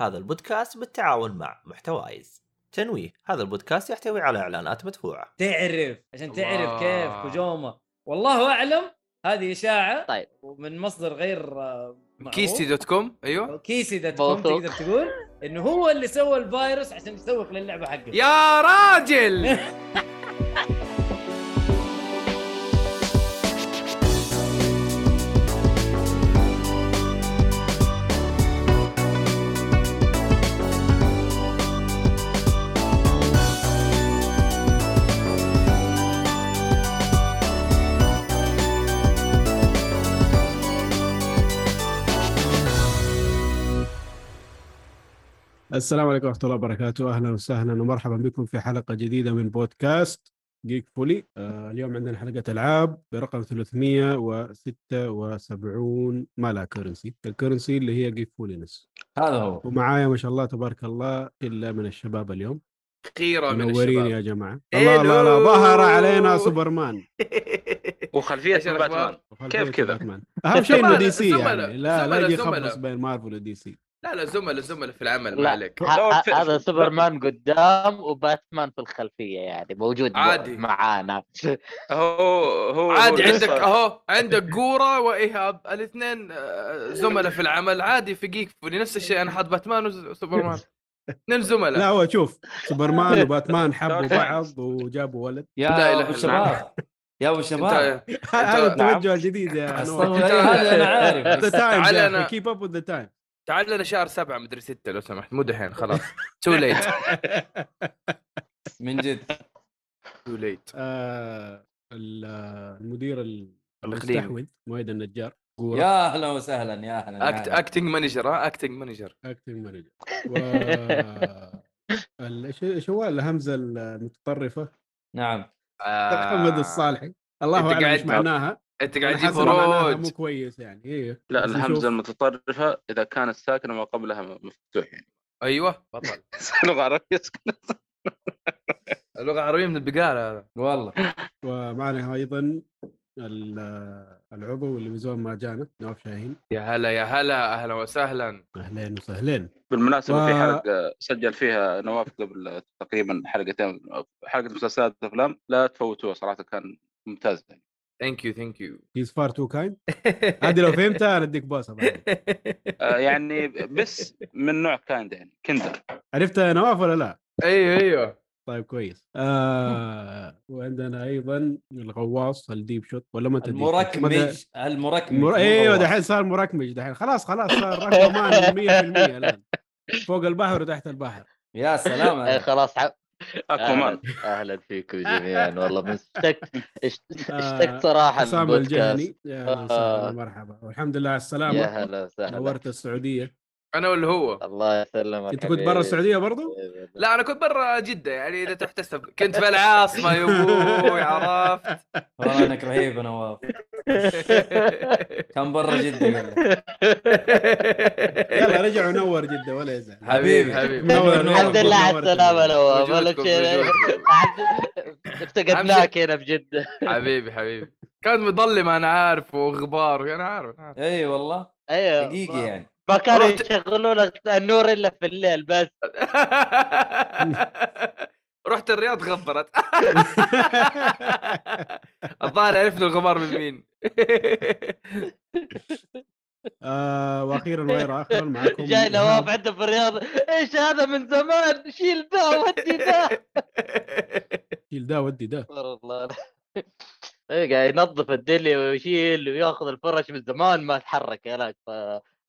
هذا البودكاست بالتعاون مع محتوايز تنويه هذا البودكاست يحتوي على إعلانات مدفوعة تعرف عشان تعرف الله. كيف كوجيما والله أعلم هذه إشاعة طيب. ومن مصدر غير معروف. كيسي دوت كوم أيوه كيسي دوت كوم. تقدر تقول إنه هو اللي سوى الفيروس عشان يسوق للعبة حقته يا راجل السلام عليكم ورحمة الله وبركاته. أهلا وسهلا ومرحبا بكم في حلقة جديدة من بودكاست جيك فولي آه اليوم عندنا حلقة ألعاب برقم 376 ما لها كرنسي الكرنسي اللي هي جيك فولينس هذا هو. ومعايا ما شاء الله تبارك الله إلا من الشباب اليوم. خيره من منورين الشباب. يا جماعة. إلو. الله الله لا ظهر علينا سوبرمان. وخلفية إيش باتمان وخلفية كيف كذا؟ أهم شيء إنه دي سي يعني. لا لا يجي. يخبص بين مارفل ودي سي لا لا زملاء زملاء في العمل ما لا عليك هذا سوبرمان قدام وباتمان في الخلفية يعني موجود عادي. معانا. هو هو عادي هو عندك أهو عندك قوره وإيهاب الاثنين آه، زملاء في العمل. عادي في جيك فولي نفس الشيء أنا حاط باتمان وسوبرمان. اثنين لا زملاء هو شوف سوبرمان وباتمان حبوا بعض وجابوا ولد. يا لا شباب يا أبو شباب. هذا. التوجه الجديد يا هذا أنا عارف. the time keep up with the time تعال لنا شهر سبعة مدري ستة لو سمحت. مو دحين خلاص. too late من جد. too late المدير. المستحوذ مؤيد النجار. قورة يا أهلا وسهلا يا أهلا act... acting manager ها؟ acting manager acting manager و ال- إيش إيش هو الهمزة المتطرفة؟ نعم. محمد الصالحي. الله أعلم إيش معناها. أنت قاعد تجيب معناها مو كويس يعني. إيه. لا. الهمزه المتطرفه إذا كانت ساكنة ما قبلها مفتوح يعني. أيوه بطل. لغه عربيه. اللغة العربية من البقاله هذا. والله. ومعنا أيضا ال- العضو اللي من زمان ما جانا نواف شاهين. يا هلا يا هلا. أهلا وسهلا. أهلين وسهلين. بالمناسبة و- في حلقة سجل فيها نواف قبل تقريبا حلقتين حلقة مسلسلات أفلام. لا تفوتوها صراحة كان ممتاز يعني. Thank you thank you He's far too kind هذه لو فهمتها أنا أديك بوسه بعد. آه يعني بس من نوع kind يعني kinder عرفتها يا نواف ولا لا؟ أيوه أيوه طيب كويس آه وعندنا أيضا الغواص الديب شوت ولا ما تدري المركمج المركمج أيوه. دحين صار مركمج دحين خلاص خلاص صار اكوامان 100% الآن فوق البحر وتحت البحر يا سلام. خلاص. اكوامان أهلا فيكم جميعا. والله من اشتقت اشت- اشتقت صراحة البودكاست. الجهني. يا آه. مرحبا. والحمد لله على يا السلامه هلا وسهلا. نورت السعودية. أنا ولا هو. الله يسلمك أنت كنت برا. السعودية برضو؟ لا أنا كنت برا جدة يعني إذا تحتسب. كنت في العاصمة يا أبوي عرفت؟ والله إنك رهيب يا نواف كان برا جدة. يلا رجع ونور جدة ولا يزعل حبيبي. حبيبي. الحمد لله على السلامة. نواف ولا شيء. افتقدناك هنا بجده حبيبي حبيبي. كانت مظلمه أنا عارف وغبار أنا عارف. أنا عارف. اي والله. أيوه حقيقي يعني. ما كانوا رحت- يشغلون النور إلا في الليل بس. رحت الرياض غبرت. الظاهر عرفنا الغبار من مين. آه وأخيرا وغير اخر معكم. جاي نواف. عنده في الرياض. إيش هذا من زمان؟ شيل ده ودي ده. شيل ده ودي ده. استغفر الله. إيه قاعد ينظف الدلي ويشيل وياخذ الفرش من زمان ما تحرك يا لك.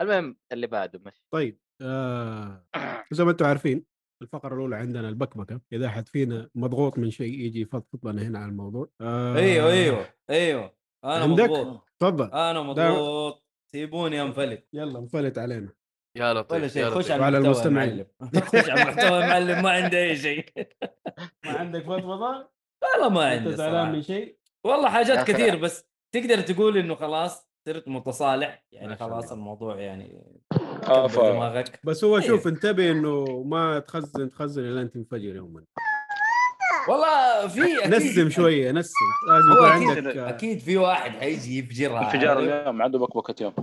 فالمهم اللي بعده مش طيب آه زي ما أنتم عارفين الفقرة الأولى عندنا البكبكة إذا أحد فينا مضغوط من شيء يجي يفضفض لنا هنا عن الموضوع آه أيوه أيوه أيوه أنا عندك؟ مضغوط تفضل أنا مضغوط سيبوني انفلت يلا انفلت علينا يا ولا لطيف يا شيء خش على المستمعين. خش على المحتوى معلم ما عندي أي شيء ما عندك فضفضة؟ والله ما عندي زعلان صراحة. من شيء؟ والله حاجات. كثير بس تقدر تقول إنه خلاص صرت متصالح يعني شاء خلاص. الموضوع يعني دماغك. بس هو إيه. شوف انتبه إنه ما تخزن تخزن أنت تنفجر يوما. والله في أكيد نسم شوية نسم. لازم يكون عندك أكيد في واحد حيجي يفجرها انفجار؟ اليوم عنده بكبكه يوم.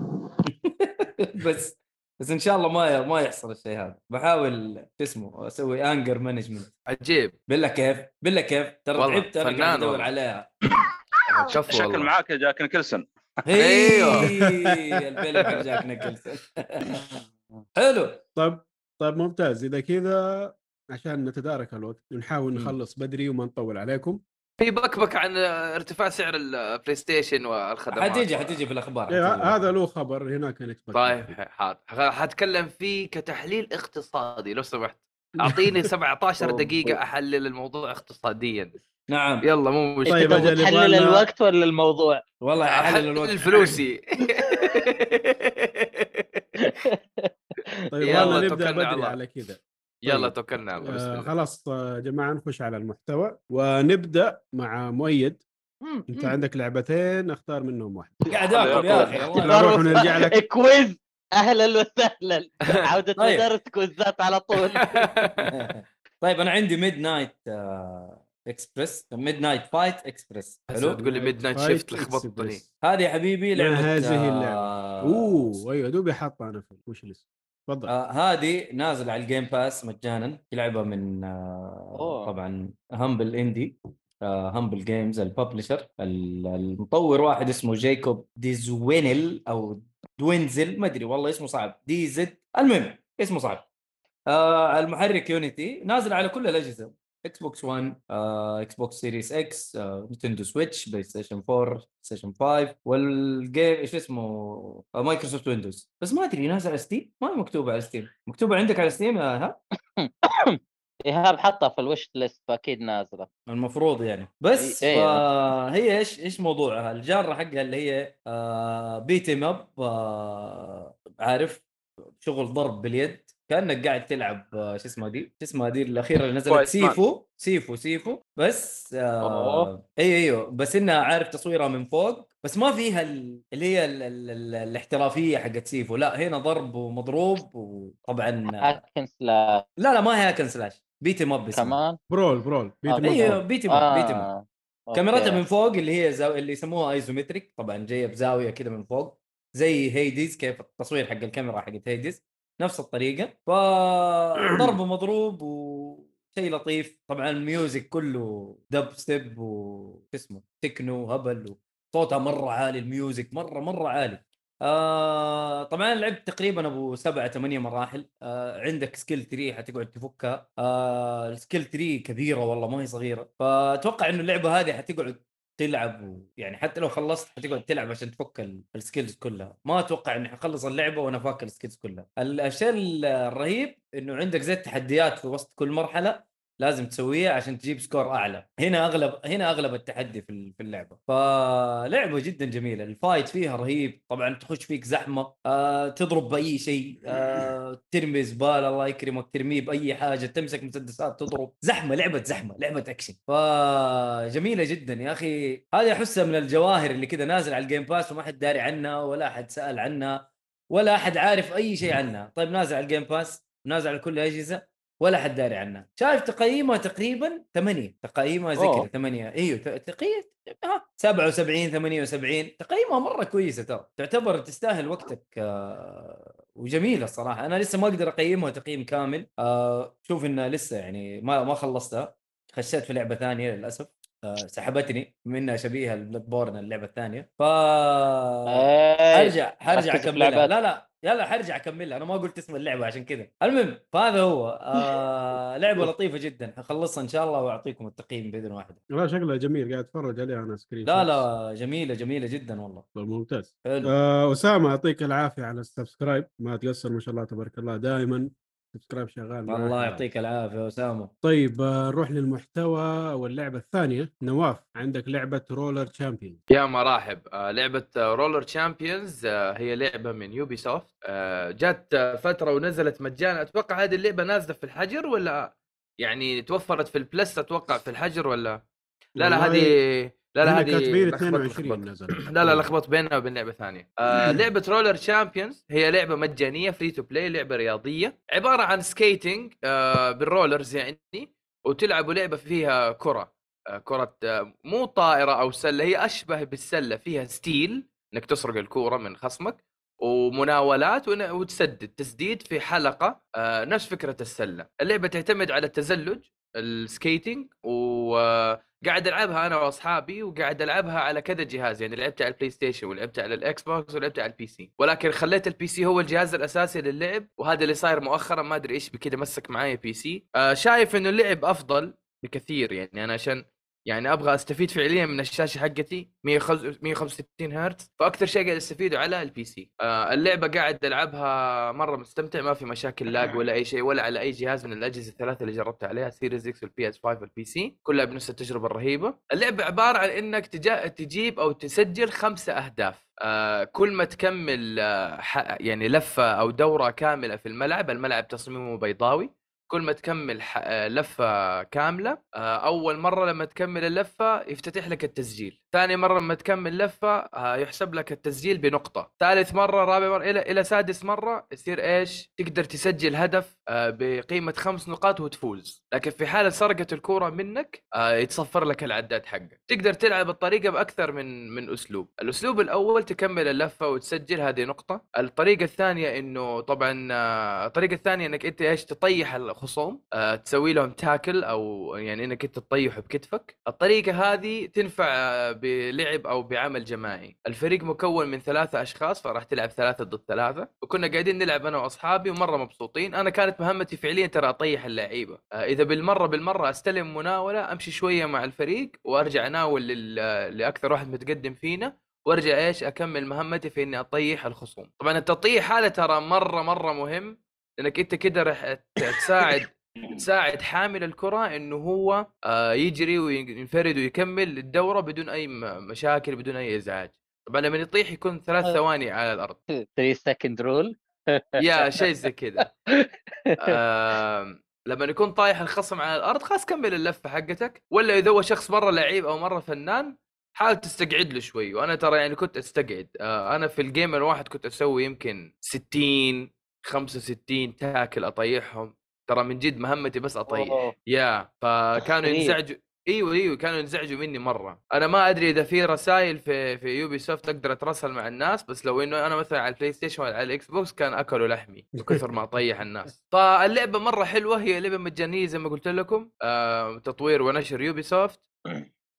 بس بس إن شاء الله ما ما يحصل الشيء هذا. بحاول شو اسمه أسوي anger management عجيب. بالله كيف؟ بالله كيف؟ ترى تعبت أنا قاعد أدور. عليها. شكل معاك يا جاك نيكلسون. أيوه. أيوه. الفيلم حق جاك نيكلسون حلو. طيب طيب ممتاز. إذا كذا عشان نتدارك الوقت نحاول مم. نخلص بدري وما نطول عليكم. في بكبك عن ارتفاع سعر البلاي ستيشن والخدمات. حتيجي حتيجي في الأخبار إيه،. هذا له خبر هناك طيب حاضر. حتكلم فيه كتحليل اقتصادي لو سمحت. أعطيني 17 دقيقة أحلل الموضوع اقتصاديا. نعم. يلا مو مشكلة. طيب، أجل تحلل الوقت ولا الموضوع؟ والله أحلل الوقت. الفلوسي. طيب يلا، نبدأ بدري الله. على كذا. يلا طيب. توكلنا على الله. آه. خلاص آه، يا جماعة نخش على المحتوى. ونبدأ مع مؤيد. أنت عندك لعبتين اختار منهم واحدة قاعد آكل يا أخي نروح ونرجع لك. Quiz. أهلا وسهلا. عودة طيب. مدارس كويزات على طول. طيب أنا عندي Midnight Express Midnight Fight Express حلو؟ تقول لي Midnight Shift لخبطتني. هذه يا حبيبي لعبة هذه آه، اللعبه أوه أيوه دوبي حاطها أنا في ال wish list تفضل. آه هذه نازلة على ال Game Pass مجانا. لعبه من آه أوه. طبعا Humble Indie آه Humble Games ال publisher المطور واحد اسمه جايكوب ديزوينل أو دوينزل ما أدري والله اسمه صعب. D Z المهم اسمه صعب. آه المحرك Unity نازل على كل الأجهزة. إكس بوكس 1 آه إكس بوكس سيريس إكس آه نينتندو سويتش بلاي ستيشن 4 بلاي ستيشن 5 والجيم إيش اسمه؟ آه مايكروسوفت Windows بس ما أدري نازل على ستيم ما هي مكتوبة على ستيم مكتوبة عندك على ستيم يا ها ايهاب حطها في ال wishlist فأكيد نازلة. المفروض يعني. بس إيه. فهي إيش إيش موضوعها؟ الجانرا حقها اللي هي آه beat 'em up آه عارف؟ شغل ضرب باليد. كأنك قاعد تلعب آه شو اسمها دي شو اسمها دي الأخيرة اللي نزلت. Sifu Sifu Sifu بس آه. أيوه أيوه بس انها عارف تصويرها من فوق بس ما فيها ال- اللي هي ال ال ال الاحترافية حقت Sifu لا هنا ضرب ومضروب وطبعا آه، hack and slash لا لا ما هي hack and slash beat 'em up اسمها. كمان brawl brawl beat آه، 'em up. أيوه beat 'em up beat 'em up آه. كاميرتها okay. من فوق اللي هي زاو... اللي يسموها isometric طبعا جاية بزاوية كذا من فوق زي Hades كيف التصوير حق الكاميرا حقت Hades نفس الطريقة. فضرب مضروب وشيء لطيف. طبعا ال music كله دب ستيب و شو اسمه تكنو هبل صوتها مرة عالي ال music مرة مرة عالي. آه طبعا لعبت تقريبا أبو سبعة ثمانية مراحل. آه عندك skill tree حتقعد تفكها. آه ال skill tree كبيرة والله ما هي صغيرة. فأتوقع إنه اللعبة هذه حتقعد تلعب. يعني حتى لو خلصت حتقعد تلعب عشان تفك ال- ال skills كلها. ما أتوقع إني حخلص اللعبة وأنا فاك ال skills كلها. ال- الشيء الرهيب إنه عندك زي التحديات في وسط كل مرحلة. لازم تسويها عشان تجيب score أعلى. هنا أغلب هنا أغلب التحدي في ال- في اللعبة. فلعبة جدا جميلة. ال fight فيها رهيب. طبعا تخش فيك زحمة. آه تضرب بأي شيء. آه ترمي زبالة الله يكرمك. ترميه بأي حاجة. تمسك مسدسات تضرب. زحمة لعبة زحمة لعبة أكشن. فجميله جدا يا أخي. هذه أحسها من الجواهر اللي كذا نازل على ال Game Pass وما حد داري عنها ولا أحد سأل عنها ولا أحد عارف أي شيء عنها. طيب نازل على ال Game Pass نازل على كل الاجهزه ولا حد داري عنها شايف تقييمها تقريبا 8 تقييمها زي. كذا 8 إيوه تقييم ها 77 78 تقييمها مرة كويسة ترى. تعتبر تستاهل وقتك آه وجميلة الصراحة. أنا لسه ما أقدر اقيمها تقييم كامل. آه شوف انها لسه يعني ما ما خلصتها خشيت في لعبة ثانية للأسف. آه سحبتني منها شبيهة ل Bloodborne اللعبة الثانية. ف إيه. حرجع حرجع ركز في أكملها. لا لا. يلا حرجع اكملها أنا ما قلت اسم اللعبة عشان كذا. المهم فهذا هو. آه لعبة لطيفة جدا. حخلصها إن شاء الله وأعطيكم التقييم بإذن الواحد لا شكلها جميل. قاعد أتفرج عليه أنا screen لا. لا جميلة جميلة جدا والله. ممتاز. حلو. آه، أسامة يعطيك العافية على ال subscribe. ما تقصر ما شاء الله تبارك الله. دائما subscribe شغال. الله يعطيك العافية أسامة. طيب آه، نروح للمحتوى واللعبة الثانية. نواف عندك لعبة Roller Champion يا مرحب آه، لعبة Roller Champions هي لعبة من Ubisoft آه، جات آه، فترة ونزلت مجانا. أتوقع هذه اللعبة نازلة في الحجر ولا يعني توفرت في ال Plus؟ أتوقع في الحجر ولا؟ لا لا هذه لا لا هذه كاتبين لخبط- 22 لخبط. نزل لا لا لخبط بينها وبين لعبة ثانية. آه لعبة Roller Champions هي لعبة مجانية free to play لعبة رياضية. عبارة عن skating آه بال rollers يعني وتلعبوا لعبة فيها كرة. آه كرة آه مو طائرة أو سلة هي أشبه بالسلة فيها steal إنك تسرق الكورة من خصمك ومناولات وتسدد تسديد في حلقة. آه، نفس فكرة السلة. اللعبة تعتمد على التزلج ال skating وقاعد ألعبها أنا وأصحابي وقاعد ألعبها على كذا جهاز يعني لعبت على ال PlayStation ولعبت على ال Xbox ولعبت على ال PC. ولكن خليت ال PC هو الجهاز الأساسي للعب وهذا اللي صاير مؤخرا ما أدري إيش بكذا مسك معايا PC. آه شايف إنه اللعب أفضل بكثير يعني أنا عشان يعني أبغى أستفيد فعليا من الشاشة حقتي 165 هرتز فأكثر شيء قاعد أستفيده على ال PC آه اللعبة قاعد ألعبها مرة مستمتع ما في مشاكل lag ولا أي شيء ولا على أي جهاز من الأجهزة الثلاثة اللي جربت عليها Series X وال PS 5 وال PC كلها بنفس التجربة الرهيبة. اللعبة عبارة عن إنك تجا... تجيب أو تسجل خمسة أهداف. آه كل ما تكمل آه. يعني لفة أو دورة كاملة في الملعب الملعب تصميمه بيضاوي. كل ما تكمل. آه، لفة كاملة آه، أول مرة لما تكمل اللفة يفتتح لك التسجيل. ثاني مرة لما تكمل لفة آه، يحسب لك التسجيل بنقطة. ثالث مرة رابع مرة إلى إلى سادس مرة يصير إيش؟ تقدر تسجل هدف بقيمة خمس نقاط وتفوز. لكن في حالة سرقت الكورة منك يتصفر لك العداد حقك. تقدر تلعب الطريقة بأكثر من من أسلوب. الأسلوب الأول تكمل اللفة وتسجل هذه نقطة. الطريقة الثانية إنه طبعا الطريقة الثانية إنك أنت إيش؟ تطيح الخصوم آه، تسوي لهم تاكل أو يعني إنك أنت تطيحه بكتفك. الطريقة هذه تنفع آه، بلعب أو بعمل جماعي. الفريق مكون من ثلاثة أشخاص فراح تلعب ثلاثة ضد ثلاثة. وكنا قاعدين نلعب أنا وأصحابي ومرة مبسوطين. أنا كانت مهمتي فعليا ترى أطيح اللعيبة. آه، إذا بالمرة بالمرة أستلم مناولة أمشي شوية مع الفريق وأرجع أناول. لأكثر واحد متقدم فينا وأرجع إيش أكمل مهمتي في إني أطيح الخصوم. طبعا التطيح هذا ترى مرة مرة مهم. لأنك أنت كده راح تساعد تساعد حامل الكرة إنه هو آه، يجري وينفرد ويكمل الدورة بدون أي مشاكل بدون أي إزعاج. طبعا لما يطيح يكون ثلاث آه. ثواني على الأرض. 3 second rule يا شيء زي كذا. لما يكون طايح الخصم على الأرض خلاص كمل اللفة حقتك. ولا إذا هو شخص مرة لعيب أو مرة فنان حاول تستقعد له شوي. وأنا ترى يعني كنت أستقعد. آه، أنا في الجيم الواحد كنت أسوي يمكن 60 65 tackle أطيحهم. ترى من جد مهمتي بس أطيح. أوه. يا فكانوا. ينزعجوا إيوه إيوه كانوا ينزعجوا مني مرة. أنا ما أدري إذا في رسائل في في Ubisoft أقدر أترسل مع الناس بس لو إنه أنا مثلا على ال PlayStation ولا على ال Xbox كان أكلوا لحمي من كثر ما أطيح الناس. فاللعبة مرة حلوة هي لعبة مجانية زي ما قلت لكم آه تطوير ونشر Ubisoft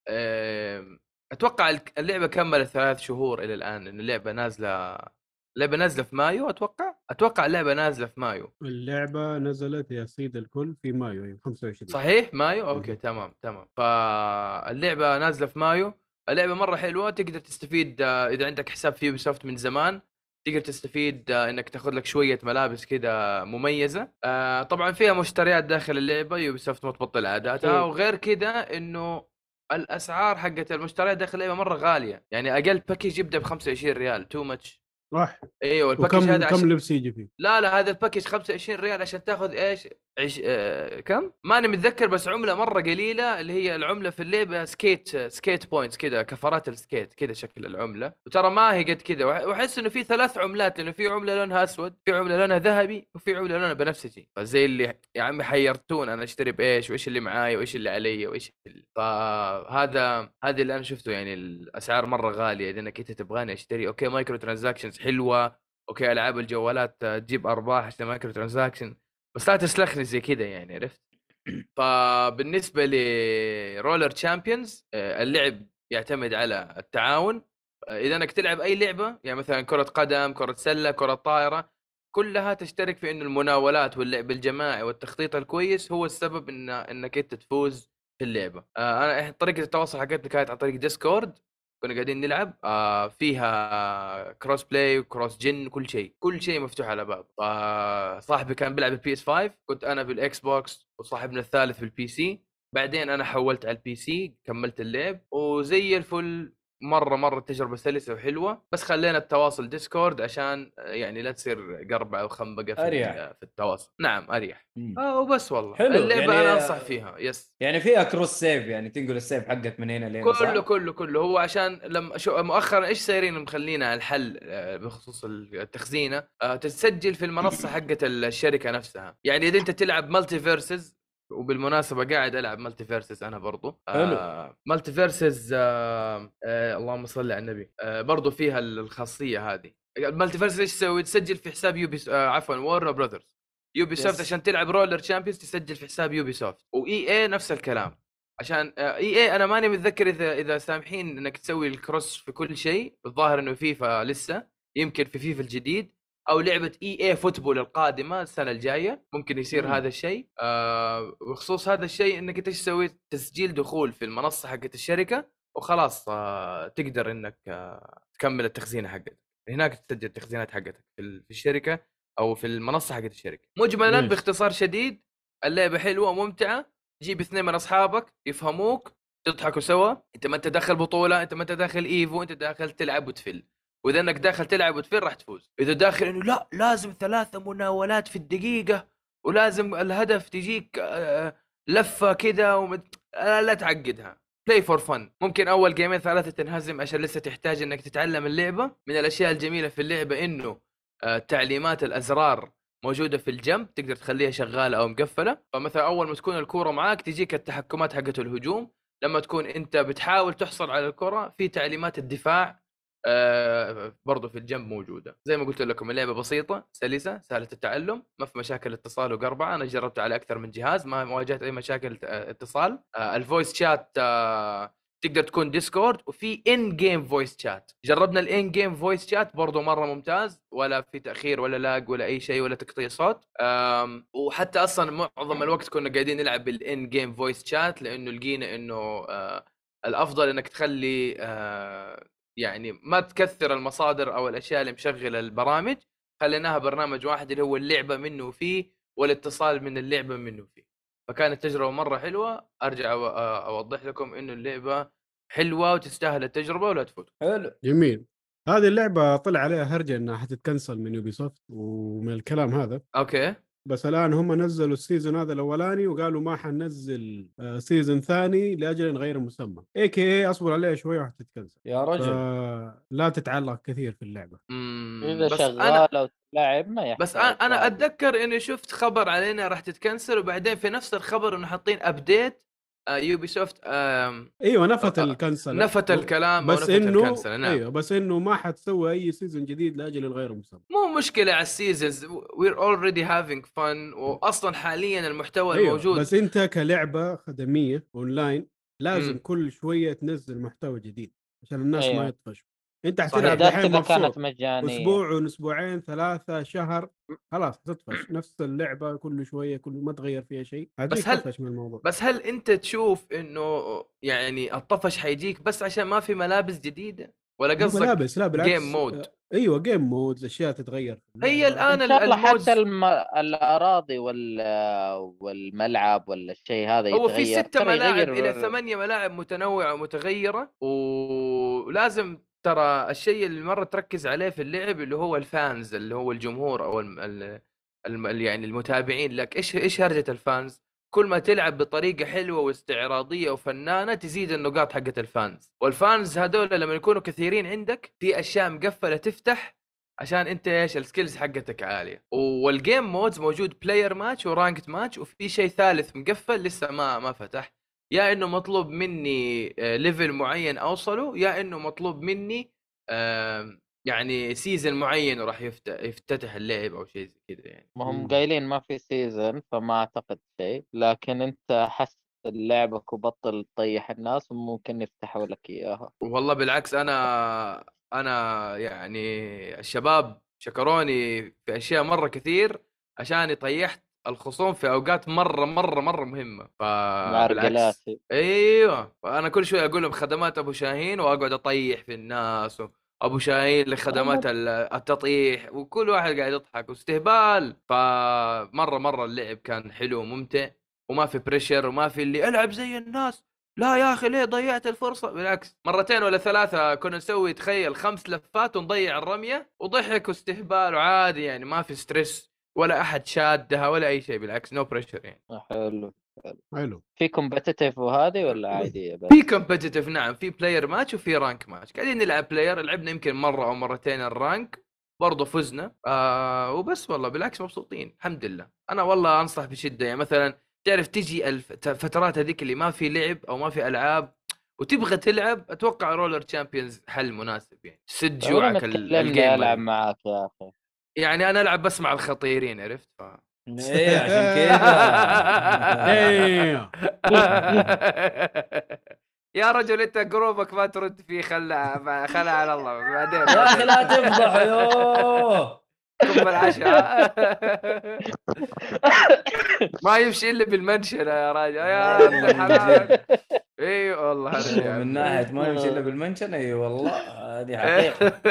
آه أتوقع اللعبة كملت ثلاث شهور إلى الآن إن اللعبة نازلة اللعبه نازلة في مايو أتوقع؟ أتوقع اللعبه نازلة في مايو. اللعبة نزلت يا سيد الكل في مايو أيوة، 25 صحيح؟ مايو؟ okay. تمام تمام. فاللعبة نازلة في مايو. اللعبة مرة حلوة تقدر تستفيد آه، إذا عندك حساب في Ubisoft من زمان تقدر تستفيد آه، إنك تاخذ لك شوية ملابس كذا مميزة. آه، طبعا فيها مشتريات داخل اللعبة Ubisoft ما تبطل عاداتها. وغير كذا إنه الأسعار حقت المشتريات داخل اللعبة مرة غالية. يعني أقل package يبدأ ب 25 ريال too much صح إيوه ال package هذا عشان... كم لبس يجي فيه لا لا هذا ال package 25 ريال عشان تاخذ إيش؟ عش... آه... كم؟ ماني متذكر بس عملة مرة قليلة اللي هي العملة في اللعبه skate skate points كذا كفرات ال skate كذا شكل العملة. وترى ما هي قد كذا وأحس إنه في ثلاث عملات لأنه في عملة لونها أسود في عملة لونها ذهبي وفي عملة لونها بنفسجي. فزي اللي يا عمي حيرتوني أنا أشتري بإيش وإيش اللي معاي وإيش اللي علي وإيش اللي... فهذا هذا اللي أنا شفته يعني الأسعار مرة غالية. إذا انك انت تبغاني أشتري okay micro transactions حلوة Okay ألعاب الجوالات آه، تجيب أرباح عشان micro transaction بس لا تسلخني زي كذا يعني عرفت؟ فبالنسبة ل Roller Champions اللعب يعتمد على التعاون. آه، إذا إنك تلعب أي لعبة يعني مثلا كرة قدم كرة سلة كرة طائرة كلها تشترك في انه المناولات واللعب الجماعي والتخطيط الكويس هو السبب إن إنك أنت تفوز في اللعبة. آه أنا طريقة التواصل حقتنا كانت عن طريق Discord كنا قاعدين نلعب آه فيها cross play و cross gen كل شيء كل شيء مفتوح على بعض. آه صاحبي كان بيلعب ال PS 5 كنت أنا بال Xbox وصاحبنا الثالث بال PC بعدين أنا حولت على ال PC كملت اللعب وزي الفل مرة مرة تجربة سلسة وحلوة. بس خلينا التواصل Discord عشان آه، يعني لا تصير قربعه وخنبقه في, أريح. ال- في التواصل. نعم أريح. آه وبس والله. حلو، اللعبة يعني- أنا أنصح فيها. yes يعني فيها cross save يعني تنقل السيف حقك من هنا صح؟ كله كله كله. هو عشان لما شو مؤخرا إيش سايرين مخلينا الحل آه، بخصوص التخزينة؟ آه، تسجل في المنصة حقت الشركة نفسها. يعني إذا أنت تلعب MultiVersus وبالمناسبة قاعد ألعب MultiVersus أنا برضو. آه MultiVersus آه آه اللهم صل على النبي. آه برضو فيها الخاصية هذه. ال MultiVersus إيش تسوي؟ تسجل في حساب Ubi آه عفوا Warner Brothers Ubisoft. عشان تلعب Roller Champions تسجل في حساب Ubisoft و EA نفس الكلام. عشان EA أنا ماني متذكر إذا إذا سامحين إنك تسوي ال cross في كل شيء. الظاهر إنه فيفا لسه يمكن في فيفا الجديد. أو لعبة EA Football القادمة السنة الجاية. ممكن يصير مم. هذا الشيء. آه وخصوص هذا الشيء إنك أنت إيش تسوي تسجيل دخول في المنصة حقت الشركة وخلاص آه تقدر إنك آه تكمل التخزينه حقتك. هناك تسجل التخزينات حقتك في ال- في الشركة أو في المنصة حقت الشركة. مجملا ماشي. باختصار شديد اللعبة حلوة وممتعة. جيب اثنين من أصحابك يفهموك تضحكوا سوا. أنت ما أنت داخل بطولة أنت ما أنت داخل Evo أنت داخل تلعب وتفل. وإذا إنك داخل تلعب وتفل راح تفوز. إذا داخل إنه لا لازم ثلاثة مناولات في الدقيقة ولازم الهدف تجيك آه، لفة كذا ومت... لا, تعقدها. play for fun ممكن أول جيمين ثلاثة تنهزم عشان لسه تحتاج إنك تتعلم اللعبة. من الأشياء الجميلة في اللعبة إنه آه، تعليمات الأزرار موجودة في الجنب تقدر تخليها شغالة أو مقفلة. فمثلا أول ما تكون الكوره معاك تجيك التحكمات حقت الهجوم. لما تكون أنت بتحاول تحصل على الكرة في تعليمات الدفاع آه برضو في الجنب موجودة. زي ما قلت لكم اللعبة بسيطة سلسة سهلة التعلم ما في مشاكل اتصال وقربعة. أنا جربت على أكثر من جهاز ما واجهت أي مشاكل آه، اتصال. آه ال voice chat آه تقدر تكون Discord وفي in game voice chat جربنا ال in game voice chat برضو مرة ممتاز ولا في تأخير ولا lag ولا أي شيء ولا تقطيع صوت. وحتى أصلا معظم الوقت كنا قاعدين نلعب بال in game voice chat لأنه لقينا إنه آه الأفضل إنك تخلي آه يعني ما تكثر المصادر أو الأشياء اللي مشغلة البرامج خليناها برنامج واحد اللي هو اللعبة منه وفيه والاتصال من اللعبة منه وفيه فكانت تجربة مرة حلوة أرجع أوضح لكم إنه اللعبة حلوة وتستاهل التجربة ولا تفوت حلو. جميل. هذه اللعبة طلع عليها هرجة إنها حتتكنسل من يوبي سوفت ومن الكلام هذا. أوكي. بس الآن هم نزلوا ال season هذا الأولاني وقالوا ما حننزل آه، season ثاني لأجل غير مسمى. اي كي اي أصبر عليها شوية وحتتكنسل يا رجل. لا تتعلق كثير في اللعبة. إذا شغاله وتلعب ما يحتاج بس أنا. أتذكر إني شفت خبر عليها راح تتكنسل وبعدين في نفس الخبر إنه حاطين ابديت Ubisoft إيوه نفت آه، ال cancel. نفت الكلام بس إنه ال cancel نعم. إيوه بس إنه ما حتسوي أي season جديد لأجل الغير مسمى. مو مشكلة على ال seasons we're already having fun واصلا حاليا المحتوى أيوة الموجود. بس أنت كلعبة خدمية اونلاين لازم مم. كل شوية تنزل محتوى جديد عشان الناس أيوة. ما يطفشوا. إنت. حتلعب مبسوط كانت مجانية أسبوع واسبوعين ثلاثة شهر خلاص تطفش نفس اللعبة كل شوية كل ما تغير فيها شيء هتجيك هل- تطفش من الموضوع بس هل أنت تشوف إنه يعني الطفش حيجيك بس عشان ما في ملابس جديدة ولا قصدك ملابس لا بالعكس game mode. آه، أيوه game mode اشياء تتغير هي. الآن إن شاء الله حتى الم... الأراضي وال... والملعب ولا الشيء هذا هو في يتغير. ستة ملاعب إلى ال- ثمانية ملاعب متنوعة ومتغيرة ولازم ترى الشيء اللي مرة تركز عليه في اللعب اللي هو ال fans اللي هو الجمهور أو. ال... ال- يعني المتابعين لك إيش إيش هرجة ال fans؟ كل ما تلعب بطريقة حلوة واستعراضية وفنانة تزيد النقاط حقت ال fans وال fans هذول لما يكونوا كثيرين عندك في أشياء مقفلة تفتح عشان أنت إيش ال skills حقتك عالية وال game modes موجود player match و ranked match وفي شيء ثالث مقفل لسه ما ما فتح يا إنه مطلوب مني آه، level معين أوصله يا إنه مطلوب مني يعني season معين وراح يفتح يفتتح اللعب أو شيء زي كذا يعني ما هم. قايلين ما في season فما أعتقد شيء لكن أنت حس لعبك وبطل تطيح الناس وممكن يفتحوا لك إياها والله بالعكس أنا أنا يعني الشباب شكروني في أشياء مرة كثير عشان طيحت الخصوم في أوقات مرة مرة مرة مهمة. رجلاتي أيوه. فأنا كل شوي أقول لهم خدمات أبو شاهين وأقعد أطيح في الناس و... ابو شاهين لخدمات ال- التطيح وكل واحد قاعد يضحك. واستهبال! فمرة مرة اللعب كان حلو وممتع وما في بريشر وما في اللي ألعب زي الناس. لا يا أخي ليه ضيعت الفرصة؟ بالعكس. مرتين ولا ثلاثة كنا نسوي تخيل خمس لفات ونضيع الرمية وضحك واستهبال وعادي يعني ما في stress ولا أحد شادها ولا أي شيء بالعكس no pressure يعني. حلو حلو. في competitive وهذه ولا عادية بس؟ في competitive نعم في player match وفي ranked match قاعدين نلعب player لعبنا يمكن مرة أو مرتين ال ranked برضه فزنا آه وبس والله بالعكس مبسوطين الحمد لله. أنا والله أنصح بشدة يعني مثلا تعرف تجي الفترات هذيك اللي ما في لعب أو ما في ألعاب وتبغى تلعب أتوقع Roller Champions حل مناسب يعني. سد جوعك ال- تكلمني ال gamer. ألعب معاك يا أخي. يعني أنا ألعب بس مع الخطيرين عرفت؟ ف... إيه عشان كذا. يا رجل أنت group ك ما ترد فيه خلها خلها على الله. بعدين يا أخي لا تفضح يوه العشاء. ما يمشي إلا بالمنشنة يا راجل. يا ابن الحلال اي والله هذا من ناحية ما يمشي إلا بالمنشن إي والله هذه حقيقة.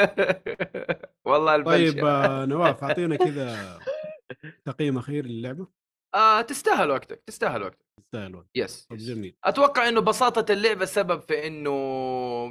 والله طيب البلشة آه، نواف أعطينا كذا تقييم أخير للعبة. آه تستاهل وقتك تستاهل وقتك. تستاهل وقت. يس طيب، جميل. أتوقع إنه بساطة اللعبة سبب في إنه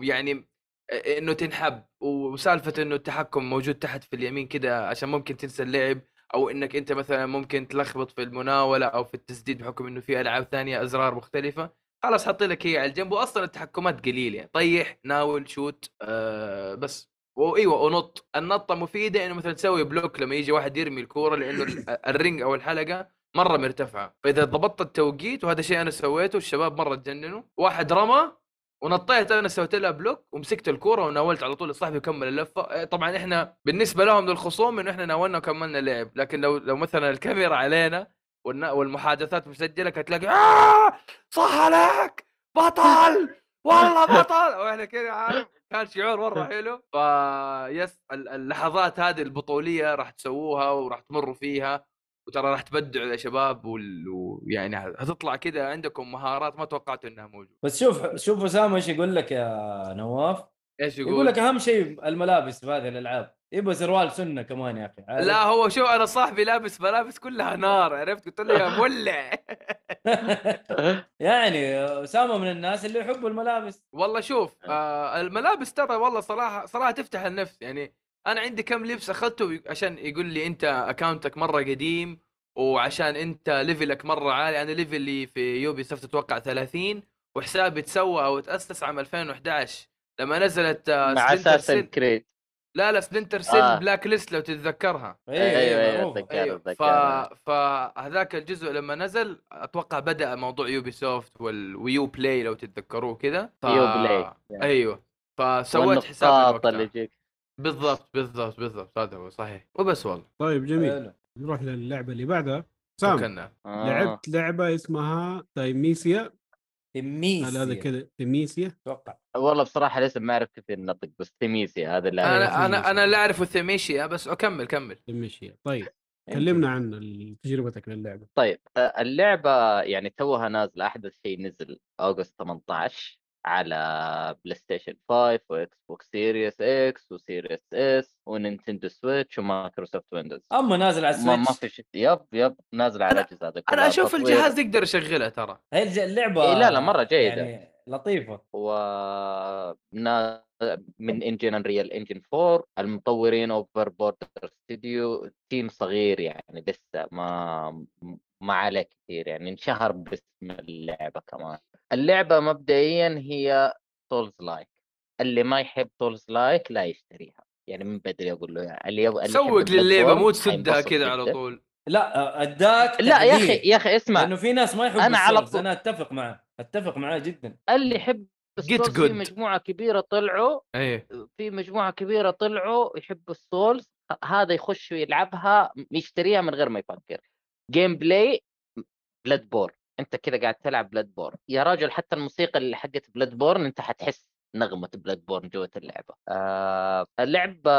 يعني إنه تنحب وسالفة إنه التحكم موجود تحت في اليمين كده عشان ممكن تنسى اللعب أو إنك أنت مثلا ممكن تلخبط في المناولة أو في التسديد بحكم إنه في ألعاب ثانية أزرار مختلفة. خلاص حط لك هي على الجنب واصلا التحكمات قليلة. طيح ناول shoot آه بس. وايوه ونط. النطة مفيدة إنه مثلا تسوي block لما يجي واحد يرمي الكورة لإنه ال- ال ring أو الحلقة مرة مرتفعة. فإذا ضبطت التوقيت وهذا شيء أنا سويته الشباب مرة تجننوا. واحد رمى ونطيت أنا سويت لها block ومسكت الكورة وناولت على طول لصاحبي وكمل اللفه إيه، طبعا إحنا بالنسبة لهم للخصوم إنه إحنا ناولنا وكملنا لعب. لكن لو لو مثلا الكاميرا علينا والمحادثات مسجلة كانت تلاقي آه! صح عليك! بطل! والله بطل! وإحنا كذا عارف؟ كان شعور مرة حلو. فيس ال- اللحظات هذه البطولية راح تسووها وراح تمروا فيها. وترى راح تبدعوا يا شباب وال- ويعني هتطلع كذا عندكم مهارات ما توقعت إنها موجودة. بس شوف شوف أسامة إيش يقول لك يا نواف؟ إيش يقول؟ يقول لك أهم شيء الملابس في هذه الألعاب. يبغى سروال سنة كمان يا أخي عارف؟ لا هو شو أنا صاحبي لابس ملابس كلها نار عرفت؟ قلت له يا مولع. يعني أسامة من الناس اللي يحبوا الملابس. والله شوف آه. الملابس ترى والله صراحة صراحة تفتح النفس. يعني أنا عندي كم لبس أخذته عشان يقول لي أنت اكاونتك مرة قديم وعشان أنت level ك مرة عالي. أنا level ي في Ubisoft أتوقع 30 وحسابي تسوى أو تأسس عام 2011 لما نزلت آه مع Splinter أساس Cell Creed لا لا Splinter Cell آه. Blacklist لو تتذكرها. أيوه أيوه أيوه. أتذكر ف... أتذكر. فهذاك الجزء لما نزل أتوقع بدأ موضوع Ubisoft وال Uplay لو تتذكروه كذا. ف... Uplay أيوه فسويت حساب. اللي يجيك. بالضبط بالضبط بالضبط هذا هو صحيح. وبس والله. طيب جميل. نروح للعبة اللي بعدها. سام آه. لعبت لعبة اسمها تايميسيا تميس هل هذا كذا تيميسيا أتوقع. والله بصراحة الاسم ما اعرف كيف النطق بس تيميسي هذا اللي أنا أنا أنا لا اعرف الثميشيا بس أكمل كمل. تيميسيا طيب كلمنا عن تجربتك للعبة. طيب آه، اللعبة يعني توها نازلة أحدث شيء نزل اوغست 18 على بلاي ستيشن 5 وإكس بوكس سيريس إكس وسيريس اس ونينتندو سويتش ومايكروسوفت ويندوز أما نازل على ما, ما السويتش في شيء. يب يب نازل على الأجهزة كلها أنا أشوف تطوير. الجهاز يقدر يشغلها ترى. هي اللعبة إيه، لا، لا، مرة جيدة. يعني لطيفة. و من انجن انريال انجن 4 المطورين اوفر بوردر ستوديو تيم صغير يعني لسه ما ما عليه كثير يعني انشهر باسم اللعبة كمان. اللعبة مبدئيا هي سولز لايك اللي ما يحب سولز لايك لا يشتريها يعني من بدري أقول له يعني اللي يبغى اللي سوق Bloodborne مو تسدها كذا على. طول لا أداك لا يا. أخي يا أخي اسمع لأنه في ناس ما يحبوا أنا على. طول- أنا أتفق معه أتفق معاه جدا اللي يحب ال Souls good. في مجموعة كبيرة طلعوا إيه في مجموعة كبيرة طلعوا يحبوا ال Souls هذا يخش يلعبها يشتريها من غير ما يفكر gameplay Bloodborne أنت كذا قاعد تلعب Bloodborne يا راجل حتى الموسيقى اللي حقت Bloodborne أنت حتحس نغمة Bloodborne جوة اللعبة. آه اللعبة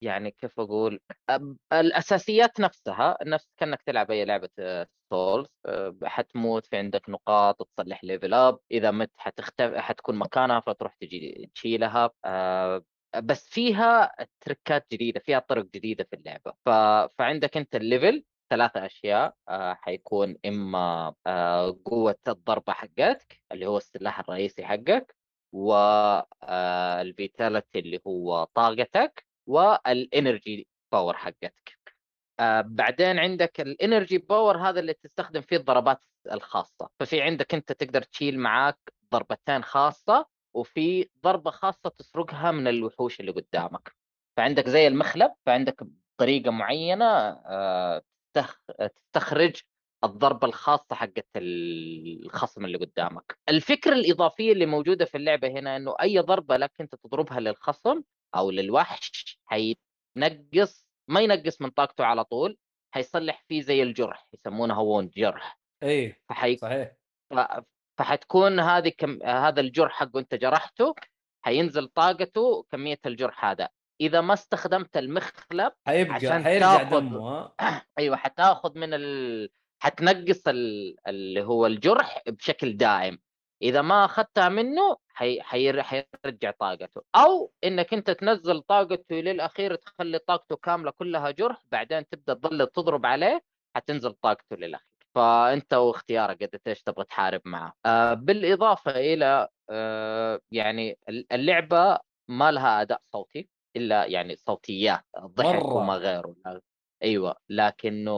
يعني كيف أقول آه الأساسيات نفسها نفس كأنك تلعب أي لعبة آه Souls آه حتموت في عندك نقاط تصلح level up إذا مت حتختفي حتكون مكانها فتروح تجي تشيلها. آه بس فيها tricks جديدة فيها طرق جديدة في اللعبة. ف... فعندك أنت ال level ثلاثة أشياء آه حيكون إما آه قوة الضربة حقتك اللي هو السلاح الرئيسي حقك وال vitality اللي هو طاقتك وال energy power حقتك. آه بعدين عندك ال energy power هذا اللي تستخدم فيه الضربات الخاصة. ففي عندك أنت تقدر تشيل معاك ضربتين خاصة وفي ضربة خاصة تسرقها من الوحوش اللي قدامك. فعندك زي المخلب فعندك آه تستخ... تستخرج الضربة الخاصة حقت الخصم اللي قدامك. الفكرة الإضافية اللي موجودة في اللعبة هنا إنه أي ضربة لك أنت تضربها للخصم أو للوحش حينقص ما ينقص من طاقته على طول حيصلح فيه زي الجرح يسمونها ووند جرح. إيه فحي... صحيح. ف- فحتكون هذه كم... هذا الجرح حقه أنت جرحته حينزل طاقته كمية الجرح هذا. إذا ما استخدمت المخلب حيبقى عشان حيرجع دمه ها أيوه حتاخذ من ال... حتنقص ال... اللي هو الجرح بشكل دائم. إذا ما أخذتها منه حي... حير... حيرجع طاقته. أو إنك أنت تنزل طاقته للأخير تخلي طاقته كاملة كلها جرح بعدين تبدأ تظل تضرب عليه حتنزل طاقته للأخير. فأنت واختيارك قد إيش تبغى تحارب معه. آه بالإضافة إلى آه يعني اللعبة ما لها أداء صوتي. إلا يعني صوتيات ضحك مرة. وما غيره أيوه لكنه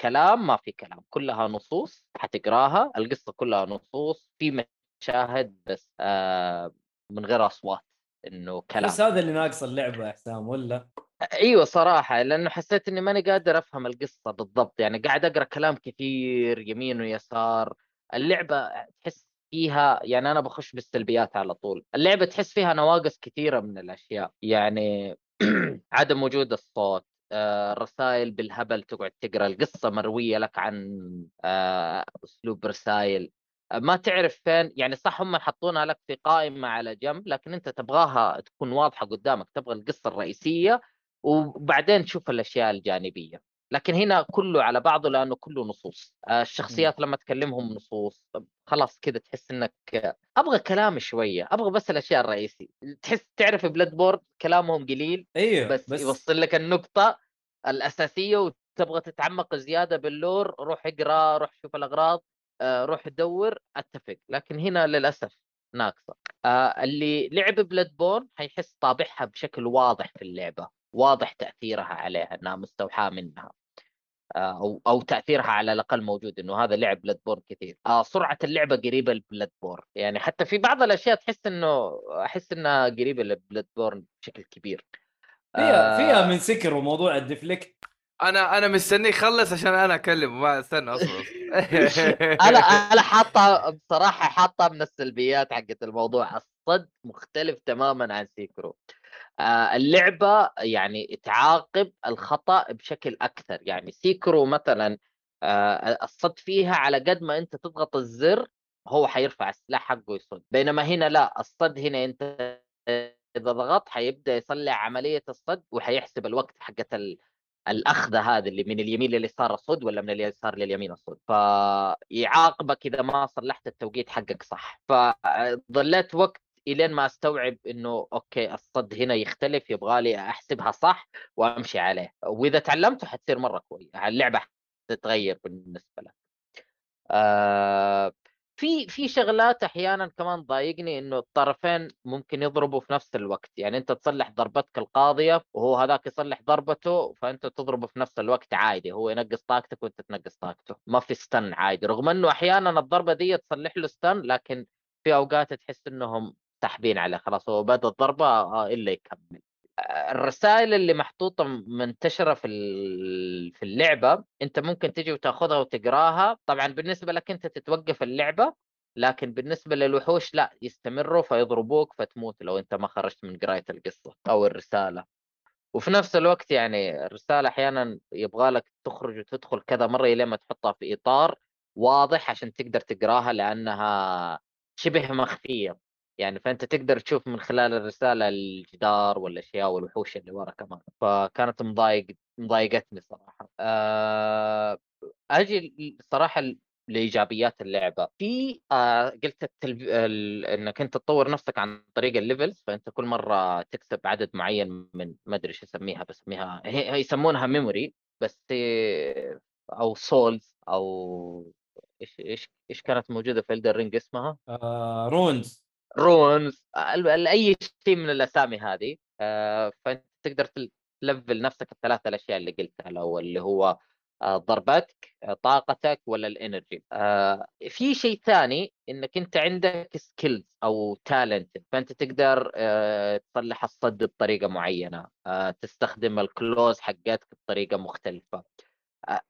كلام ما في كلام كلها نصوص حتقراها القصة كلها نصوص في مشاهد بس آه من غير أصوات إنه كلام بس هذا اللي ناقص اللعبة يا حسام ولا أيوه صراحة لأنه حسيت إني ماني قادر أفهم القصة بالضبط يعني قاعد أقرأ كلام كثير يمين ويسار اللعبة تحس فيها يعني أنا بخش بالسلبيات على طول. اللعبة تحس فيها نواقص كثيرة من الأشياء يعني عدم وجود الصوت آه، الرسائل بالهبل تقعد تقرأ القصة مروية لك عن آه، أسلوب رسائل ما تعرف فين يعني صح هم حطونها لك في قائمة على جنب لكن أنت تبغاها تكون واضحة قدامك تبغى القصة الرئيسية وبعدين تشوف الأشياء الجانبية. لكن هنا كله على بعضه لأنه كله نصوص. آه، الشخصيات لما تكلمهم نصوص. خلاص كذا تحس إنك أبغى كلام شوية أبغى بس الأشياء الرئيسية. تحس تعرف Bloodborne كلامهم قليل أيوه بس, بس, يوصل لك النقطة الأساسية وتبغى تتعمق زيادة بال lore روح اقرأ روح شوف الأغراض آه، روح دور أتفق. لكن هنا للأسف ناقصة. آه، اللي لعب Bloodborne حيحس طابعها بشكل واضح في اللعبة واضح تأثيرها عليها إنها مستوحاة منها. أو أو تأثيرها على الأقل موجود إنه هذا لعب Bloodborne كثير. آه سرعة اللعبة قريبة ل Bloodborne يعني حتى في بعض الأشياء تحس إنه أحس إنها قريبة ل Bloodborne بشكل كبير. فيها آه، فيها من Sekiro وموضوع ال deflect أنا أنا مستنيه يخلص عشان أنا اكلمه ما استنى أصبر. أنا أنا حاطة بصراحة حاطة من السلبيات حقت الموضوع. الصد مختلف تماما عن Sekiro. آه، اللعبة يعني تعاقب الخطأ بشكل أكثر. يعني Sekiro مثلا آه، الصد فيها على قد ما أنت تضغط الزر هو حيرفع السلاح حقه يصد. بينما هنا لا الصد هنا أنت إذا ضغطت حيبدأ يصلح عملية الصد وحيحسب الوقت ال... الأخذة هذه اللي من اليمين لليسار الصد ولا من اليسار لليمين الصد فيعاقبك إذا ما صلحت التوقيت حقك صح. فظليت وقت إلين ما أستوعب إنه أوكي الصد هنا يختلف يبغى لي أحسبها صح وأمشي عليه. وإذا تعلمته حتصير مرة كويس اللعبة حتتغير بالنسبة لك. آه في في شغلات أحيانا كمان ضايقني إنه الطرفين ممكن يضربوا في نفس الوقت. يعني أنت تصلح ضربتك القاضية وهو هذاك يصلح ضربته فأنت تضربه في نفس الوقت عادي هو ينقص طاقتك وأنت تنقص طاقته. ما في ستن عادي رغم إنه أحيانا الضربة دي تصلح له ستن لكن في أوقات تحس إنهم ساحبين عليه خلاص هو بدا الضربة آه إلا يكمل. الرسائل اللي محطوطة منتشرة في في اللعبة أنت ممكن تجي وتاخذها وتقراها. طبعا بالنسبة لك أنت تتوقف اللعبة لكن بالنسبة للوحوش لا يستمروا فيضربوك فتموت لو أنت ما خرجت من قراية القصة أو الرسالة. وفي نفس الوقت يعني الرسالة أحيانا يبغى لك تخرج وتدخل كذا مرة لين ما تحطها في إطار واضح عشان تقدر تقراها لأنها شبه مخفية. يعني فأنت تقدر تشوف من خلال الرسالة الجدار والأشياء والوحوش اللي ورا كمان. فكانت مضايق مضايقتني صراحة. أه... أجي صراحة لإيجابيات اللعبة. في آه قلت التلف... ال... إنك أنت تطور نفسك عن طريق ال levels فأنت كل مرة تكسب عدد معين من ما أدري إيش اسميها بسميها هي... يسمونها memory بس هي- أو souls أو إيش إيش إيش كانت موجودة في Elden Ring اسمها؟ آه runes runes أي شيء من الأسامي هذه آه، فانت تقدر تل- تلفل نفسك الثلاث الأشياء اللي قلتها الأول اللي هو آه، ضربتك آه، طاقتك ولا ال energy. في شيء ثاني إنك أنت عندك skills أو talent فأنت تقدر تصلح الصد بطريقة معينة تستخدم ال claws حقتك بطريقة مختلفة.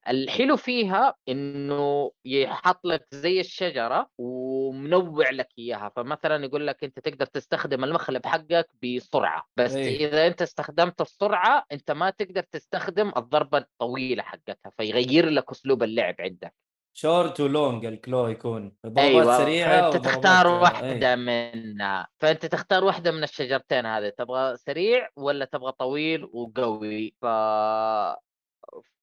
الحلو فيها إنه يحط لك زي الشجرة ومنوع لك إياها. فمثلا يقول لك أنت تقدر تستخدم المخلب حقك بسرعة بس إيه. إذا أنت استخدمت السرعة أنت ما تقدر تستخدم الضربة الطويلة حقتها فيغير لك أسلوب اللعب عندك. شورت ولونج الكلو يكون. ضربات أيوه سريعة فأنت تختار. واحدة منها. فأنت تختار واحدة من الشجرتين هذه تبغى سريع ولا تبغى طويل وقوي؟ ف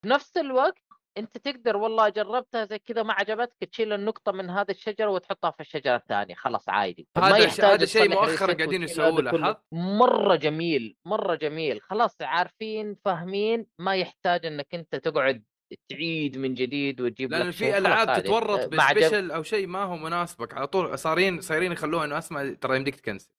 في نفس الوقت انت تقدر والله جربتها زي كذا ما عجبتك تشيل النقطة من هذه الشجرة وتحطها في الشجرة الثانية خلاص عادي هذا ش- هذا شيء مؤخرا قاعدين هذا يسووه. لاحظت مرة جميل مرة جميل خلاص عارفين فاهمين ما يحتاج انك انت تقعد تعيد من جديد وتجيب لأن. في ألعاب. تتورط بسبيشل أو شيء ما هو مناسبك على طول صارين صايرين يخلوها إنه أسمع ترى يمديك تكنسل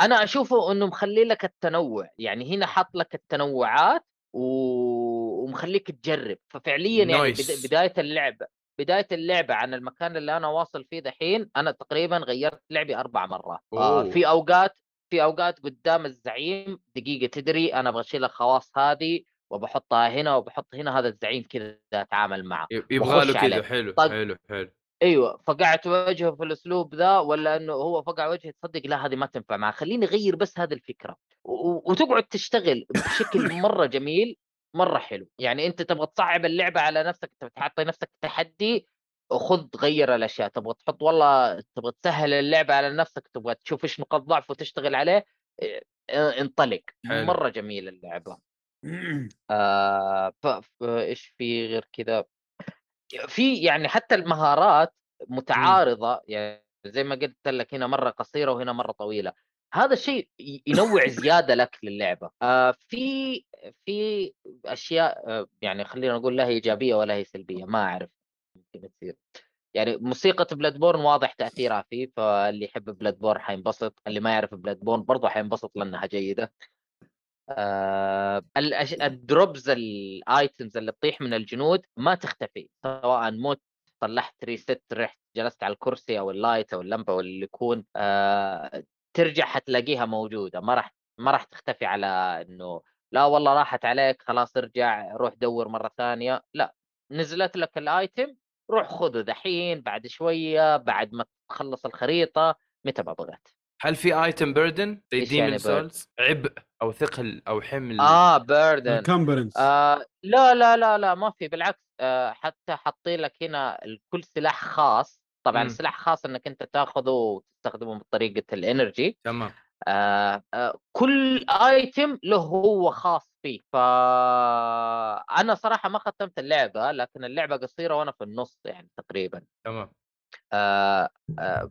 أنا أشوفه إنه مخلي لك التنوع يعني هنا حط لك التنوعات. ومخليك تجرب ففعليا يعني. بداية اللعبه بداية اللعبه عن المكان اللي أنا واصل فيه دحين أنا تقريبا غيرت لعبي أربع مرات آه. في أوقات في أوقات قدام الزعيم دقيقة تدري أنا أبغى اشيل الخواص هذه وبحطها هنا وبحط هنا هذا الزعيم كذا أتعامل معه يبغى له. كذا حلو طق. حلو حلو أيوه فقعت وجهه في الأسلوب ذا ولا إنه هو فقع وجهي تصدق؟ لا هذه ما تنفع معه خليني أغير بس هذه الفكرة. وتقعد تشتغل بشكل مرة جميل مرة حلو. يعني أنت تبغى تصعب اللعبة على نفسك تبغى تعطي نفسك تحدي خذ غير الأشياء. تبغى تحط والله تبغى تسهل اللعبة على نفسك تبغى تشوف إيش نقاط ضعف وتشتغل عليه انطلق. حلو. مرة جميلة اللعبة. آه. إيش في غير كذا؟ في يعني حتى المهارات متعارضة يعني زي ما قلت لك هنا مرة قصيرة وهنا مرة طويلة. هذا الشيء ينوع زيادة لك للعبة. آه في في أشياء آه يعني خلينا نقول لا هي إيجابية ولا هي سلبية ما أعرف ممكن تصير. يعني موسيقى Bloodborne واضح تأثيرها فيه فاللي يحب Bloodborne حينبسط اللي ما يعرف Bloodborne برضه حينبسط لأنها جيدة. آه. ال drops ال items اللي تطيح من الجنود ما تختفي سواء مت طلعت rest رحت جلست على الكرسي أو ال light أو اللمبة أو اللي يكون آه ترجع حتلاقيها موجودة ما راح ما راح تختفي على إنه لا والله راحت عليك خلاص ارجع روح دور مرة ثانية لا نزلت لك ال item روح خذه دحين بعد شوية بعد ما تخلص الخريطة متى ما بغيت هل في item burden زي إيش Demon's يعني burden؟ Souls عبء أو ثقل أو حمل؟ آه burden encumbrance آه لا لا لا لا ما في بالعكس. آه حتى حاطين لك هنا كل سلاح خاص. طبعا مم. السلاح خاص إنك أنت تاخذه وتستخدمه بطريقة ال energy تمام. آه آه كل item له هو خاص فيه. ف أنا صراحة ما ختمت اللعبة لكن اللعبة قصيرة وأنا في النص يعني تقريبا. تمام. آه آه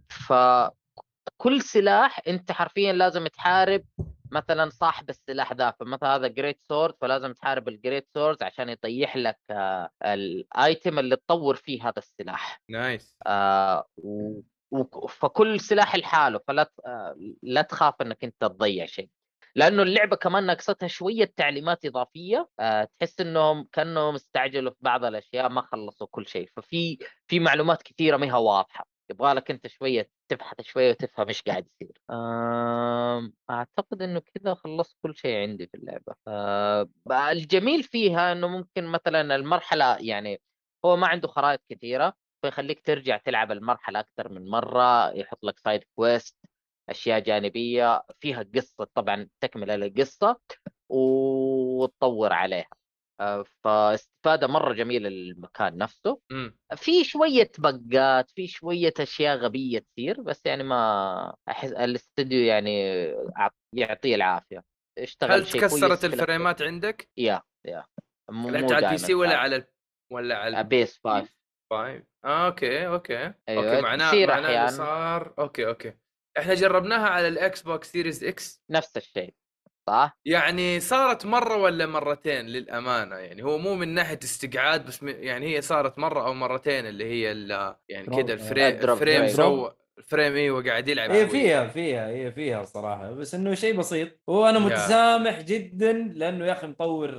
فكل سلاح أنت حرفيا لازم تحارب مثلا صاحب السلاح ذا فمثلا هذا great sword فلازم تحارب ال great sword عشان يطيح لك آه ال item اللي تطور فيه هذا السلاح. nice آه و... و... فكل سلاح لحاله فلا ت- آه لا تخاف إنك أنت تضيع شيء. لأنه اللعبة كمان ناقصتها شوية تعليمات إضافية آه تحس إنهم كأنهم استعجلوا في بعض الأشياء ما خلصوا كل شيء. ففي في معلومات كثيرة ما هي واضحة. يبغى لك أنت شوية تبحث شوية وتفهم إيش قاعد يصير. أعتقد إنه كذا خلصت كل شيء عندي في اللعبة. آه الجميل فيها إنه ممكن مثلا المرحلة يعني هو ما عنده خرائط كثيرة فيخليك ترجع تلعب المرحلة أكثر من مرة يحط لك سايد كويست أشياء جانبية فيها قصة طبعا تكمله للقصه وتطور عليها. فاستفادة مرة جميلة للمكان نفسه في شوية بقات في شوية أشياء غبية تصير بس يعني ما أحس الاستوديو يعني يعطيه العافية اشتغل هل تكسرت. الفريمات عندك؟ يا يا مو لعبت على البي سي ولا. على ال- ولا على بيس 5 الفايف؟ آه أوكي أوكي أيوة، أوكي معناه معناه. صار أوكي أوكي إحنا جربناها على الاكس بوكس سيريز إكس نفس الشيء صح؟ يعني صارت مرة ولا مرتين للأمانة يعني هو مو من ناحية استقعاد بس يعني هي صارت مرة أو مرتين اللي هي ال- يعني. كذا الفريم الفريم فريم. سوى الفريم أيوه قاعد يلعب هي. فيها فيها هي فيها صراحة بس إنه شيء بسيط وأنا. متسامح جدا لأنه يا أخي مطور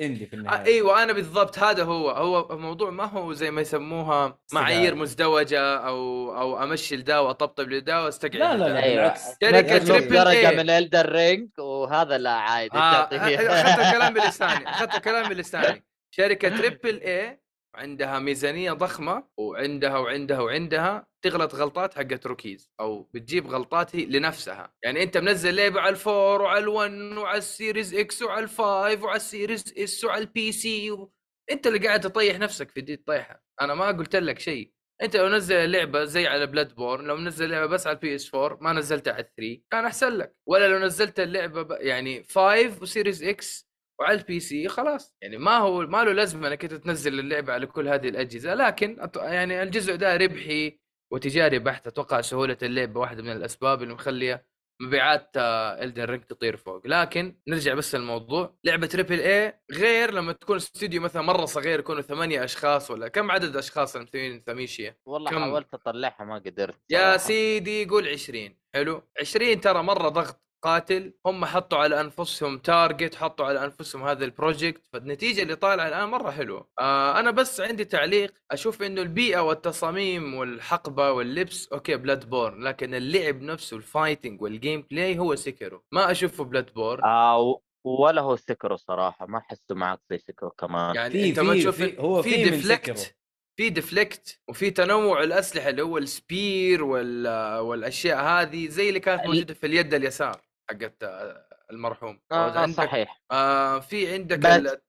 اندي في آه النهاية إيوه أنا بالضبط هذا هو هو الموضوع ما هو زي ما يسموها معايير. مزدوجة أو أو أمشي لدا واطبطب لدا واستقعد لا، لا،. لا. أيوه بالعكس. شركة نص تريبل درجة إيه. من Elden Ring وهذا لا عادي آه تعطيه. أخذت الكلام بلساني أخذت الكلام بلساني شركة triple A عندها ميزانية ضخمة وعندها وعندها وعندها تغلط غلطات حقت rookies أو بتجيب غلطات لنفسها. يعني أنت منزل لعبه على ال Four وعلى ال One وعلى ال Series X وعلى ال Five وعلى ال Series S وعلى ال PC و... أنت اللي قاعد تطيح نفسك في دي الطيحه أنا ما قلت لك شيء. أنت لو نزل لعبة زي على Bloodborne لو منزل لعبة بس على ال PS 4 ما نزلتها على 3 كان أحسن لك. ولا لو نزلت اللعبة ب... يعني 5 و Series X وعلى ال PC خلاص. يعني ما هو ما له لازمة إنك تنزل اللعبة على كل هذه الأجهزة لكن يعني الجزء ده ربحي وتجاري بحت أتوقع سهولة اللعبة واحدة من الأسباب اللي مخلية مبيعات Elden Ring تطير فوق. لكن نرجع بس للموضوع. لعبة triple A غير لما تكون استوديو مثلا مرة صغير يكونوا ثمانية أشخاص ولا كم عدد أشخاص المسويين Thymesia والله كم؟ حاولت أطلعها ما قدرت. يا. سيدي قول 20 حلو. 20 ترى مرة ضغط. قاتل هم حطوا على أنفسهم target حطوا على أنفسهم هذا ال project فالنتيجة اللي طالعة الآن مرة حلوة. آه أنا بس عندي تعليق. أشوف إنه البيئة والتصاميم والحقبة واللبس أوكي Bloodborne لكن اللعب نفسه ال fighting وال game play هو Sekiro ما أشوفه Bloodborne آه و- ولا هو Sekiro صراحة. ما أحسه معك زي Sekiro كمان. يعني في- أنت ما تشوف في- هو في deflect. في deflect وفي تنوع الأسلحة اللي هو ال spear وال والأشياء هذه زي اللي كانت موجودة في اليد اليسار حقت آه، المرحوم. آه عندك؟ صحيح. آه في عندك بس- ال-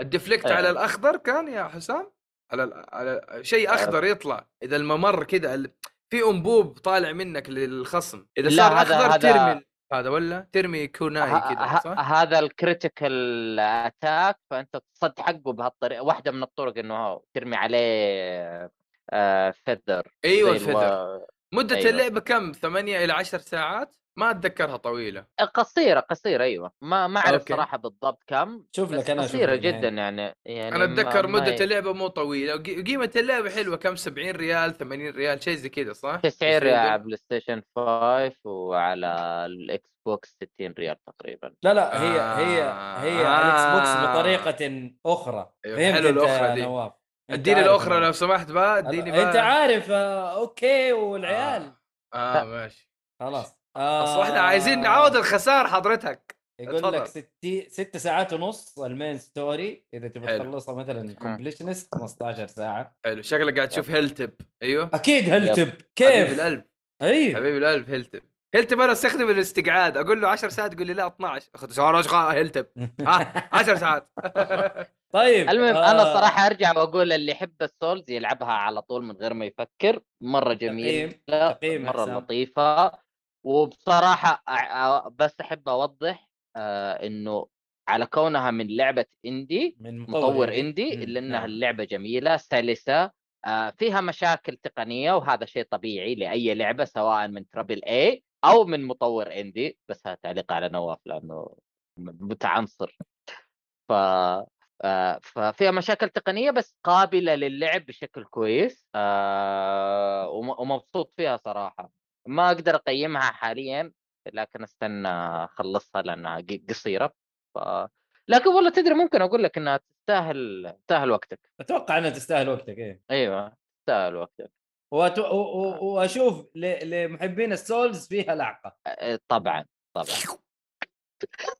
ال deflect آه. على الأخضر كان يا حسام؟ على ال- على شيء أخضر يطلع. إذا الممر كذا في أنبوب طالع منك للخصم. إذا صار أخضر هذا- ترمي هذا ولا ترمي كوناي كذا صح؟ هذا ال critical attack فأنت تصد حقه بهالطريقة واحدة من الطرق إنه ترمي عليه آه أيوه الو- مدة أيوة. اللعبة كم؟ 8 إلى 10 ساعات؟ ما أتذكرها طويلة. قصيرة قصيرة أيوه. ما ما أعرف. صراحة بالضبط كم شوف لك أنا قصيرة جدا يعني. يعني أتذكر ما مدة هي- اللعبة مو طويلة. وقي- قيمة اللعبة حلوة. كم؟ 70 ريال 80 ريال شيء زي كذا صح؟ 90 ريال على بلاي ستيشن 5 وعلى الإكس بوكس 60 ريال تقريبا. لا لا هي هي هي على الاكس بوكس آه. بطريقة أخرى. أيوة، فهمت حلو يا دي. نواف؟ اديني أنا. لو سمحت بقى اديني بقى. انت عارف آه أوكي والعيال. آه, آه ماشي. خلاص. آه. اصل إحنا عايزين نعوض الخسارة حضرتك. يقول اتفضل. لك ستي ست ساعات ونص ال main story إذا تبي. تخلصها مثلا completionist 15 ساعة. حلو. شكلك قاعد تشوف هيلتب. أيوه. أكيد حبيب كيف؟ القلب. أي. حبيب القلب هيلتب. هيلتب أنا استخدم الاستقعاد أقول له 10 ساعات يقول لي لا 12 اخذ شهر هيلتب. ها 10 ساعات. طيب المهم آه، أنا صراحة أرجع وأقول اللي يحب السولز يلعبها على طول من غير ما يفكر. مرة جميلة تقييم- تقييم مرة حسام. لطيفة. وبصراحة بس أحب أوضح إنه على كونها من لعبة اندي من مطور إندي. اندي إلا إنها نعم. اللعبه جميلة سلسة فيها مشاكل تقنية وهذا شيء طبيعي لأي لعبة سواء من ترابل اي أو من مطور اندي بس هذا تعليق على نواف لأنه متعنصر ف ففيها مشاكل تقنية بس قابلة للعب بشكل كويس وم- ومبسوط فيها صراحة ما أقدر أقيمها حاليا لكن أستنى أخلصها لأنها ق- قصيرة. ف... لكن والله تدري ممكن أقول لك إنها تستاهل تستاهل وقتك. أتوقع إنها تستاهل وقتك إيه. أيوه تستاهل وقتك. وأتو... و... و... وأشوف ل... لمحبين ال Souls فيها لعقه آه، طبعا طبعا.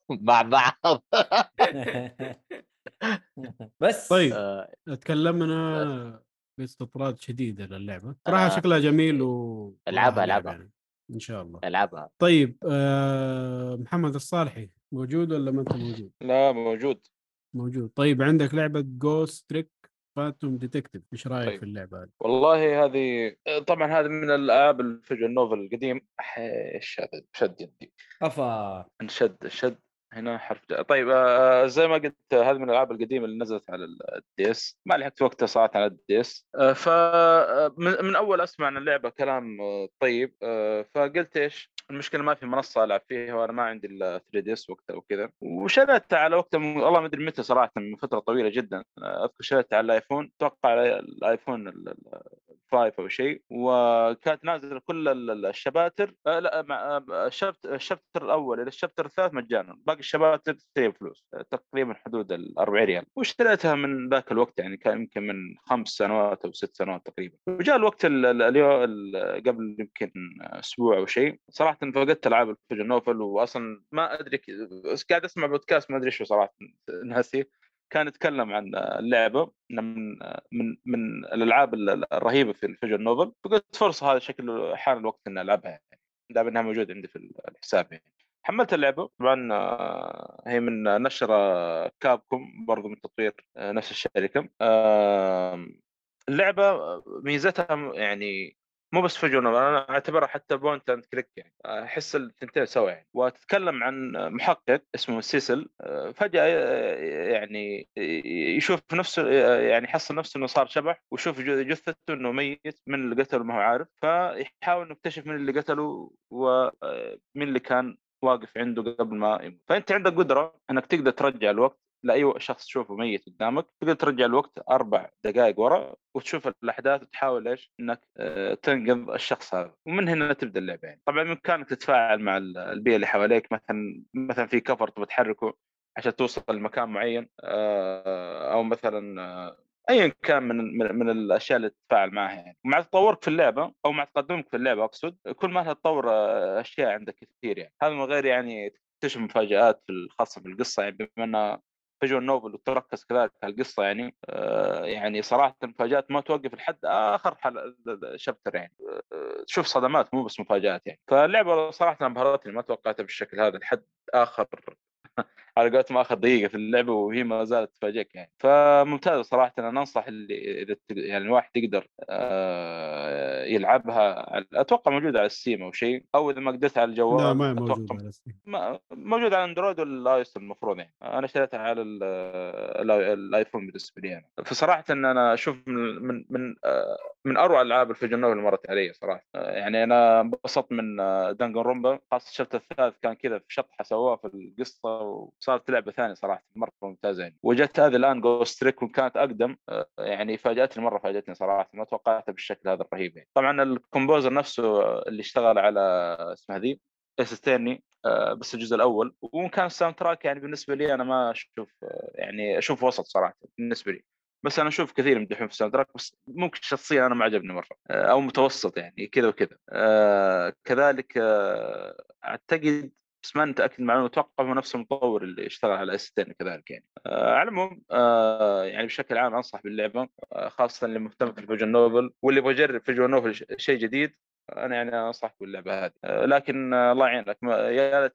مع بعض. بس. طيب. آه، تكلمنا باستطراد شديد للعبة صراحة آه. شكلها جميل و العبها- والله ألعبها. يعني. إن شاء الله ألعبها طيب آه محمد الصالحي موجود ولا ما أنت موجود؟ لا موجود موجود طيب عندك لعبة Ghost Trick Phantom Detective إيش رأيك طيب. في اللعبة هذه؟ والله هذه طبعا هذه من الألعاب ال visual novel القديم إيش هذا شد يدي أفا انشد الشد هنا حرف جاء. طيب آه، زي ما قلت آه، هذه من الألعاب القديمة اللي نزلت على ال DS ما لحقت وقتها صراحة على ال DS ف آه، من من أول أسمع عن اللعبة كلام آه، طيب آه، فقلت إيش؟ المشكلة ما في منصة ألعب فيها وأنا ما عندي إلا 3 DS وقتها وكذا. وشريتها على وقتها والله ما أدري متى صراحة من فترة طويلة جدا. أذكر شريتها على الآيفون أتوقع على الآيفون ال- ال- ال Five أو شيء. وكانت نازلة كل ال- ال- الشباتر آه، لا آه، ال chapt- ال chapter الأول إلى ال chapter الثالث مجانا. باقي الشباتر تشتري فلوس تقريبا حدود ال 40 ريال. واشتريتها من ذاك الوقت يعني كان يمكن من خمس سنوات أو ست سنوات تقريبا. وجاء الوقت ال- ال- اليوم ال- قبل يمكن أسبوع أو شيء. صراحة فقدت ألعاب ال visual novel واصلا ما أدري قاعد أسمع بودكاست ما أدري شو صراحة ناسي. كان يتكلم عن اللعبة من من من الألعاب الرهيبة في ال visual novel. فقلت فرصة هذا شكله حان الوقت إني ألعبها يعني دام إنها موجودة عندي في الحساب يعني. حملت اللعبة طبعا آه، هي من نشر Capcom برضو من تطوير آه، نفس الشركة. اللعبة ميزتها يعني مو بس في genre أنا اعتبرها حتى point and click يعني. أحس الثنتين سوا يعني. وتتكلم عن محقق اسمه Sissel فجأة يعني يشوف نفسه يعني يحصل نفسه إنه صار شبح ويشوف جثته إنه ميت من اللي قتله ما هو عارف. فيحاول إنه يكتشف من اللي قتله ومن آه، اللي كان واقف عنده قبل ما يموت. فأنت عندك قدرة إنك تقدر ترجع الوقت لاي شخص تشوفه ميت قدامك تقدر ترجع الوقت أربع دقائق ورا وتشوف الأحداث وتحاول إيش؟ إنك آه، تنقذ الشخص هذا. ومن هنا تبدأ اللعبه يعني. طبعا بامكانك تتفاعل مع البيئة اللي حواليك مثلا مثلا في كفر تبغى تحركه عشان توصل لمكان معين آه، أو مثلا آه، ايا كان من من, الأشياء اللي تتفاعل معها يعني. مع تطورك في اللعبة أو مع تقدمك في اللعبة أقصد كل ما تطور أشياء عندك كثير يعني. هذا من غير يعني تكتشف مفاجآت في الخاصه بالقصة يعني بما إنها فيجوال نوفل وتركز كذلك على القصة يعني آه يعني صراحة المفاجات ما توقف لحد آخر حل... شابتر يعني. آه تشوف صدمات مو بس مفاجآت يعني. فاللعبة صراحة انبهرتني ما توقعتها بالشكل هذا لحد آخر على قولتهم آخر دقيقة في اللعبة وهي ما زالت تفاجئك يعني. فممتازه صراحة أنا أنصح اللي إذا يعني الواحد يقدر آه، يلعبها أتوقع موجودة على ال Steam أو شيء أو إذا ما قدرت على الجوال لا ما موجوده على ال Steam موجود على اندرويد وال iOS المفروض يعني. أنا اشتريتها على الآيفون بالنسبة لي أنا. فصراحة إن أنا أشوف من من من, آه، من أروع الالعاب ال visual novel اللي مرت علي صراحة. آه، يعني أنا انبسطت من Danganronpa خاصة الشفت الثالث كان كذا في شطحة سواه في القصة صارت لعبة ثانية صراحة مرة ممتازة يعني. وجت هذه الآن Ghost Trick وكانت أقدم آه، يعني فاجأتني مرة فاجأتني صراحة ما توقعتها بالشكل هذا الرهيب يعني. طبعا ال composer نفسه اللي اشتغل على اسمها the Ace Attorney آه، بس الجزء الأول. وإن كان ال soundtrack يعني بالنسبة لي أنا ما أشوف آه، يعني أشوف وسط صراحة بالنسبة لي. بس أنا أشوف كثير يمدحون في ال soundtrack بس ممكن شخصيا أنا ما عجبني مرة أو متوسط يعني كذا وكذا. كذلك أعتقد بس ما متاكد المعلومه أتوقع هو نفس المطور اللي اشتغل على استين كذلك يعني. آه على العموم آه يعني بشكل عام أنصح باللعبة آه خاصة اللي مهتم في ال visual novel واللي يبغى يجرب visual novel شيء جديد أنا يعني أنصحك باللعبة هذه. لكن الله يعينك يا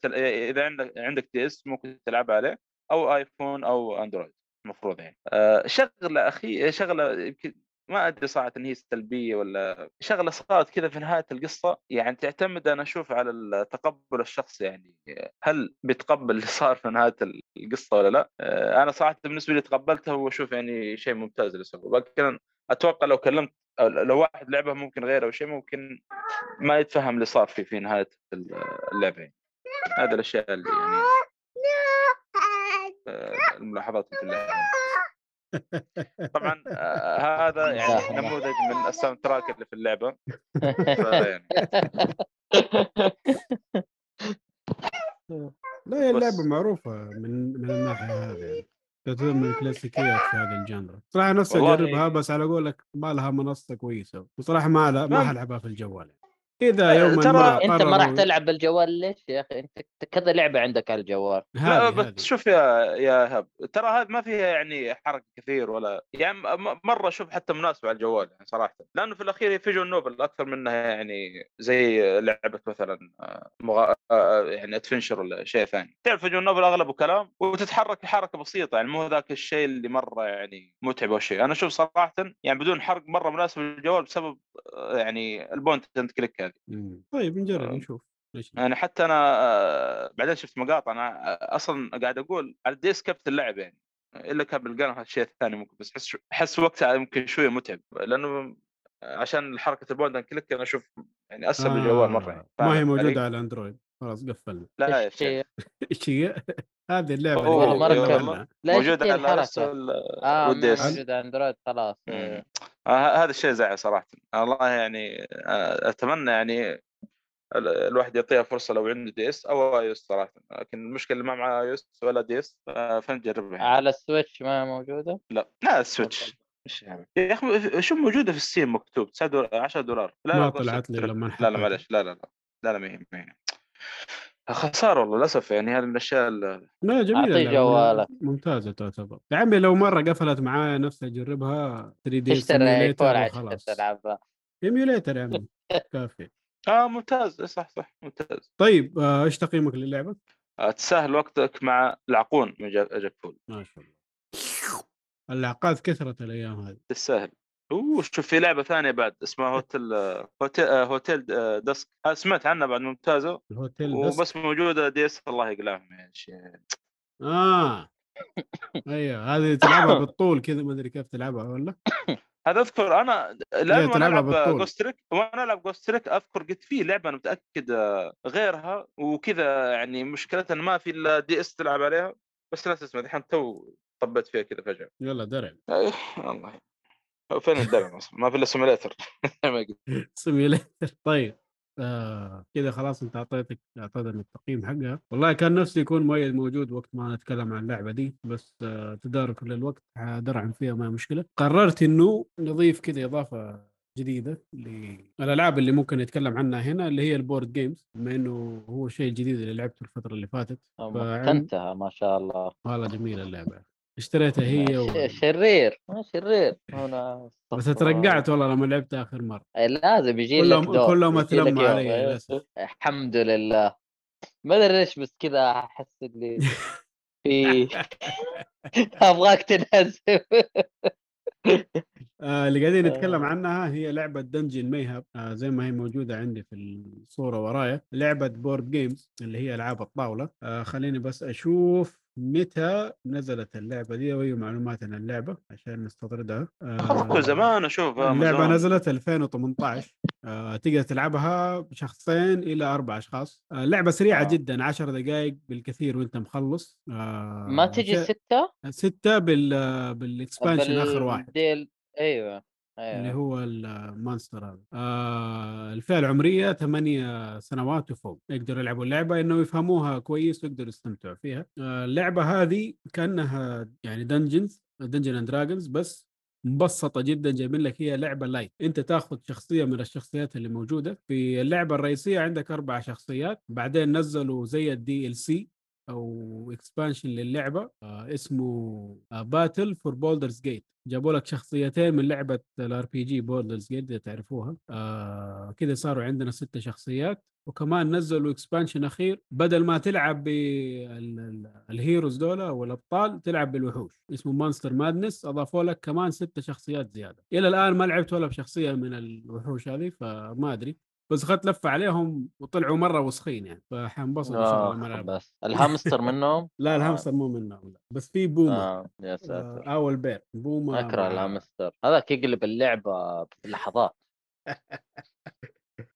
إذا عندك عندك DS ممكن تلعب عليه أو iPhone أو Android المفروض يعني. شغلة أخي شغلة يمكن ما أدري صراحة إن هي سلبية ولا شغلة صارت كذا في نهاية القصة يعني تعتمد أنا أشوف على تقبل الشخص يعني هل بيتقبل اللي صار في نهاية القصة ولا لا؟ آه، أنا صراحة بالنسبة لي تقبلته وأشوف يعني شيء ممتاز اللي سووه لكن أتوقع لو كلمت لو واحد لعبه ممكن غيره أو شيء ممكن ما يتفهم اللي صار في في نهاية اللعبة يعني. هذه الأشياء اللي يعني آه، الملاحظات في اللعبه طبعا آه هذا يعني نموذج من الساوند تراك اللي في اللعبة يعني. لا هي اللعبة معروفة من من الناحية هذه يعني تعتبر من الكلاسيكيات في هذا الجنرا صراحة نفسي أجربها بس على قولك ما لها منصة كويسة وصراحة ما لا ما حلعبها في الجوال يعني. إذا يوم ترى ما أنت ما راح تلعب بالجوال ليش يا أخي؟ أنت كذا لعبة عندك على الجوال. لا بس شوف يا يا هب ترى هذا ما فيها يعني حركه كثير ولا يعني مرة شوف حتى مناسبة على الجوال يعني صراحة. لأنه في الأخير visual novel أكثر منها يعني زي لعبة مثلا آه، مغا... آه، يعني adventure ولا شيء ثاني. تعرف visual novel اغلبه كلام؟ وتتحرك حركة بسيطة يعني مو ذاك الشيء اللي مرة يعني متعب أو شيء. أنا أشوف صراحة يعني بدون حرق مرة مناسب للجوال بسبب آه، يعني ال point click هذه طيب نجرب آه. نشوف. يعني حتى أنا آه، بعدين شفت مقاطع أنا آه، أصلا قاعد أقول على ال DS كنت اللعب يعني إلا كان بالقلم هذا الشيء الثاني ممكن بس أحس أحس وقتها يمكن شوية متعب لأنه عشان حركة ال point click أنا أشوف يعني أسهل آه بالجوال مرة يعني. ما هي موجودة على ال Android. خلاص قفلنا. لا يا شيخ. هذه اللعبة والله مره موجودة على ال iOS آه موجودة على Android خلاص. آه هذا الشيء زعل صراحة. الله يعني آه أتمنى يعني الواحد يعطيها فرصة لو عنده DS أو iOS صراحة. لكن المشكلة اللي ما معاه iOS ولا DS فنجربها يعني. على ال Switch ما موجودة؟ لا لا ال Switch. يعني يا أخي شو موجودة في ال Steam مكتوب 9 دولار 10 دولار. لا ما طلعت لي لما لا لا معلش. لا لا لا. لا لا ما هي. خسارة والله للأسف يعني هذه من الأشياء اللي لا جميلة أعطيه اللعبة، جوالك. ممتازة تعتبر. يا عمي لو مرة قفلت معايا نفسي اجربها 3 دي عشان وخلاص. تلعبها. ايميوليتر يا عمي كافي. آه ممتاز. صح صح ممتاز. طيب آه، إيش تقييمك للعبة؟ آه تسهل وقتك مع العقون من جا- جاك فول ما شاء الله. العقاد كثرت الأيام هذه. تستاهل. أوه شوف في لعبة ثانية بعد اسمها هوتيل هوتيل آه، هوتيل آه، دسك آه، سمعت عنها بعد ممتازة. الهوتيل دسك. وبس موجودة دي إس الله يقلعهم يعني شيء آه. أيوه هذه تلعبها بالطول كذا ما أدري كيف تلعبها ولا؟ هذا أذكر أنا لما تلعبها أنا العب. جوستريك وأنا ألعب جوستريك أذكر قلت في لعبة أنا متأكد غيرها وكذا يعني مشكلتها ما في إلا دي إس تلعب عليها بس لا تسمع الحين تو طبيت فيها كذا فجأة. يلا درع. هو فين الدرع أصلا ما في إلا سيميليتر. simulator طيب. آه كذا خلاص أنت أعطيتك اعطيتني التقييم حقها. والله كان نفسي يكون مؤيد موجود وقت ما نتكلم عن اللعبة دي بس آه تدارك للوقت درعم فيها ما مشكلة. قررت إنه نضيف كذا إضافة جديدة للالعاب اللي ممكن نتكلم عنها هنا اللي هي ال board games بما إنه هو شيء جديد اللي لعبته الفترة اللي فاتت. فعن- ما شاء الله. والله جميلة اللعبة. اشتريتها هي و... شرير ما شرير. هنا بس ترقعت والله لما لعبت آخر مرة. إيه، لازم يجي لك كلهم دور كلهم لك اتلموا. علي إيه. للأسف. الحمد لله. ما أدري ليش بس كذا أحس اللي في أبغاك تنهزم. آه اللي قاعدين نتكلم آه. عنها هي لعبة Dungeon Mayhem آه زي ما هي موجودة عندي في الصورة ورايا. لعبة board games اللي هي ألعاب الطاولة. آه خليني بس أشوف متى نزلت اللعبة دي؟ وهي معلومات عن اللعبة عشان نستطردها. خلصوا زمان أشوف اللعبة أمازون. نزلت 2018 آه تقدر تلعبها بشخصين إلى أربع أشخاص. آه لعبة سريعة آه. جدا 10 دقائق بالكثير وأنت مخلص. آه ما تجي ستة؟ ستة بال بال expansion آخر واحد. بال DLC أيوه. اللي أيوه. هو ال monster هذا. آه الفئة العمرية ثمانية سنوات وفوق. يقدروا يلعبوا اللعبة انه يفهموها كويس ويقدروا يستمتعوا فيها. آه اللعبة هذه كأنها يعني Dungeons Dungeon and Dragons بس مبسطة جدا جايبين لك هي لعبة light أنت تاخذ شخصية من الشخصيات اللي موجودة. في اللعبة الرئيسية عندك أربع شخصيات. بعدين نزلوا زي ال DLC أو expansion للعبة آه اسمه Battle for Baldur's Gate جابوا لك شخصيتين من لعبة ال RPG Baldur's Gate إذا تعرفوها. آه كذا صاروا عندنا ست شخصيات. وكمان نزلوا expansion أخير. بدل ما تلعب بال heroes دول أو الأبطال تلعب بالوحوش. اسمه Monster Madness أضافوا لك كمان ست شخصيات زيادة. إلى الآن ما لعبت ولا بشخصية من الوحوش هذه فما أدري. بس اخذت لفة عليهم وطلعوا مرة وسخين يعني فحنبسط إن شاء الله آه بس. الهامستر منهم؟ لا الهامستر مو منهم لا. بس في بوما. آه يا ساتر. آه أو ال bear بوما أكره الهامستر. هذاك يقلب اللعبة في لحظات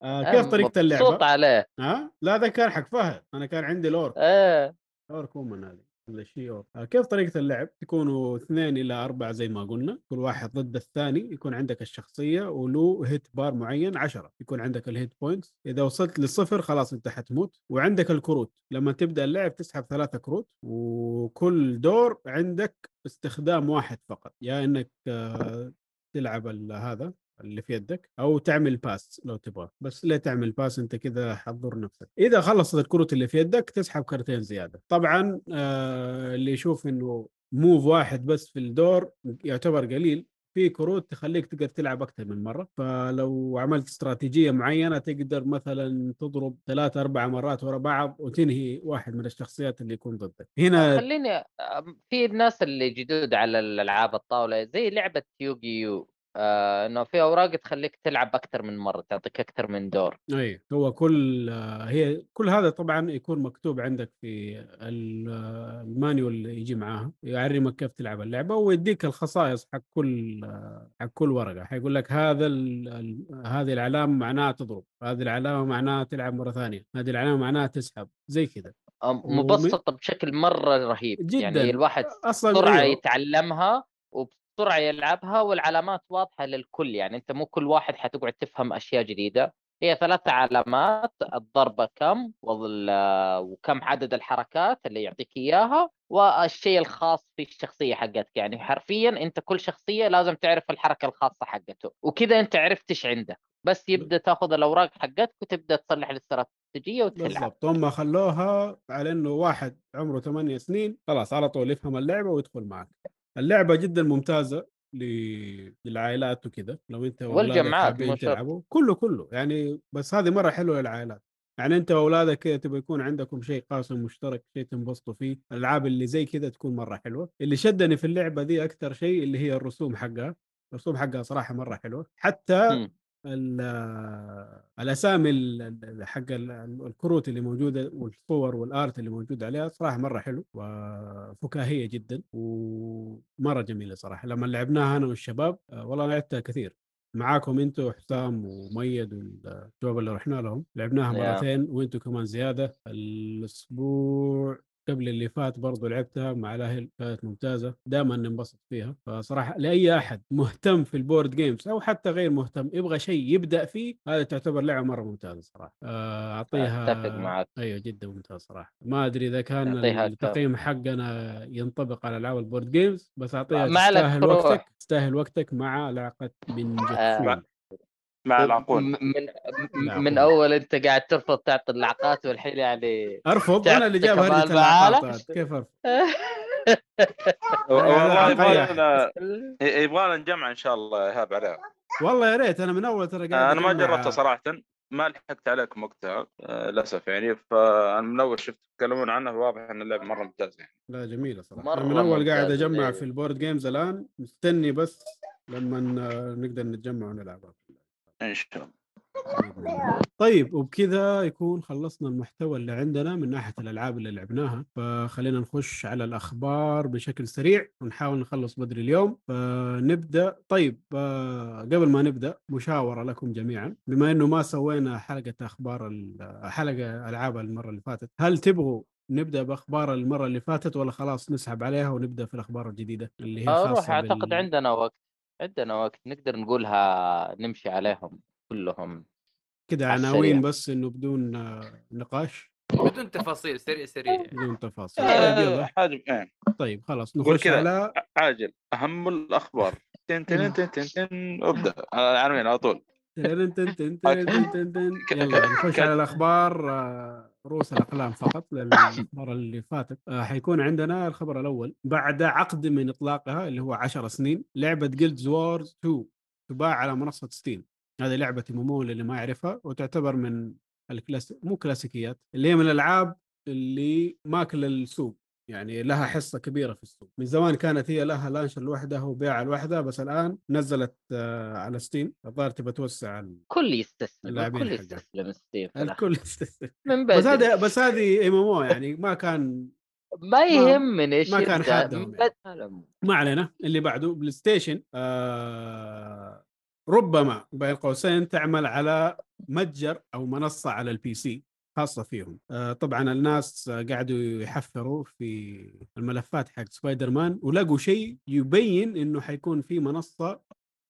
آه كيف طريقة اللعبة؟ عليه. ها؟ لا ذا كان حق فهد. أنا كان عندي ال orc إيه. orc woman هذه. ولا شيء orc. آه كيف طريقة اللعب؟ تكونوا اثنين إلى أربعة زي ما قلنا كل واحد ضد الثاني يكون عندك الشخصية وله hit bar معين 10 يكون عندك ال hit points إذا وصلت للصفر خلاص أنت حتموت وعندك الكروت لما تبدأ اللعب تسحب ثلاثة كروت وكل دور عندك استخدام واحد فقط يا إنك آه تلعب هذا اللي في يدك أو تعمل pass لو تبغى. بس ليه تعمل pass أنت كذا حتضر نفسك. إذا خلصت الكروت اللي في يدك تسحب كرتين زيادة. طبعا آه اللي يشوف إنه move واحد بس في الدور يعتبر قليل. في كروت تخليك تقدر تلعب أكثر من مرة. فلو عملت استراتيجية معينة تقدر مثلا تضرب ثلاث أربع مرات ورا بعض وتنهي واحد من الشخصيات اللي يكون ضدك. هنا خليني أم- في الناس اللي جدد على الألعاب الطاولة زي لعبة Yu-Gi-Oh آه إنه في أوراق تخليك تلعب أكثر من مرة تعطيك أكثر من دور اي هو كل آه، هي كل هذا طبعا يكون مكتوب عندك في ال- المانيول اللي يجي معاها يعلمك كيف تلعب اللعبة ويديك الخصائص حق كل آه، حق كل ورقة حيقول لك هذا هذه العلامة معناها تضرب هذه العلامة معناها تلعب مرة ثانية هذه العلامة معناها تسحب زي كذا مبسطة بشكل مرة رهيب جداً. يعني الواحد أصلا بسرعة أيوه. يتعلمها وبسرعه يلعبها والعلامات واضحة للكل يعني أنت مو كل واحد حتقعد تفهم أشياء جديدة. هي ثلاث علامات الضربة كم وكم عدد الحركات اللي يعطيك إياها والشيء الخاص في الشخصية حقتك. يعني حرفيا أنت كل شخصية لازم تعرف الحركة الخاصة حقته وكذا أنت عرفت إيش عندك. بس يبدأ تاخذ الأوراق حقتك وتبدأ تصلح استراتيجيه وتلعب. بالضبط. هم خلوها على إنه واحد عمره ثمانية سنين خلاص على طول يفهم اللعبة ويدخل معك. اللعبة جدا ممتازة للعائلات وكذا لو أنت شرط. تلعبوا كله كله يعني بس هذه مرة حلوة للعائلات يعني أنت وأولادك كذا تبغى يكون عندكم شيء قاسم مشترك شيء تنبسطوا فيه الألعاب اللي زي كذا تكون مرة حلوة اللي شدني في اللعبة دي أكثر شيء اللي هي الرسوم حقها الرسوم حقها صراحة مرة حلوة حتى مم. ال- الأسامي ال- ال- حق ال- الكروت اللي موجودة والصور والآرت اللي موجود عليها صراحة مرة حلو وفكاهية جدا ومرة جميلة صراحة. لما لعبناها أنا والشباب آه، والله لعبتها كثير. معاكم أنتم حسام وميد والشباب اللي رحنا لهم. لعبناها. مرتين وأنتم كمان زيادة. الأسبوع قبل اللي فات برضو لعبتها مع الأهل كانت ممتازة. دائما ننبسط فيها. فصراحة لأي أحد مهتم في ال board games أو حتى غير مهتم يبغى شيء يبدأ فيه هذه تعتبر لعبة مرة ممتازة صراحة. آه، أعطيها أتفق معك. أيوه جدا ممتاز صراحة. ما أدري إذا كان التقييم حقنا ينطبق على ألعاب ال board games بس أعطيها تستاهل. وقتك تستاهل وقتك مع لعقه من آه. مع العقول. من العقول. من أول أنت قاعد ترفض تعطي اللعقات والحين يعني أرفض؟ أنا اللي جاب معانا؟ العقاقات كيف أرفض؟ والله يبغالنا نجمع إن شاء الله يا ايهاب عليها والله يا ريت أنا من أول ترى قاعد أنا ما جربتها صراحة. ما لحقت عليكم وقتها آه، للأسف يعني. فأنا من أول شفت تتكلمون عنها واضح إن اللعبه مرة ممتازه يعني. لا جميلة صراحة. مرة من أول قاعد أجمع اللعبة. في ال board games الآن مستني بس لما ن- نقدر نتجمع ونلعبها ان شاء الله. طيب وبكذا يكون خلصنا المحتوى اللي عندنا من ناحية الألعاب اللي لعبناها. فخلينا نخش على الأخبار بشكل سريع ونحاول نخلص بدري اليوم. فنبدأ. طيب قبل ما نبدأ مشاورة لكم جميعا. بما أنه ما سوينا حلقة أخبار ال- حلقة ألعاب المرة اللي فاتت هل تبغوا نبدأ بأخبار المرة اللي فاتت ولا خلاص نسحب عليها ونبدأ في الأخبار الجديدة اللي هي أروح خاصة أعتقد بال... عندنا وقت. عندنا وقت نقدر نقولها نمشي عليهم كلهم كده عناوين. بس إنه بدون آه، نقاش؟ بدون تفاصيل سريع سريع. بدون تفاصيل. طيب يلا. آه، حاجة إيه. طيب خلاص نخش. على عاجل أهم الأخبار. تن تن تن تن تن أبدأ. العناوين على طول. تن- تن- تن- تن- تن- تن- تن. يلا نخش على الأخبار. آه، رؤوس الأقلام فقط الاخبار اللي فاتت آه، حيكون عندنا الخبر الأول بعد عقد من إطلاقها اللي هو 10 سنين لعبة جيلد وورز 2 تباع على منصة Steam هذه لعبة MMO اللي ما يعرفها وتعتبر من الكلاس مو كلاسيكيات اللي هي من الألعاب اللي ماكلة السوق. يعني لها حصة كبيرة في السوق من زمان كانت هي لها launcher لوحدها وبيعها لوحدها بس الآن نزلت آه، على Steam الظاهر تبى توسع ال- كل يستسلم الكل. يستسلم الأخير. الكل يستسلم. من بس هذا بس هذه MMO يعني ما كان ما يهمني إيش ما كان من يعني. ما علينا اللي بعده PlayStation آه ربما بين قوسين تعمل على متجر أو منصة على ال PC خاصة فيهم آه طبعا الناس قاعدوا يحفروا في الملفات حق سبايدر مان ولقوا شيء يبين إنه حيكون في منصة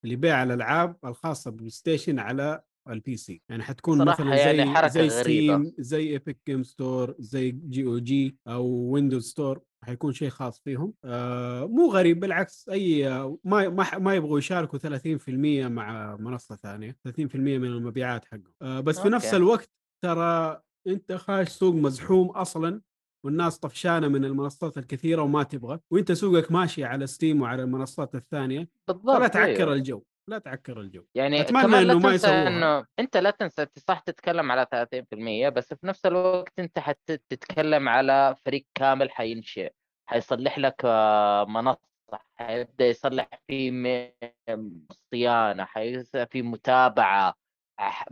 لبيع الألعاب الخاصة بال PlayStation على ال PC يعني حتكون مثلا يعني زي حركة زي. Steam زي Epic Games Store زي GOG أو Windows Store حيكون شيء خاص فيهم آه مو غريب بالعكس أي ما ما ما يبغوا يشاركوا 30% مع منصة ثانية 30% من المبيعات حقهم آه بس في نفس okay. الوقت ترى أنت خاش سوق مزحوم أصلا والناس طفشانة من المنصات الكثيرة وما تبغى وأنت سوقك ماشي على Steam وعلى المنصات الثانية بالضبط فلا تعكر أيوه. الجو لا تعكر الجو يعني لا إنه ما يسووها. إنه أنت لا تنسى صح تتكلم على 30% بس في نفس الوقت أنت حتتكلم على فريق كامل حينشئ حيصلح لك آه، منصة حيبدأ يصلح في صيانة حيصير في متابعة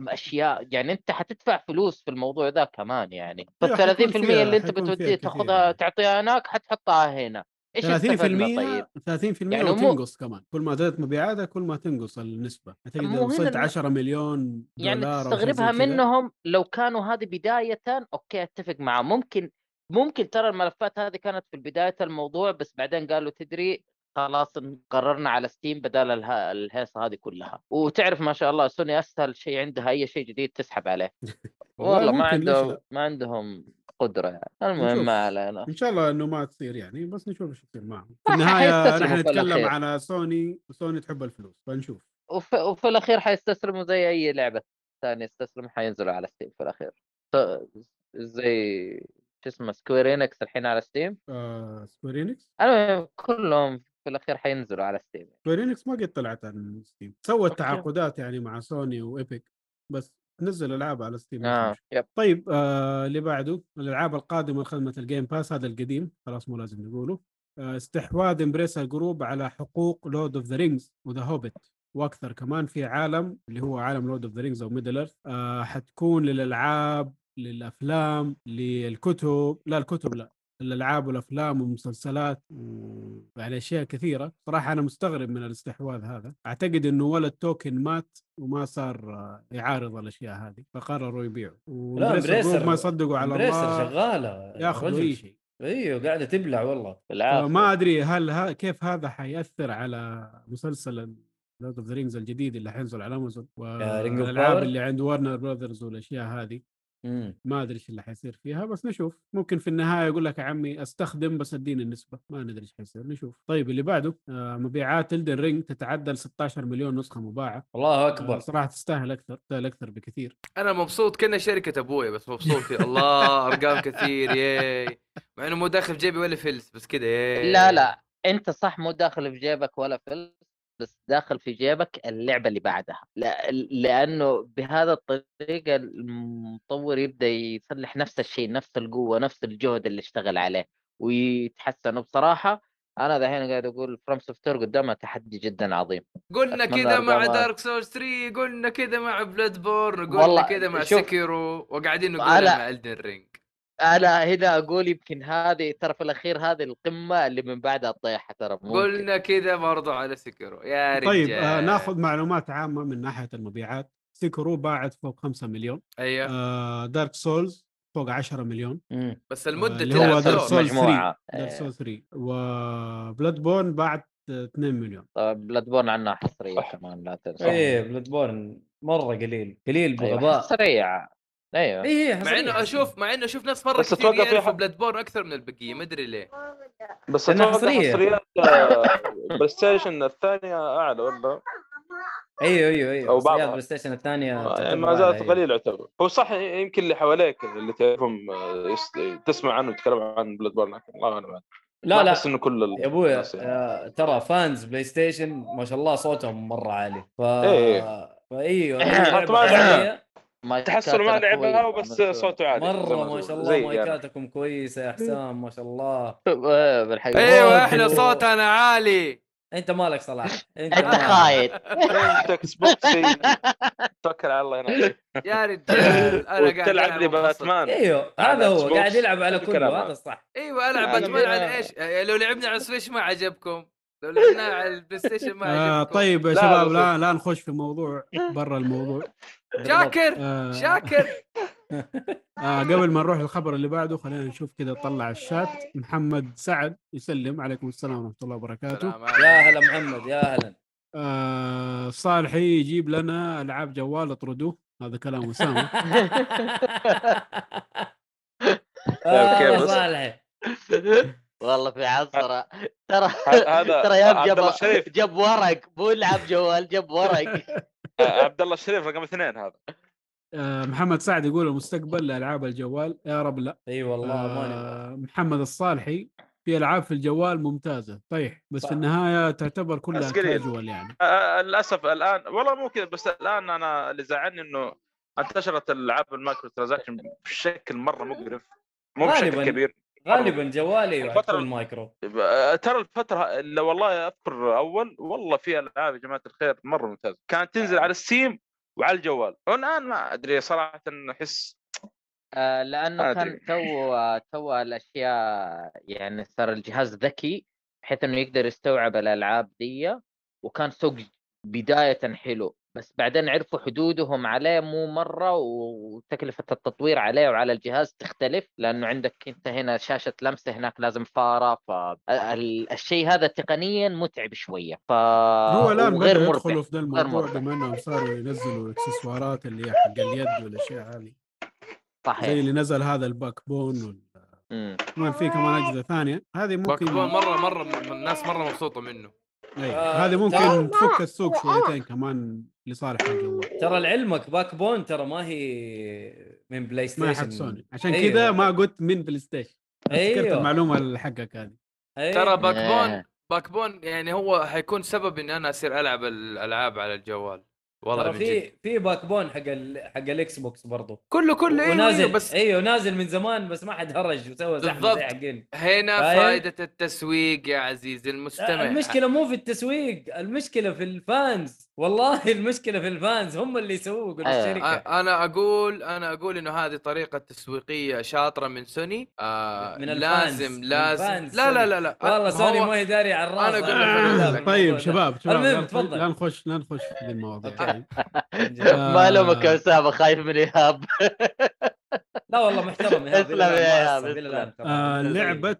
أشياء يعني أنت حتدفع فلوس في الموضوع ذا كمان يعني فال أيوة، حيكون 30% فيها- اللي أنت بتوديه تاخذها يعني. تعطيها هناك حتحطها هنا إيش 30% استفدنا طيب؟ 30% يعني مو- وتنقص كمان كل ما زادت مبيعاتها كل ما تنقص النسبة اعتقد مو اذا وصلت الم- 10 مليون يعني دولار زي تستغربها. منهم لو كانوا هذه بداية okay أتفق معاه ممكن ممكن ترى الملفات هذه كانت في بداية الموضوع بس بعدين قالوا تدري خلاص قررنا على Steam بدل اله- الهيصة هذه كلها. وتعرف ما شاء الله سوني أسهل شيء عندها أي شيء جديد تسحب عليه. والله ما عندهم؟ ما عندهم قدرة. يعني المهم. ما علينا. إن شاء الله إنه ما تصير يعني بس نشوف إيش يصير معهم. في النهاية نحن نتكلم. على Sony و Sony تحب الفلوس فنشوف. وفي, وفي الأخير حيستسلموا زي أي لعبة ثانية يستسلموا حينزلوا على Steam في الأخير. زي شو اسمه Square Enix الحين على Steam آه Square Enix أنا كلهم في الأخير حينزلوا على Steam. Square Enix ما قد طلعت عن Steam. سوت. تعاقدات يعني مع Sony و Epic بس تنزل ألعاب على Steam مشكلة. yep. طيب آه اللي بعده الألعاب القادمة لخدمة ال Game Pass هذا القديم خلاص مو لازم نقوله. آه استحواذ Embracer Group على حقوق Lord of the Rings و The Hobbit وأكثر كمان في عالم اللي هو عالم Lord of the Rings أو Middle-earth آه حتكون للألعاب للأفلام للكتب. لا الكتب لا. الألعاب والأفلام والمسلسلات ويعني أشياء كثيرة. صراحة أنا مستغرب من الاستحواذ هذا. أعتقد إنه ولا التوكن مات وما صار يعارض الأشياء هذه فقرروا يبيعوا لا Group ما يصدقوا على الله شغالة ياخذوا. أي شيء. أيوه قاعدة تبلع والله. بالعافية. فما أدري هل ها كيف هذا حيأثر على مسلسل Lord of the Rings الجديد اللي حينزل على امازون والألعاب؟ اللي عند Warner Brothers والأشياء هذه. مم. ما أدري إيش اللي حيصير فيها بس نشوف. ممكن في النهاية يقول لك يا عمي أستخدم بس أديني النسبة. ما ندري إيش حيصير نشوف. طيب اللي بعده آه مبيعات Elden Ring تتعدى 16 مليون نسخة مباعة. الله آه أكبر. صراحة تستاهل أكثر تستاهل أكثر بكثير. أنا مبسوط كأنها شركة أبوي بس مبسوط. فيه الله أرقام كثير yay. مع إنه مو داخل في جيبي ولا فلس بس كذا yay. لا لا. أنت صح مو داخل في جيبك ولا فلس. بس داخل في جيبك اللعبة اللي بعدها. لا لأنه بهذا الطريقة المطور يبدأ يصلح نفس الشيء نفس القوة نفس الجهد اللي اشتغل عليه ويتحسن. وبصراحة أنا دحين قاعد أقول From Software قدامها تحدي جدا عظيم. قلنا كذا مع Dark Souls 3 قلنا كذا مع Bloodborne قلنا كذا مع Sekiro وقاعدين نقول مع Elden Ring أنا هنا أقول يمكن هذه ترى في الأخير هذه القمة اللي من بعدها الطيحه ترى. قلنا كذا برضو على Sekiro يا رجال طيب آه ناخذ معلومات عامة من ناحية المبيعات Sekiro باعت فوق 5 مليون أيوه آه Dark Souls فوق 10 مليون مم. بس المدة اللي تلعب هو. Dark Souls 3 مجموعة. Dark. Souls 3 و Bloodborne باعت 2 مليون طيب Bloodborne عنها حصريه صح. كمان لا تنسى إيه Bloodborne مرة قليل قليل أيوة، بغباء حصريه أيوه. إيه مع إنه أشوف مع إنه أشوف ناس مرة بس كثير يعرفوا حق- Bloodborne أكثر من البقية ما أدري ليه. بس أتوقع. حصريات آه، بلاي ستيشن الثانية أعلى ولا أيوه أيوه أيوه. بعضها. بعض PlayStation الثانية يعني تعتبر ما زالت أيوة. قليل يعتبر. هو صح يمكن اللي حواليك اللي تعرفهم آه، تسمع عنه وتتكلم عن Bloodborne لكن الله اعلم لا ما لا. أحس إنه كل يا الناس يعني. آه، ترى fans PlayStation ما شاء الله صوتهم مرة عالي. ف إيه. فايوه ما تحسن ما لعبها وبس صوت صوته عالي مرة ما. شاء الله يعني. مايكاتكم كويسة يا حسام ما شاء الله بالحقيقة أيوه إحنا. صوتنا عالي أنت مالك صلاح أنت. خايد أنت Xbox ي توكل على الله هنا يا رجال أنا قاعد وتلعب لي. باتمان إيوه هذا هو. قاعد يلعب على كله. هذا الصح إيوه ألعب يعني باتمان على إيش؟ يعني لو لعبنا على ال Switch ما عجبكم لو لعبنا على ال PlayStation ما آه عجبكم طيب يا شباب لا لا نخش في موضوع برا الموضوع شاكر آه. شاكر. آه قبل ما نروح الخبر اللي بعده خلينا نشوف كذا طلع الشات. محمد سعد يسلم. عليكم السلام ورحمة الله وبركاته. يا هلا محمد يا هلا. آه صالحي يجيب لنا ألعاب جوال اطردوه. هذا كلام أسامة. آه، كيف بس؟ صالح. والله في عصرة ترى هذا ترى يا عبد الله جاب جاب ورق مو يلعب جوال جاب ورق. عبد الله الشريف رقم اثنين هذا. آه محمد سعد يقول المستقبل لالعاب الجوال. يا رب لا. إي والله ماني. آه محمد الصالحي في ألعاب في الجوال ممتازة. طيح. بس صح. في النهاية تعتبر كلها. كاجوال يعني. آه، للأسف الآن والله مو كذا بس الآن أنا اللي زعلني إنه انتشرت العاب ال microtransaction بشكل مرة مقرف مو بشكل. كبير. غالبا جوالي الفترة- يكون مايكرو آه، ترى الفترة اللي والله أذكر أول والله في ألعاب يا جماعة الخير مرة ممتازة. كانت تنزل على السيم وعلى الجوال. والان ما أدري صراحة أحس آه، لأنه كان. تو تو الأشياء يعني صار الجهاز ذكي بحيث إنه يقدر يستوعب الألعاب دي. وكان سوق بداية حلو. بس بعدين عرفوا حدودهم عليه مو مرة وتكلفة التطوير عليه وعلى الجهاز تختلف لأنه عندك أنت هنا شاشة لمسة هناك لازم فارة فالشيء هذا تقنيا متعب شوية ف هو الآن مربح. يدخلوا في ذا الموضوع مربح. بما انهم صاروا ينزلوا اكسسوارات اللي هي حق اليد والأشياء هذه زي صحيح اللي نزل هذا ال Backbone وال... كمان في كمان أجهزة ثانية هذه ممكن Backbone مرة مرة م- الناس مرة مبسوطة منه هذه ترى- ممكن تفك السوق شويتين كمان لصالح الجوال ترى لعلمك Backbone ترى ما هي من PlayStation ما حق سوني عشان أيوه. كذا ما قلت من PlayStation أيوه. المعلومة حقك هذه. أيوه. ترى Backbone إيه. Backbone يعني هو حيكون سبب إني أنا أصير ألعب الألعاب على الجوال. والله في في Backbone حق ال... حق ال Xbox برضه كله كله أيوه ونازل أيوه بس إيوه نازل من زمان بس ما حد هرج وسوى زحمة بالضبط. زي حقين. هنا؟ فائدة التسويق يا عزيزي المستمع. المشكلة مو في التسويق المشكلة في ال fans. والله المشكلة في ال fans هم اللي يسوقوا أيوة. للشركة أ- أنا أقول أنا أقول إنه هذه طريقة تسويقية شاطرة من سوني آه من ال fans، لازم من لازم fans لا لا. لا لا والله سوني ما هي داري على الراس أنا أقول لك. طيب. شباب شباب المهم، تفضل. لا نخش لا نخش في المواضيع. ما لومك يا اسامه خايف من إيهاب لا والله محترم إيهاب، اسلم يا ترى. آه، لعبة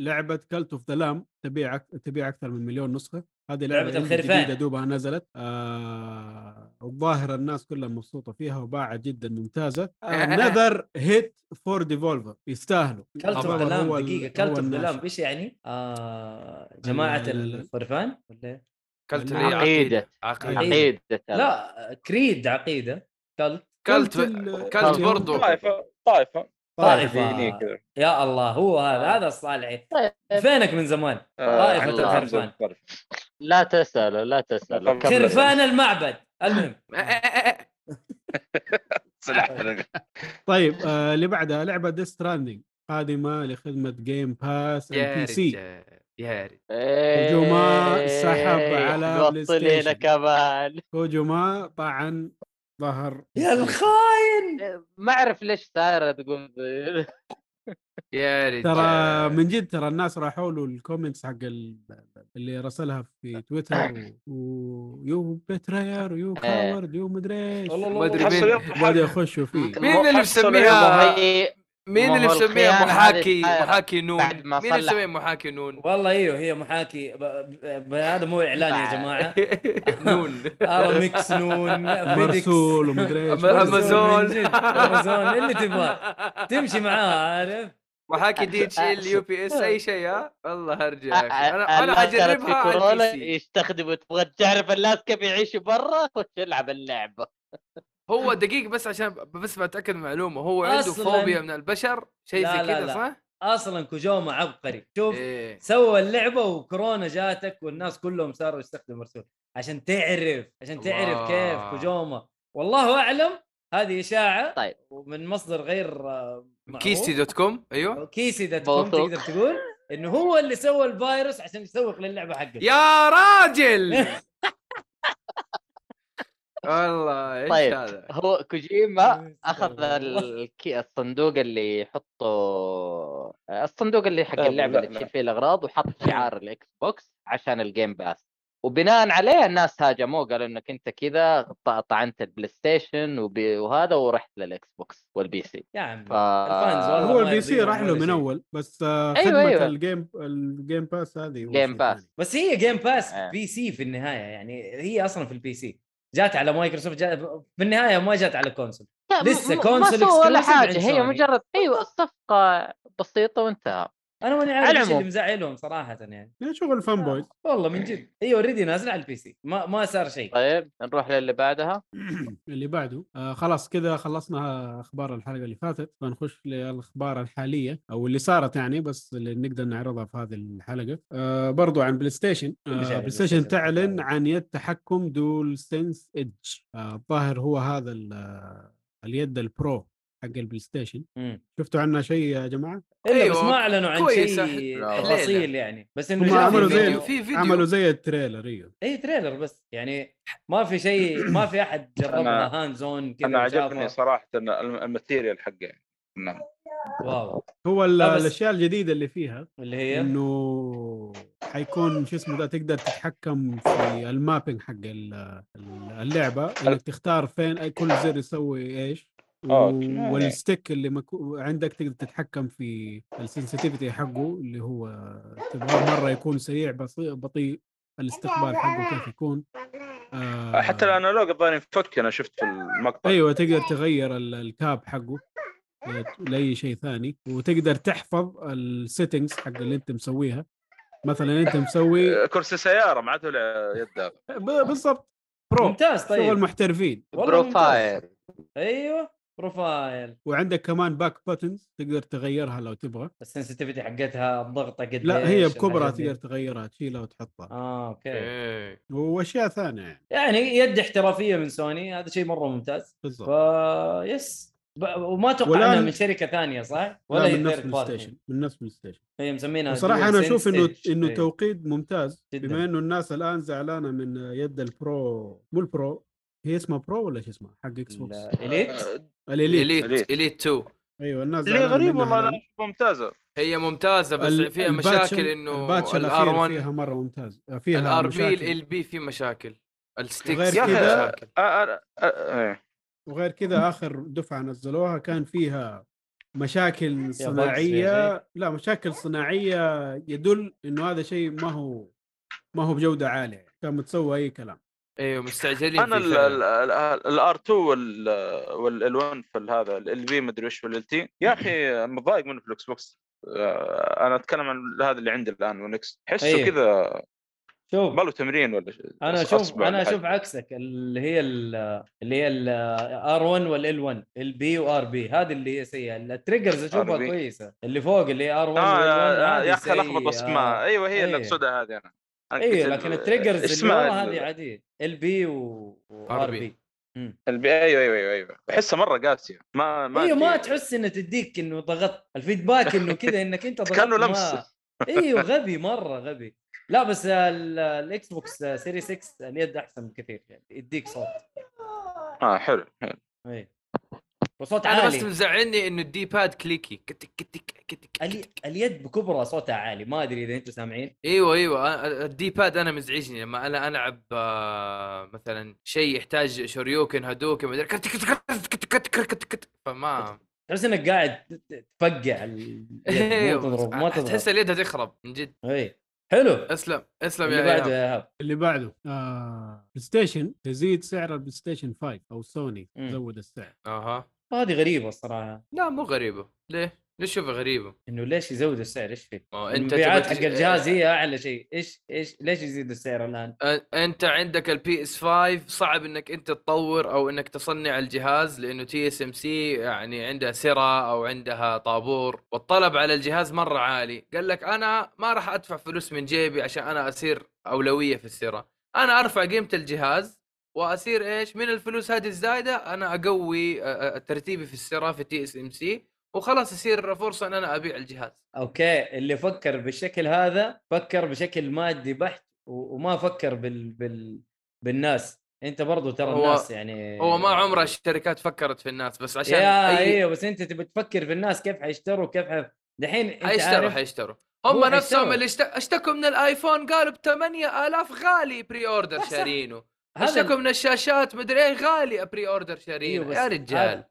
لعبة Cult of the Lamb تبيع تبيع أكثر من مليون نسخة هذه لعبة لعبة الخرفان. جديدة دوبها نزلت. آه الظاهر الناس كلها مبسوطة فيها وباعت جدا ممتازة. another hit for Devolver يستاهلوا. Cult of طبعاً. ظلام هو ال- دقيقة. هو Cult of الناشر. ظلام إيش يعني؟ آه جماعة ال- ال- الخرفان؟ ولا؟ إيه؟ كلت لا، لي عقيدة. عقيدة. عقيدة. عقيدة لا كريد عقيدة. كلت كلت كلت برضو. طائفة طائفة. طائفة. دينيه كذا. يا الله هو هذا هذا الصالحي طيب. فينك من زمان؟ آه، طائفة الخرفان. لا تسأله لا تسأله خرفان. المعبد. المهم. طيب آه اللي بعدها لعبة Death Stranding قادمة لخدمة Game Pass يا ال PC يا رجال. إيه، كوجوما سحب على بلاي ستيشن. كمان. كوجوما طعن ظهر يا الخاين! ما أعرف ليش سايره تقول. يا رجال ترى من جد ترى الناس راحوا له ال comments حق ال- اللي رسلها في تويتر و- و you betrayer و you coward you مدري إيش والله ما والله. مين. يخشوا فيه مين اللي مسميها مين اللي مسميها محاكي صايرة محاكي نون؟ بعد ما مين اللي. مسميها محاكي نون؟ والله أيوه هي محاكي. ب- ب- هذا مو إعلان يا جماعة. نون. آه ميكس نون مرسول ومدري إيش. أمازون. أمازون اللي تبغاه. تمشي معاه عارف؟ محاكي دي اتش ال يو بي إس أي شيء ها؟ والله هرجع يا أ- أخي أنا أنا حجربها على كورونا البي سي يستخدموا تبغى تعرف الناس كيف يعيشوا برا؟ خش العب اللعبة؟ هو دقيق بس عشان بس بتأكد من معلومه هو عنده. فوبيا من البشر شيء زي كذا. صح؟ أصلا كوجوما عبقري شوف إيه سوى اللعبة وكورونا جاتك والناس كلهم صاروا يستخدموا مرسول عشان تعرف عشان تعرف الله. كيف كوجوما والله أعلم هذه إشاعة طيب. ومن مصدر غير آه، معروف. كيستي دوت كوم أيوه كيسي dot com. تقدر تقول إنه هو اللي سوى الفيروس عشان يسوق للعبة حقته يا راجل والله إيش طيب. هذا؟ هو كوجيما أخذ الصندوق اللي يحطه الصندوق اللي حق اللعبة اللي. تشيل فيه الأغراض وحط شعار الإكس بوكس عشان ال Game Pass وبناء عليه الناس هاجموه قالوا إنك أنت كذا طعنت البلاي ستيشن وبي- وهذا ورحت للإكس بوكس وال PC يا عم ف... ال fans هو ال PC راح له من. أول بس أيوة، خدمة أيوة. ال Game ال Game Pass هذه Game Pass. بس هي Game Pass آه. PC في النهاية يعني هي أصلا في ال PC جات على مايكروسوفت جات في النهاية ما جات على console لسه console ولا حاجة هي. مجرد أيوه الصفقه بسيطة وانتهى أنا ماني عارف إيش اللي. مزعلهم صراحة يعني. يا شغل fanboys والله من جد. هي already نازلة على ال PC ما ما صار شيء. طيب نروح للي بعدها. اللي بعده. آه خلاص كذا خلصنا أخبار الحلقة اللي فاتت. فنخش للأخبار الحالية أو اللي صارت يعني بس اللي نقدر نعرضها في هذه الحلقة. آه برضو عن بلاي ستيشن آه بلاي ستيشن. تعلن عن يد تحكم DualSense Edge آه الظاهر هو هذا ال- آه، اليد ال Pro حق البلاي ستيشن مم. شفتوا عنها شيء يا جماعة؟ الا أيوة، بس ما أعلنوا عن. شيء لا. تفاصيل يعني. بس إنه عملوا في زي فيديو. في فيديو. عملوا زي ال trailer أيوه. اي trailer بس. يعني ما في شيء ما في أحد جربها أنا- hands on كذا أنا عجبني. صراحة ال material حقه. نعم. wow. هو الأشياء الجديدة اللي فيها اللي هي؟ إنه حيكون شو اسمه ده تقدر تتحكم في ال mapping حق ال- ال- اللعبة إنك تختار فين أي- كل زر يسوي إيش. okay. وال stick اللي مكو... عندك تقدر تتحكم في ال sensitivity حقه اللي هو تبغاه مرة يكون سريع بطيء بطيء الاستقبال حقه كيف يكون. آه. حتى ال analog الظاهر ينفك أنا شفت في المقطع. أيوه تقدر تغير ال- ال cap حقه آه، لأي شيء ثاني وتقدر تحفظ ال settings حق اللي أنت مسويها. مثلا أنت مسوي آه، كرسي سيارة ما عاد ولا يد هذا. ب- بالضبط. pro. ممتاز شغل طيب محترفين. والله ممتاز. profile. أيوه. profile وعندك كمان back buttons تقدر تغيرها لو تبغى ال sensitivity حقتها الضغطه قد لا هي دي. تقدر تغيرها تشيلها وتحطها آه okay إيه. وأشياء ثانية يعني يعني يد احترافية من سوني هذا شيء مرة ممتاز ف بالضبط يس ب... وما أتوقع والآن- إنها من شركة ثانية صح؟ ولا ولا من نفس بلاي. ستيشن من نفس بلاي ستيشن هي مسمينها وصراحة dual أنا أشوف إنه. إنه إيه. توقيت ممتاز جداً. بما إنه الناس الآن زعلانة من يد البرو مو البرو هي اسمها برو ولا إيش اسمها؟ حق إكس بوكس. الاليت آه، الإليت. إليت. إليت. إليت. 2 أيوه الناس اللي غريب والله. أنا ممتازة. هي ممتازة بس ال- فيها مشاكل إنه الباتش الار الأخير 1 فيها مرة ممتاز. فيها الار بي ال بي في مشاكل. الستيكس وغير كذا- مشاكل. آه، آه، آه،. وغير كذا آخر دفعة نزلوها كان فيها مشاكل صناعية. لا مشاكل صناعية يدل إنه هذا شيء ما هو ما هو بجودة عالية. كان متسوى أي كلام. أيوه مستعجلين أنا. الار 2 وال 1 في هذا ال بي مدري وش والال تي يا أخي متضايق منه في الاكس بوكس آه، أنا أتكلم عن هذا اللي عندي الآن ونكس تحسه أيه. كذا شوف ما له تمرين ولا شيء أنا أشوف أنا أشوف. عكسك اللي هي ال- اللي هي الار 1 والال 1 البي وار بي هذه اللي هي سيئة التريجرز أشوفها. كويسة اللي فوق اللي هي ار 1 آه وال 1 آه، هذه يا أخي لخبط. اسماء أيوه هي اللي أيه. أقصدها هذه أنا أيوه لكن ال- التريجرز اللي اسمها هذه عاديه ال بي وار RB. بي. البي أيوه أيوه أيوه أيوه. احسها مرة قاسيه ما ما أيوه ما. تحس إنه تديك إنه ضغطت الفيدباك إنه كذا إنك أنت ضغطت كأنه ما- لمس. أيوه غبي مرة غبي. لا بس ال- الاكس بوكس Series X اليد أحسن بكثير يعني يديك صوت. آه حلو حلو. اي وصوت أنا بس عالي. مزعلني إنه ال D-pad clicky. كتك كتك كتك الي... كتك. اليد بكبرها صوتها عالي. ما أدري إذا أنتم سامعين. أيوه أيوه. أنا- ال D-pad أنا مزعجني. لما أنا ألعب آه، مثلا شيء يحتاج شوريوكن هادوكن مدري كت- كت- كت- كت- كت- كت- كت- كت. فما تحس إنك قاعد تفقع اليد. أيوه تضرب ما تضرب. تحس اليد هتخرب من جد. إي. حلو. اسلم أسلم اللي يا بعده يا إيهاب. اللي بعده آه بلاي ستيشن تزيد سعر البلاي ستيشن 5 أو سوني مم. تزود السعر. أها. هذه غريبة الصراحة لا مو غريبة ليه؟ ليش شوفها غريبة؟ إنه ليش يزود السعر إيش فيه؟ أنت المبيعات حق الجهاز هي أعلى شيء إيش إيش ليش يزيد السعر الآن؟ أنت عندك ال PS 5 صعب إنك أنت تطور أو إنك تصنع الجهاز لأنه TSMC يعني عندها سرة أو عندها طابور والطلب على الجهاز مرة عالي قال لك أنا ما راح أدفع فلوس من جيبي عشان أنا أصير أولوية في السرة أنا أرفع قيمة الجهاز وأصير إيش؟ من الفلوس هذه الزايدة أنا أقوي أ- أ- ترتيبي في السرة في TSMC وخلاص يصير فرصة إن أنا أبيع الجهاز. okay. اللي فكر بالشكل هذا فكر بشكل مادي بحت وما فكر بال بال بالناس. أنت برضو ترى هو- الناس يعني هو ما عمرها الشركات فكرت في الناس بس عشان يا أي أيوه بس أنت تبي تفكر في الناس كيف حيشتروا كيف ح... دحين أنت حيشتروا حيشتروا. هم نفسهم. اللي اشت- اشتكوا من الآيفون قالوا ب 8000 غالي pre-order. شارينه. اشتكوا من الشاشات؟ مدري إيه غالي. pre-order شارينه أيوة بس يا رجال.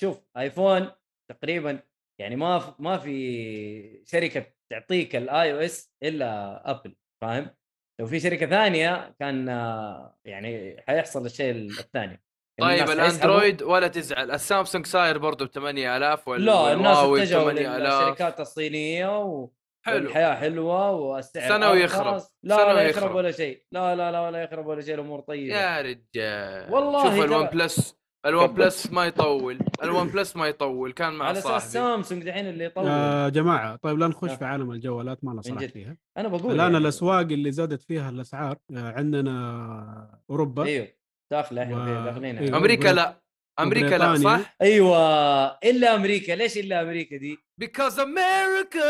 شوف آيفون تقريبا يعني ما ف... ما في شركة تعطيك ال iOS إلا أبل فاهم؟ لو في شركة ثانية كان آه، يعني حيحصل الشيء الثاني. إن طيب الأندرويد ولا تزعل؟ السامسونج صاير برضه ب 8000 وال- لا الناس اتجهوا 8000 للشركات الصينية و... حلو والحياة حلوة والسعر سنة أرخص. ويخرب. لا سنة ولا ويخرب. يخرب ولا شيء لا لا لا ولا يخرب ولا شيء الأمور طيبة يا رجال والله شوف ال OnePlus ال OnePlus ما يطول ال OnePlus ما يطول كان مع على أساس سامسونج دحين اللي يطول يا جماعة طيب لا نخش آه. في عالم الجوالات ما له من صلاح. فيها أنا بقول الآن يعني. الأسواق اللي زادت فيها الأسعار آه، عندنا أوروبا أيوه داخله إحنا و- داخلين إيوه. أمريكا لا أمريكا لا. صح؟ أيوه إلا أمريكا ليش إلا أمريكا دي؟ because America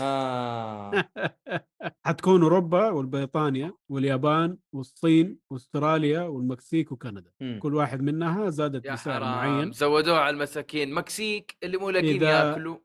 آه. حتكون أوروبا والبريطانيا واليابان والصين واستراليا والمكسيك وكندا. مم. كل واحد منها زادت بسعر معين. زودوها على المساكين. مكسيك اللي مو لاقين إذا- ياكلوا.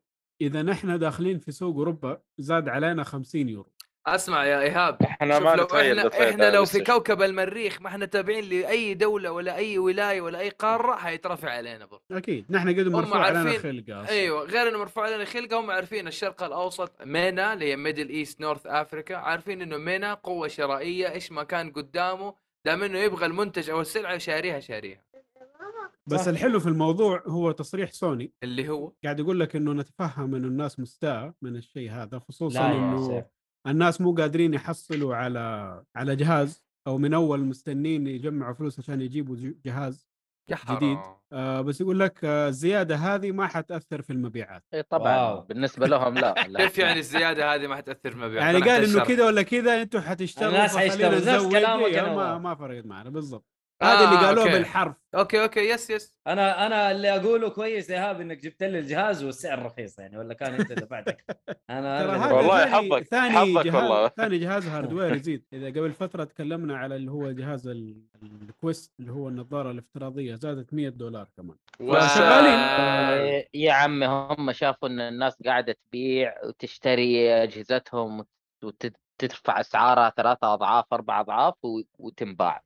إذا نحن داخلين في سوق أوروبا زاد علينا 50 يورو. اسمع يا ايهاب إحنا ما لو إحنا, إحنا لو بس في كوكب المريخ ما إحنا تابعين لأي دولة ولا أي ولاية ولا أي قارة حيترفع علينا برضه أكيد نحن قد مرفوع علينا خلقة أصلاً. أيوه غير إنه مرفوع علينا خلقة هم عارفين الشرق الأوسط MENA اللي هي Middle East North Africa عارفين إنه MENA قوة شرائية إيش ما كان قدامه دام إنه يبغى المنتج أو السلعة شاريها شاريها بس صح. الحلو في الموضوع هو تصريح سوني اللي هو قاعد يقول لك إنه نتفهم إنه الناس مستاء من الشيء هذا خصوصا إنه. الناس مو قادرين يحصلوا على على جهاز أو من أول مستنين يجمعوا فلوس عشان يجيبوا ج- جهاز جديد. آه بس يقول لك آه الزيادة هذه ما حتأثر في المبيعات إيه طبعا wow. بالنسبة لهم لا, لا. كيف يعني الزيادة هذه ما حتأثر في المبيعات يعني قال إنه كذا ولا كذا أنتم حتشتغلوا الناس حيشتغلوا. نفس. كلامك. ما فرقت معنا بالضبط آه، هذا اللي قالوه okay. بالحرف. okay okay yes yes. أنا أنا اللي أقوله كويس يا ايهاب إنك جبت لي الجهاز والسعر رخيص يعني ولا كان أنت دفعتك أنا ترى والله ثاني حظك- ثاني حظك جهاز والله. ثاني جهاز hardware يزيد. إذا قبل فترة تكلمنا على اللي هو جهاز ال- ال Quest اللي هو النظارة الافتراضية زادت 100 دولار كمان. و... شغالين. آه، يا عمي هم شافوا إن الناس قاعدة تبيع وتشتري أجهزتهم وتدفع أسعارها ثلاثة أضعاف أربع أضعاف وتنباع.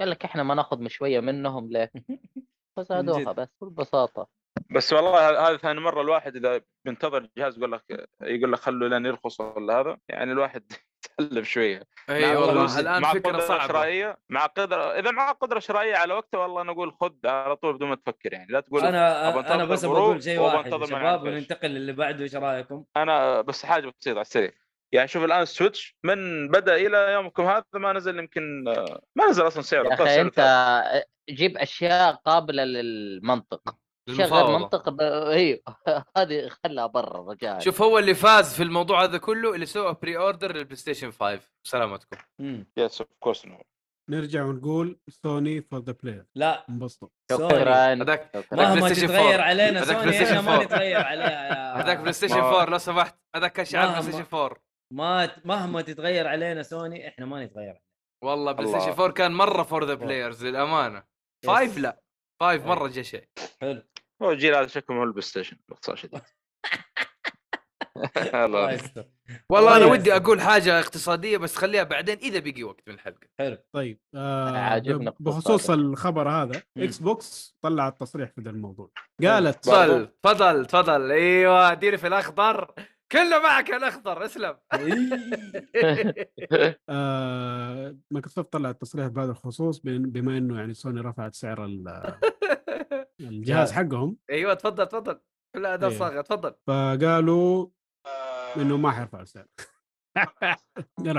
قال لك إحنا ما ناخذ شوية منهم ليه؟ فزادوها. بس ببساطه بس والله هذا ثاني مرة الواحد إذا بينتظر الجهاز يقول لك يقول لك خلوا لين يرخص ولا هذا يعني الواحد يتألف شوية إي مع والله الآن مع فكرة قدرة صعبة شرائيه مع قدرة إذا مع قدرة شرائيه على وقته والله أنا أقول خذ على طول بدون ما تفكر يعني لا تقول أنا أنا بس بقول شيء واحد شباب. وننتقل للي بعده إيش رأيكم؟ أنا بس حاجة بسيطة على السريع يعني شوف الآن Switch من بدأ إلى يومكم هذا ما نزل يمكن ما نزل أصلا سعره يا أخي أنت. جيب أشياء قابلة للمنطق شيء غير. منطق ب... أيوه هذه خلها برا رجال شوف هو اللي فاز في الموضوع هذا كله اللي سوى pre-order للبلاي ستيشن 5 سلامتكم. yes of course نرجع ونقول سوني for the player لا انبسطوا. شكرا هذاك مهما ستيشن تتغير 4. علينا هذاك سوني بلاي ستيشن إحنا ما 4. نتغير عليها هذاك بلاي ستيشن ما- 4 لو سمحت هذاك كان شعار بلاي ستيشن 4 ما مهما تتغير علينا سوني إحنا ما نتغير والله بلاي. ستيشن 4 كان مرة فور ذا. بلايرز للأمانة. يس. 5 لا. 5 أي. مرة جا شيء. حلو. هو الجيل هذا شكله هو البلاي ستيشن. باختصار شديد. الله. والله أنا ودي. أقول حاجة اقتصادية بس خليها بعدين إذا بقي وقت من الحلقة. حلو. طيب آه عاجبنا بخصوص. الخبر هذا. إكس بوكس طلعت تصريح في ذا الموضوع. قالت تفضل تفضل تفضل. أيوه أديني في الأخضر. كله معك يا الأخضر اسلم. آه مايكروسوفت طلعت تصريح بهذا الخصوص بن- بما إنه يعني سوني رفعت سعر ال- الجهاز حقهم. أيوه تفضل تفضل. لا ده إيه. صاغه تفضل. فقالوا إنه ما حيرفع السعر. كذا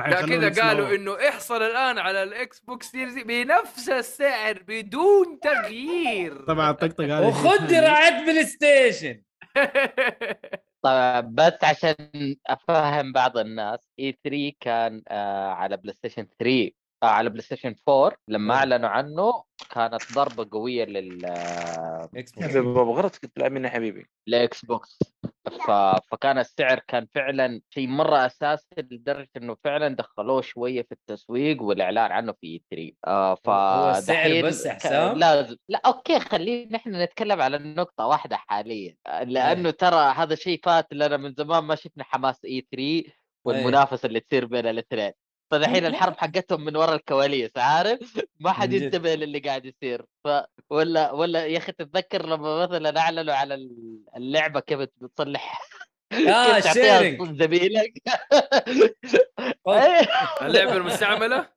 ما قالوا. إنه احصل الآن على الإكس بوكس Series بنفس السعر بدون تغيير. طبعا الطقطقة هذه وخذ دراعات بلاي ستيشن. طبعا بس عشان أفهم بعض الناس E3 كان آه على بلاي ستيشن 3 آه على بلاي ستيشن 4 لما مم. أعلنوا عنه كانت ضربة قوية لل آه، إكس بوكس حبيبي بابا غلطك تلعب مني يا حبيبي. لإكس بوكس. ف... فكان السعر كان فعلا شيء مرة اساسي لدرجة إنه فعلا دخلوه شوية في التسويق والإعلان عنه في 3 آه ف هو السعر بس حسام؟ لازم لا أوكي خلينا نحن نتكلم على النقطه واحدة حاليا. لأنه ترى هذا شيء فات لنا من زمان ما شفنا حماس اي 3 والمنافسة اللي تصير بين الاثنين فدحين الحرب حقتهم من وراء الكواليس عارف؟ ما حد. ينتبه للي قاعد يصير. ف ولا ولا يا أخي تتذكر لما مثلا أعلنوا على ال- اللعبة كيف بتصلح sharing. صوت زميلك؟ إيه، اللعبة المستعملة؟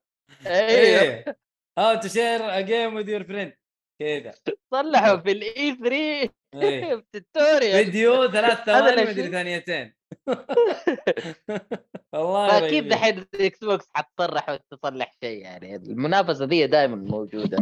إيه إيه. how to share a game with your friend كذا صلحوا في ال E3 إيه. بال tutorial فيديو ثلاث ثواني. مدري ثانيتين. والله رهيب. دحين إكس بوكس حتصرح وتصلح شيء يعني؟ المنافسة دي دائما موجودة.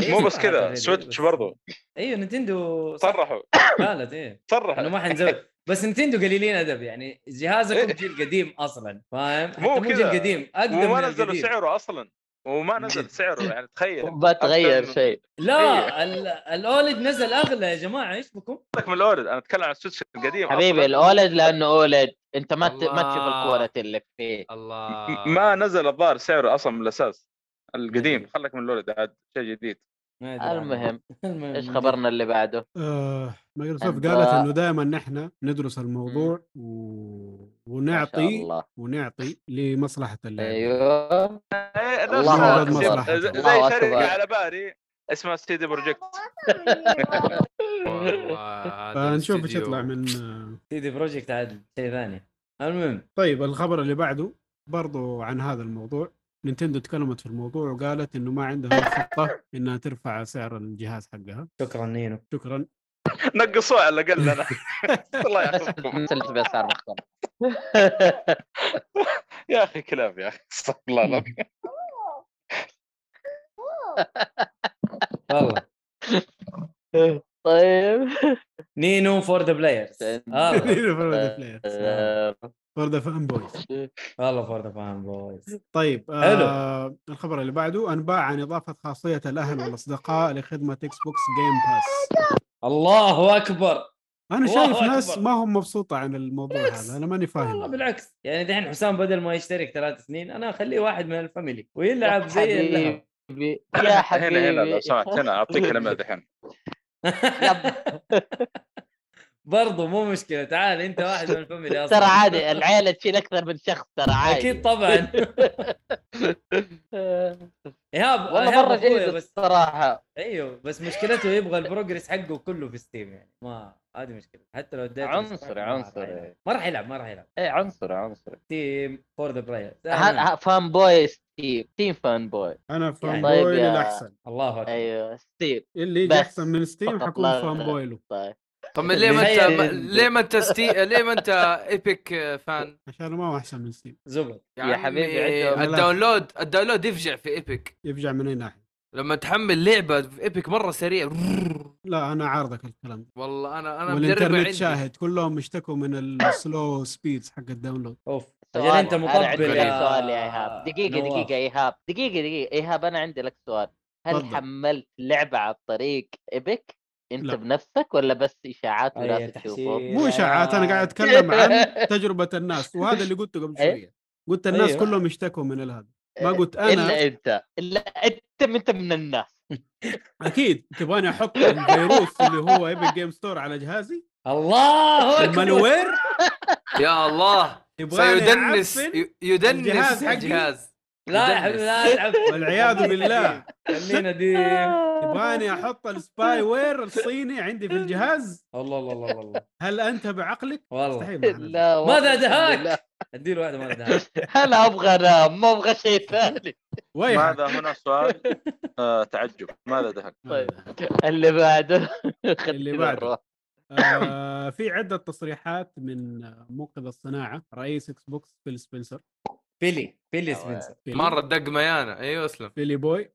إيه، مو بس صراحة كذا Switch بس- برضو. أيوه نتندو صرحوا قالت إيه. صرح إنه ما حنزود. بس نتندو قليلين أدب يعني. جهازكم جيل قديم أصلا فاهم؟ مو مو جيل كذا. قديم أقدم وما من نزلوا. سعره أصلا. وما نزل. سعره يعني تخيل ما تغير شيء لا ال- ال OLED نزل أغلى يا جماعة إيش بكم؟ لك من ال OLED أنا أتكلم عن ال Switch القديم حبيبي. ال OLED لأنه OLED أنت ما ت- ما تشوف. ال quality اللي فيه الله ما نزل الظاهر سعره أصلا من الأساس القديم. خلك من ال OLED عاد شيء جديد. المهم إيش خبرنا اللي بعده؟ آه مايكروسوفت قالت إنه دائما نحن ندرس الموضوع و... ونعطي الله. ونعطي لمصلحة اللاعب أيوه. إيه، نفس الله زي- أكبر. زي شركة. على بالي اسمها CD Projekt فنشوف إيش. يطلع من آه، CD Projekt عاد شيء ثاني. المهم. طيب الخبر اللي بعده برضو عن هذا الموضوع. نينتندو تكلمت في الموضوع وقالت إنه ما عندها خطه إنها ترفع سعر الجهاز حقها. شكرا نينو. شكرا. نقصوه على الأقل أنا. الله يحفظكم. يا أخي كلاب يا أخي استغفر الله العظيم. والله. طيب. نينو for the players آه. for the fanboys. والله for the fanboys. طيب آه الخبر اللي بعده أنباء عن إضافة خاصية الأهل والأصدقاء لخدمة إكس بوكس جيم باس الله أكبر. أنا الله شايف أكبر. ناس ما هم مبسوطة عن الموضوع بالعكس. هذا أنا ماني والله فاهم بالعكس. يعني دحين حسام بدل ما يشترك ثلاث سنين أنا أخليه واحد من ال family ويلعب زي حبيبي يا حبيبي. هنا هنا لو سمحت هنا أعطيك كلمه دحين برضو مو مشكلة تعال أنت واحد من ال family أصلا. ترى عادي العيله تشيل أكثر من شخص ترى عادي. أكيد طبعا. إيهاب والله مرة جيد بس الصراحة. أيوه بس مشكلته يبغى ال progress حقه كله في ستيم يعني ما هذه مشكلة. حتى لو اديته عنصري، عنصري. ما راح يلعب. ما راح يلعب إيه عنصري عنصري. ستيم for the player fanboy ستيم تيم fanboy أنا fanboy للأحسن. الله أكبر. أيوه ستيم اللي يجي أحسن من ستيم حكون fanboy. له. طيب. طب ليه ما انت انت. ليه ما انت ستي ليه ما انت ايبك fan عشان ما هو أحسن من ستيم زبد يا حبيبي عندهم- ال download ال download يفجع في ايبك يفجع من أي ناحية. لما تحمل لعبة في ايبك مرة سريع. لا أنا عارضك الكلام ده. والله أنا أنا والإنترنت عندي. شاهد. كلهم اشتكوا من ال slow speeds حق ال download أوف. سؤال أجل أنت أنا مطبل عندي لك يا سؤال يا إيهاب. دقيقة نواف. دقيقة إيهاب. دقيقة دقيقة. إيهاب أنا عندي لك سؤال. هل. حملت لعبة عن طريق ايبك أنت لا. بنفسك ولا بس إشاعات وناس. تشوفه مو إشاعات أنا قاعد أتكلم عن تجربة الناس وهذا اللي قلته قبل؟ شوية قلت الناس أيوه. كلهم يشتكوا من هذا ما قلت أنا إلا أنت إلا أنت أنت من الناس أكيد تبغاني أحط الفيروس اللي هو ايبك جيم ستور على جهازي الله أكبر ال malware يا الله تبغاني سيدنس أعفن ي- يدنس الجهاز حقي؟ الجهاز لا يا حبيبي لا العب والعياذ بالله. خلينا ديم تبغاني أحط ال spyware الصيني عندي في الجهاز؟ الله الله الله الله هل أنت بعقلك؟ والله. مستحيل. لا ماذا دهاك؟ أديله واحدة ما دهاك أنا أبغى أنام ما أبغى شيء ثاني. ويحك. ماذا هنا سؤال آه تعجب. ماذا دهك طيب اللي بعده. اللي بعده. آه في عدة تصريحات من منقذ الصناعة رئيس إكس بوكس فيل سبنسر فيلي فيلي سبنسر. مرة دق ميانه أيوه أسلم. فيلي boy.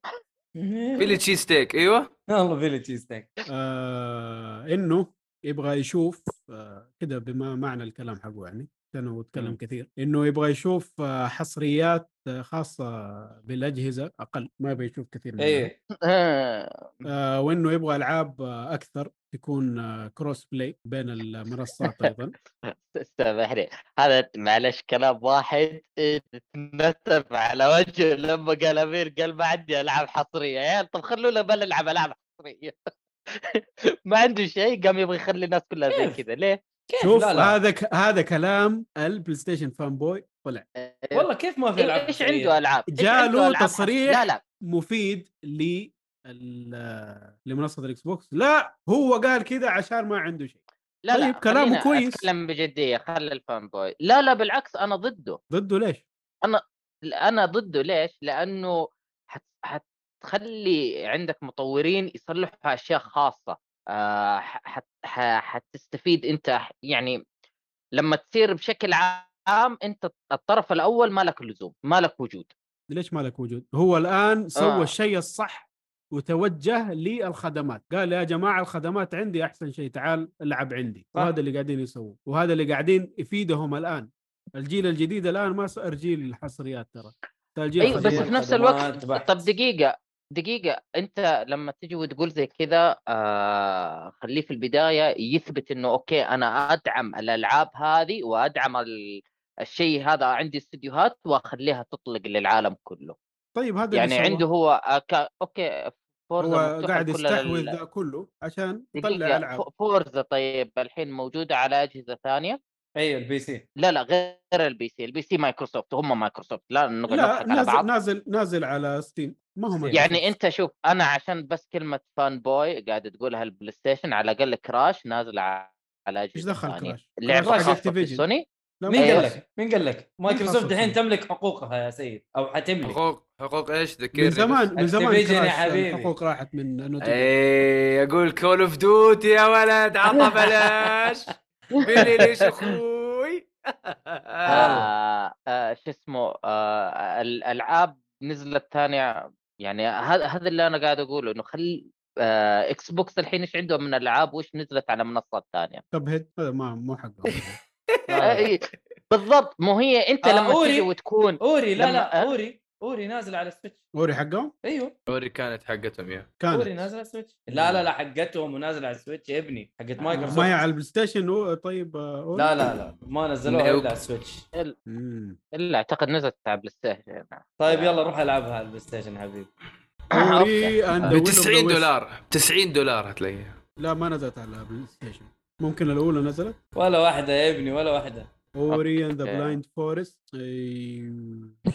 Philly cheesesteak. أيوه. والله Philly cheesesteak. آه إنه يبغى يشوف آه كده بما معنى الكلام حقه يعني. كانه اتكلم مم. كثير إنه يبغى يشوف آه حصريات آه خاصة بالأجهزة أقل ما يبغى يشوف كثير منها. إيه. آه، وإنه يبغى ألعاب آه أكثر تكون cross-play بين المنصات أيضا. سامحني هذا معلش كلام واحد تنتف على وجهه لما قال أمير قال ما عندي ألعاب حصرية. يا عيال طب خلونا بنلعب ألعاب حصرية. ما عنده شيء قام يبغى يخلي الناس كلها زي؟ كذا. ليه؟ كيف شوف لا لا هذا ك... هذا كلام البلاي ستيشن fanboy طلع والله كيف ما في ألعاب إيش؟ عنده ألعاب؟ إيش جاله عنده ألعاب حص- تصريح لا لا مفيد ل ال- لمنصة الاكس بوكس لا هو قال كذا عشان ما عنده شيء لا لا طيب، كلامه خلينا كويس. أتكلم بجدية خلي الفان بوي لا لا بالعكس أنا ضده ضده ليش؟ أنا ضده ليش؟ لأنه حت... حتخلي عندك مطورين يصلحوا أشياء خاصة. حتستفيد أنت يعني لما تصير بشكل عام أنت الطرف الأول ما لك لزوم ما لك وجود ليش ما لك وجود؟ هو الآن سوى آه. الشيء الصح وتوجه للخدمات قال يا جماعة الخدمات عندي أحسن شيء تعال العب عندي صح. وهذا اللي قاعدين يسووه وهذا اللي قاعدين يفيدهم الآن الجيل الجديد الآن ما صار جيل الحصريات ترى الجيل أيوه بس. في نفس الوقت. طب دقيقة دقيقة أنت لما تجي وتقول زي كذا آه خليه في البداية يثبت إنه أوكي أنا أدعم الألعاب هذه وأدعم ال... الشيء هذا عندي استديوهات وأخليها تطلق للعالم كله. طيب هذا يعني. عنده هو آه ك... أوكي فورزا هو قاعد يستحوذ ذا كله عشان يطلع ألعاب. فورزا طيب الحين موجودة على أجهزة ثانية. أيوه ال PC لا لا غير ال PC ال PC مايكروسوفت هم مايكروسوفت لا نقعد لا نضحك على نازل بعض نازل نازل على ستيم ما هو يعني يعني أنت شوف أنا عشان بس كلمة fanboy قاعد تقولها البلاي ستيشن على الأقل كراش نازل على أجهزة إيش دخل. كراش؟ لعبه خاصة. سوني لا مين قال. خاص. لك؟ مين قال لك؟ مايكروسوفت الحين؟ تملك حقوقها يا سيد أو حتملك حقوق حقوق إيش ذكرني من. زمان من زمان يا كراش حبيبي. الحقوق راحت من اي أقول كول اوف ديوتي يا ولد عطى بلاش بيني ليش أخوي آه آه شو اسمه آه الالعاب نزلت ثانية يعني هذا هذا اللي أنا قاعد أقوله إنه خل آه إكس بوكس الحين إيش عندهم من ألعاب وإيش نزلت على منصات ثانية كب هيد ما مو حقه لا. آه، بالضبط مو هي أنت آه، لما. تجي وتكون أوري لا لا؟ أوري أوري نازل على السويتش. أوري حقه أيوه. أوري كانت حقتهم يا. أوري كانت نازل على السويتش. لا لا لا حقتهم ونازل على السويتش يا ابني. حقت مايكروسوفت. ما هي على البلاي ستيشن طيب آه، أوري؟ لا لا لا ما نزلوها. إلا على السويتش. إلا أعتقد نزلت على بلاي ستيشن طيب يلا روح ألعبها على البلاي ستيشن حبيبي أوري the ب Will of the 90 Wisps. دولار 90 دولار هتلاقيها. لا ما نزلت على بلاي ستيشن ممكن الأولى نزلت؟ ولا واحدة يا ابني ولا واحدة. اوري اند ذا. بلايند فورست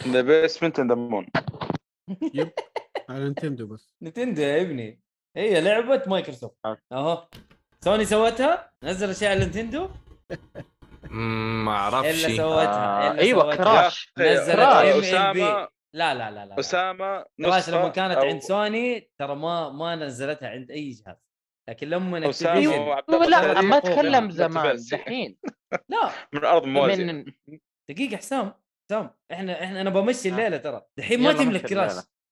ذا بيسمنت ان ذا مون على نينتندو بس. نتندو يا ابني. هي لعبة مايكروسوفت أوكي. أهو. سوني سوتها؟ نزل أشياء على نينتندو مم، ما أعرفش. إلا سوتها آه إلا أيوه سوتها. كراش. نزلت كراش. ام بي لا لا لا لا اسامه كراش لما كانت عند سوني ترى ما ما نزلتها عند أي جهاز. لكن لما الله لا ما فوق اتكلم يعني. زمان. دحين. لا من ارض موازي من دقيقة حسام حسام إحنا إحنا أنا بمشي الليلة ترى. دحين ما تملك كراش.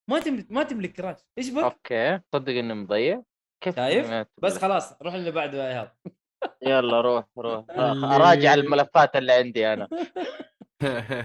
ما تملك ما تملك كراش. إيش بك؟ أوكي. صدق اني مضيع. كيف شايف؟ بس؟ خلاص روح اللي بعده يا إيهاب. يلا روح روح. اراجع الملفات اللي عندي أنا.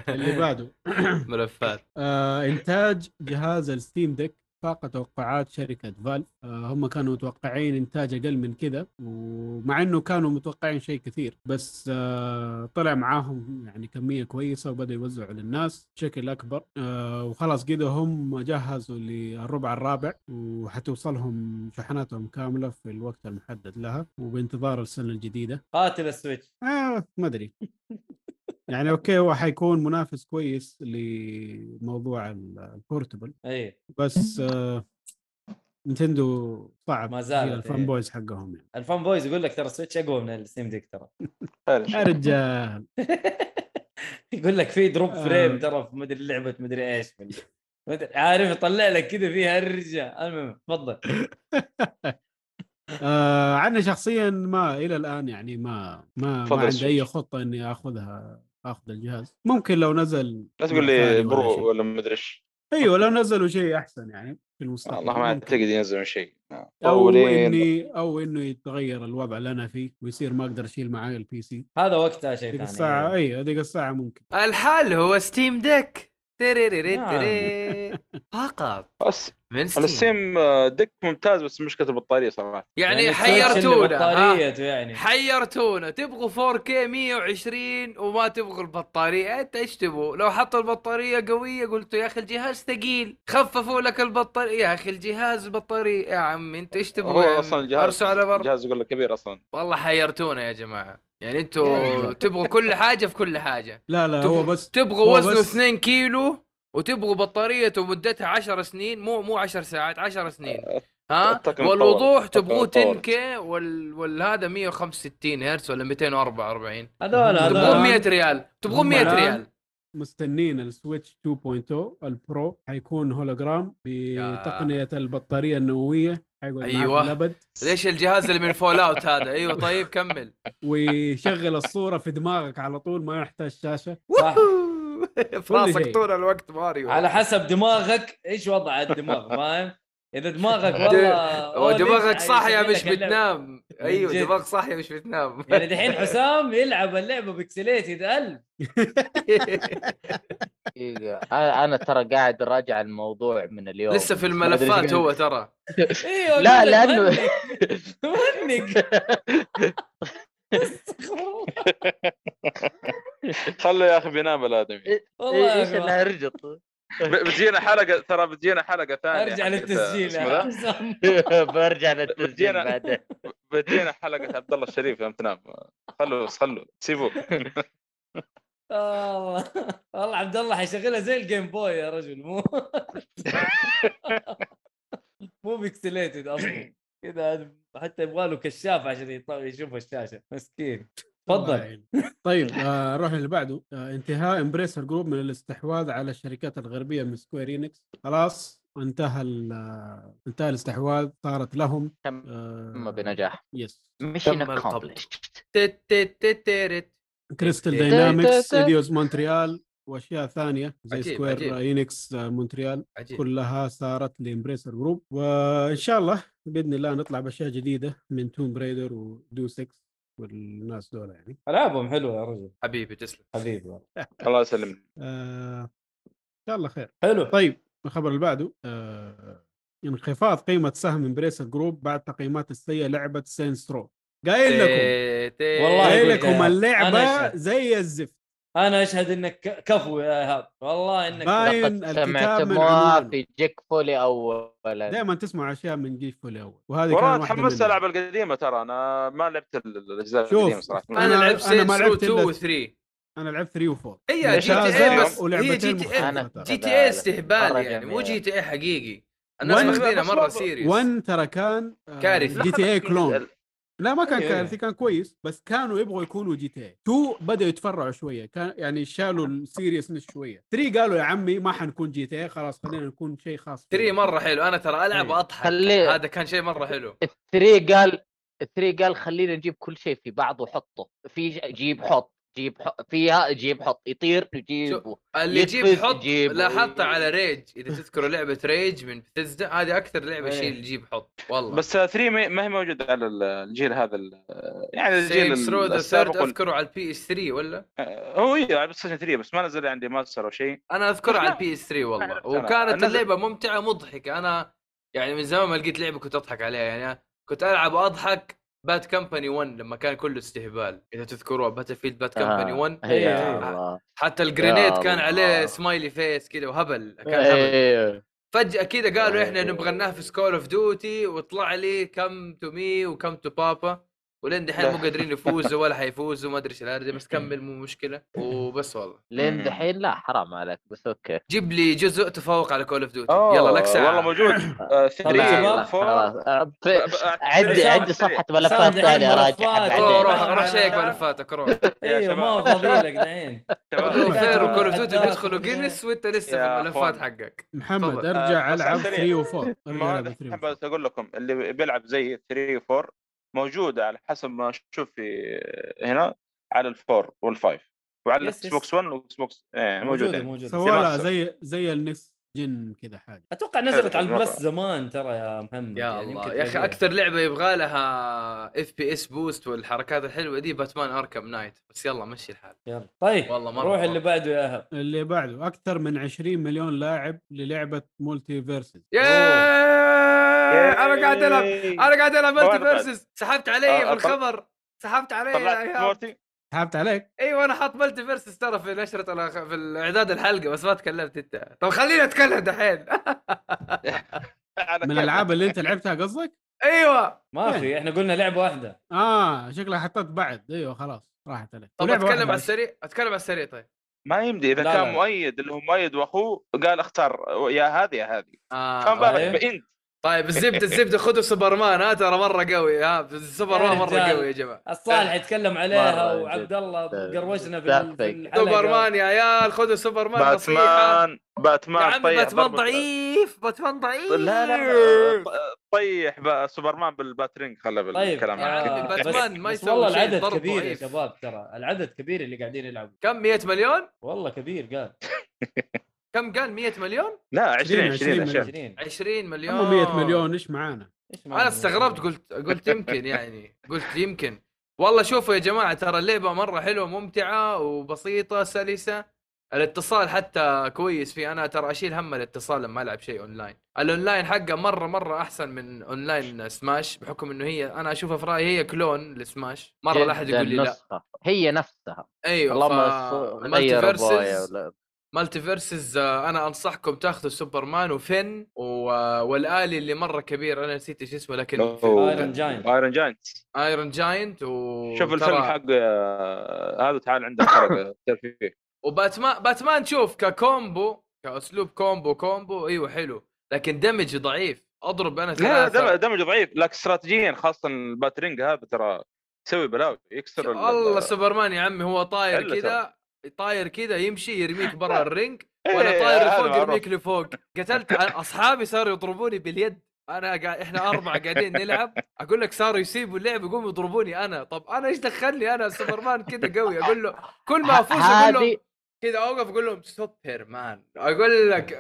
اللي بعده. ملفات. آه إنتاج جهاز الستيم ديك. فاق توقعات شركة فالف آه هم كانوا متوقعين إنتاج أقل من كذا ومع إنه كانوا متوقعين شيء كثير بس آه طلع معاهم يعني كمية كويسة وبدا يوزعوا للناس بشكل أكبر آه وخلاص كده هم جهزوا للربع الرابع وحتوصلهم شحناتهم كاملة في الوقت المحدد لها وبانتظار السنة الجديدة. قاتل ال Switch. آه ما أدري. يعني okay هو حيكون منافس كويس لموضوع ال- ال portable اي بس آه Nintendo صعب ما زالت، هي ال fan إيه. boys حقهم يعني. ال fan boys يقول لك ترى ال Switch أقوى من ال Steam Deck ترى. يا رجال. يقول لك في drop آه. frame ترى في مدري لعبه مدري إيش. مدري- عارف يطلع لك كذا فيها الرجال. المهم تفضل. آه عني شخصيا ما إلى الآن يعني ما ما, ما عندي. أي خطة إني آخذها. أخذ الجهاز. ممكن لو نزل لا تقول لي. Pro ولا مدري إيش. أيوه لو نزلوا شيء أحسن يعني في المستقبل. والله ما. أعتقد ينزلون شيء. أو إني أو إنه يتغير الوضع اللي أنا فيه ويصير ما أقدر أشيل معاي ال PC هذا وقتها شيء ثاني الساعة اي ذيك الساعة ممكن. الحل هو Steam Deck نعم. تيري. فقط. بس من Steam ال Steam آه، Deck ممتاز بس مشكله البطارية صراحة. يعني اللي حيرتونا. يعني. حيرتونا. تبغوا 4K 120 وما تبغوا البطارية أنت إيش تبغوا؟ لو حطوا البطارية قوية قلتوا يا أخي الجهاز ثقيل. خففوا لك البطارية. يا أخي الجهاز بطارية. يا عمي أنت إيش تبغوا؟ هو؟ أصلا الجهاز على بر الجهاز يقول لك كبير أصلا. والله حيرتونا يا جماعة. يعني أنتوا تبغوا كل حاجة في كل حاجة. لا لا تبغوا- هو بس تبغوا وزنه بس- 2 كيلو. وتبغوا بطاريته مدتها 10 سنين مو مو 10 ساعات 10 سنين. ها؟ الطاقم والوضوح. تبغوه الطاقم 10 K وال... والهذا 165 هرتز ولا 244 هذول تبغون تبغون هذول. 100 ريال تبغون هم 100 الآن ريال. مستنين ال Switch 2.0 ال Pro حيكون هولوجرام بتقنية البطارية النووية. حيقعد معك أيوة. للابد ليش الجهاز اللي من Fallout هذا؟ أيوه طيب كمل. ويشغل الصورة في دماغك على طول ما يحتاج شاشة. صح في راسك. طول الوقت ماريو. على حسب دماغك. إيش وضع الدماغ؟ فاهم؟ إذا دماغك والله هو دماغك صاحية مش. بتنام. أيوه جد. دماغ صاحية مش بتنام. يعني دحين حسام يلعب اللعبة بكسليتد 1000 دقيقة. أنا أنا ترى قاعد أراجع الموضوع من اليوم. لسه في الملفات هو ترى. أيوه لا، أقول خلوا يا أخي بينام الآدمي. والله إيش يا أخي. الهرجط ب- بتجينا حلقة ترى بتجينا حلقة ثانية أرجع للتسجيل برجع للتسجيل بدينا- بعدين. بتجينا حلقة عبد الله الشريف يوم تنام. خلوا خلوا سيبوه. والله والله عبد الله حيشغلها زي الجيم بوي يا رجل مو مو backlit أصلا. كذا حتى يبغى له كشاف عشان يط- يشوف الشاشة. مسكين. تفضل. طيب آه نروح اللي بعده. آه انتهاء Embracer Group من الاستحواذ على الشركات الغربية من Square Enix خلاص انتهى ال- انتهى الاستحواذ صارت لهم تم آه بنجاح. yes mission. Crystal Dynamics Eidos Montreal وأشياء ثانية زي عجيب، Square عجيب. Enix آه، Montreal عجيب. كلها صارت ل Embracer Group وإن شاء الله بإذن الله نطلع بأشياء جديدة من Tomb Raider و Deus Ex والناس دول يعني. ألعابهم حلوة يا رجل. حبيبي تسلم. حبيبي والله. الله يسلمك. آه... إن شاء الله خير. حلو. طيب الخبر اللي بعده آه... انخفاض قيمة سهم Embracer Group بعد تقييمات السيئة لعبة Saints Row قايل لكم. والله قايل لكم اللعبة. زي الزفت. أنا اشهد انك كفو يا ايهاب والله انك باين الكتاب من. في جيك فولي اولا دائما تسمع أشياء من جيف فولي أول وهذه والله كان واحدة تحمست. الألعاب القديمة ترى أنا ما لعبت ال- الأجزاء شوف، القديمة صراحة أنا أنا- لعبت أنا ما لعبت 2 إلا- و 3 أنا لعبت 3 و4 هي GTA بس هي ولعبتين GTA. GT. A استهبال مرة يعني مو. G TA حقيقي الناس ماخذينها مرة serious 1 ترى كان آه، كارثة. GTA clone لا ما كان أيوة. كارثي كان كويس بس كانوا يبغوا يكونوا GTA 2 بدأوا يتفرعوا شوية كان يعني شالوا ال seriousness شوية. 3 قالوا يا عمي ما حنكون GTA خلاص خلينا نكون شيء خاص فينا. 3 مرة حلو. أنا ترى ألعب إيه. وأضحك. خليه- هذا كان شيء مرة حلو. الثري قال الثري قال خلينا نجيب كل شيء في بعض وحطه. في جيب حط. جيب حط فيها جيب حط يطير نجيبه اللي يجيب حط يجيب. لاحظت على ريج إذا تذكروا لعبة ريج من بثزدا هذه أكثر لعبة إيه. شيء اللي يجيب حط والله. بس 3 ما هي موجودة على ال- الجيل هذا يعني الجيل السابق أذكره على البي اس 3 ولا هو هي على PlayStation 3 بس ما نزل عندي remaster أو شيء. أنا اذكرها على. ال PS 3 والله. وكانت اللعبة ممتعة مضحكة. أنا يعني من زمان ما لقيت لعبة كنت أضحك عليها يعني كنت ألعب وأضحك Bad Company 1 لما كان كله استهبال إذا تذكروها Battlefield Bad Company 1 هي إيه. يا الله حتى ال grenade كان عليه. smiley face كذا وهبل كان هبل إيه فجأة كذا قالوا إحنا إيه. نبغى ننافس Call of Duty وطلع لي come to me و come to papa ولين دحين مو قادرين يفوزوا ولا حيفوزوا ما أدري إيش الهرجه بس كمل مو مشكلة. وبس والله. لين. دحين لا حرام عليك بس okay. جيب لي جزء تفوق على Call of Duty يلا لك ساعة. والله موجود. آه، 3 لا، 4 خلاص أه، عندي عندي صفحة ملفات ثانية راجع ملفات. روح روح شيك ملفاتك روح. يا أيوه ما هو. فاضي لك دحين. كول فير و Call of Duty بيدخلوا. Guinness وإنت لسه في يا الملفات. حقك. محمد. أرجع آه، ألعب على 3 السريع. و4 أرجع ما ألعب هذا 3 حاب بس أقول لكم اللي بيلعب زي 3 و4 موجودة على حسب ما أشوف في هنا على ال four وال five وعلى ال X. box 1 وال Xbox إيه موجودة موجودة موجودة سوالها. زي زي ال next gen كذا حاجة. أتوقع نزلت على ال Plus. زمان ترى يا محمد يا يعني الله يا أخي. أكثر لعبة يبغى لها FPS boost والحركات الحلوة دي Batman Arkham Knight بس يلا مشي الحال. يلا. طيب والله مرة روح مرة. اللي بعده يا اهب اللي بعده أكثر من 20 مليون لاعب للعبة MultiVersus يا أنا قاعد ألعب أنا قاعد ألعب بعد. Versus سحبت علي آه، في طل- الخبر. سحبت علي يا سحبت عليك أيوه أنا حاط MultiVersus ترى في نشرة الأخ- في الإعداد الحلقة بس ما تكلمت أنت طب خليني أتكلم دحين من. الألعاب اللي أنت لعبتها قصدك؟ أيوه ما؟ في إحنا قلنا لعبة واحدة آه شكلها حطيت بعد أيوه خلاص راحت عليك طب أتكلم على. السريع أتكلم على السريع طيب ما يمدي إذا لا، كان لا،. مؤيد اللي هو مؤيد وأخوه قال اختار يا هذه يا هذه آه فما بالك طيب. بإنت طيب الزبدة الزبدة خدوا سوبرمان. ها ترى مرة قوي. ها سوبرمان يا مرة. قوي يا جماعة. الصالح يتكلم عليها وعبد. الله قروشنا في سوبرمان يا عيال خذوا سوبرمان باتمان باتمان طيح باتمان ضعيف باتمان ضعيف. لا لا طيح سوبرمان بال Batarang خلى طيب بالكلام آه، باتمان ما يسوي والله العدد كبير يا. شباب ترى. العدد كبير اللي قاعدين يلعبوا. كم؟ 100 مليون؟ والله كبير قال. كم قال؟ 100 مليون؟ لا 20 20 20 مليون. 20 20 مليون. هم 100 مليون إيش معانا؟ أنا استغربت قلت قلت يمكن يعني قلت يمكن. والله شوفوا يا جماعة ترى اللعبة مرة حلوة ممتعة وبسيطة سلسة. الاتصال حتى كويس فيه. أنا ترى أشيل هم الاتصال لما ألعب شيء online. ال online حقه مرة مرة أحسن من online Smash بحكم إنه هي أنا اشوفها في رأيي هي كلون لسماش. مرة لا أحد يقول لي لا. نسخة. هي نفسها. أيوه اللهم ف... MultiVersus آه، أنا أنصحكم تاخذوا سوبرمان وفين و... والآلي اللي مرة كبير أنا نسيت إيش اسمه لكن أوه. Iron Giant Iron Giant Iron Giant و شوف ترى- الفيلم حق آه، هذا تعال ترى فيه. وباتمان باتمان شوف ك combo كأسلوب combo combo إيوه حلو لكن damage ضعيف. أضرب أنا لا ثلاثة. damage ضعيف لكن استراتيجيا خاصة ال Batarang هذا ترى يسوي بلاوي يكسر ال- الله سوبرمان يا عمي هو طاير كذا طاير كذا يمشي يرميك برا ال ring إيه، وأنا طاير لفوق. يرميك لفوق. قتلت أصحابي صاروا يضربوني باليد. أنا قاعد إحنا أربعة قاعدين نلعب. أقول لك صاروا يسيبوا اللعب يقوموا يضربوني أنا. طب أنا إيش دخلني؟ أنا سوبرمان كذا قوي. أقول له كل ما أفوز أقول له كذا أوقف أقول لهم سوبر مان أقول لك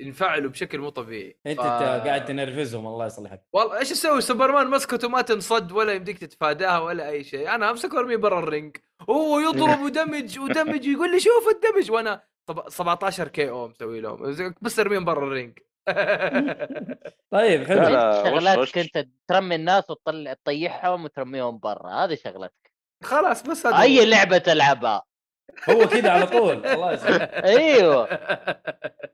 ينفعلوا بشكل مو طبيعي. أنت ف- قاعد تنرفزهم الله يصلحك. والله إيش أسوي سوبرمان مسكته ما تنصد ولا يمديك تتفاداها ولا أي شيء. أنا امسك وأرميه برا ال ring. هو يضرب و damage و damage يقول لي شوف ال damage. وأنا طب- 17 KO مسوي لهم. بس أرميهم برا ال ring. طيب حلو. شغلاتك وش؟ أنت ترمي الناس وتطلع تطيحهم وترميهم برا. هذه شغلتك. خلاص بس هذا أي. لعبة تلعبها؟ هو كذا على طول الله يسلمك. أيوه.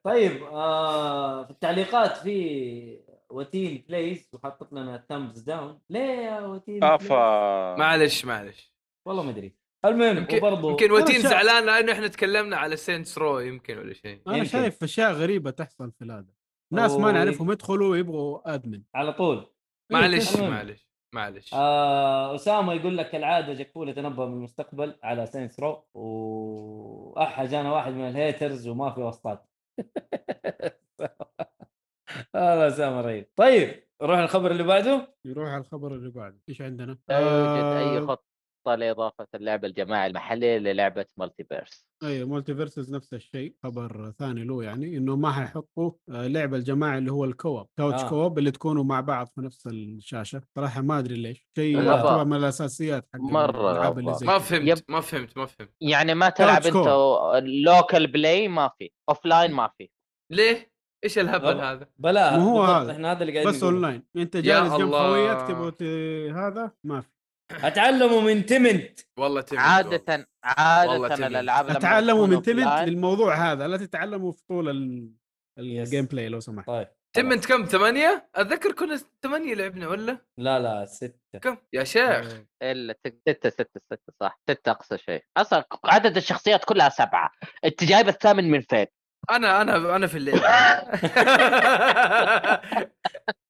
طيب آه في التعليقات في وتين بليز وحطت لنا ثامبز داون ليه يا وتين؟ افا معلش معلش. والله ما أدري. المهم يمكن وبرضه يمكن وتين شا- زعلان لأنه إحنا تكلمنا على سينتس رو يمكن ولا شيء. أنا يمكن. شايف أشياء غريبة تحصل في هذا ناس ما. نعرفهم يدخلوا يبغوا ادمن على طول. معلش. معلش. معلش. آه أسامة يقول لك كالعاده جاكفول يتنبا من المستقبل على ساينس رو واحج أنا واحد من الهيترز وما في وسطات. هذا أسامة رهيب. طيب نروح الخبر اللي بعده؟ يروح على الخبر اللي بعده. إيش عندنا؟ لا يوجد أي آه، خطه لإضافة اللعبه الجماعي المحلي للعبة MultiVersus أيوه MultiVersus نفس الشيء خبر ثاني له يعني إنه ما حيحطوا آه، لعبه الجماعي اللي هو ال co-op couch آه. co-op اللي تكونوا مع بعض في نفس الشاشة صراحة ما أدري ليش شيء. يعتبر من الأساسيات حق. زي ما. فهمت يب. ما فهمت ما فهمت يعني ما تلعب أنت local play ما في offline ما في ليه؟ إيش الهبل. هذا؟ بلا هو هذا. إحنا هذا اللي قاعدين بس نقوله. اونلاين أنت جالس جنب. خويك تبغى ت- هذا ما في أتعلموا من TMNT والله والله عادة تمام. الألعاب أتعلموا من TMNT للموضوع هذا لا تتعلموا في طول. ال gameplay لو سمحت طيب TMNT كم ثمانية؟ أتذكر كنا ثمانية لعبنا ولا؟ لا لا ستة كم؟ يا شيخ إلا ست- ستة ستة ستة صح ستة أقصى شيء أصلا عدد الشخصيات كلها سبعة انت جايب الثامن من فين؟ أنا أنا أنا في اللعبة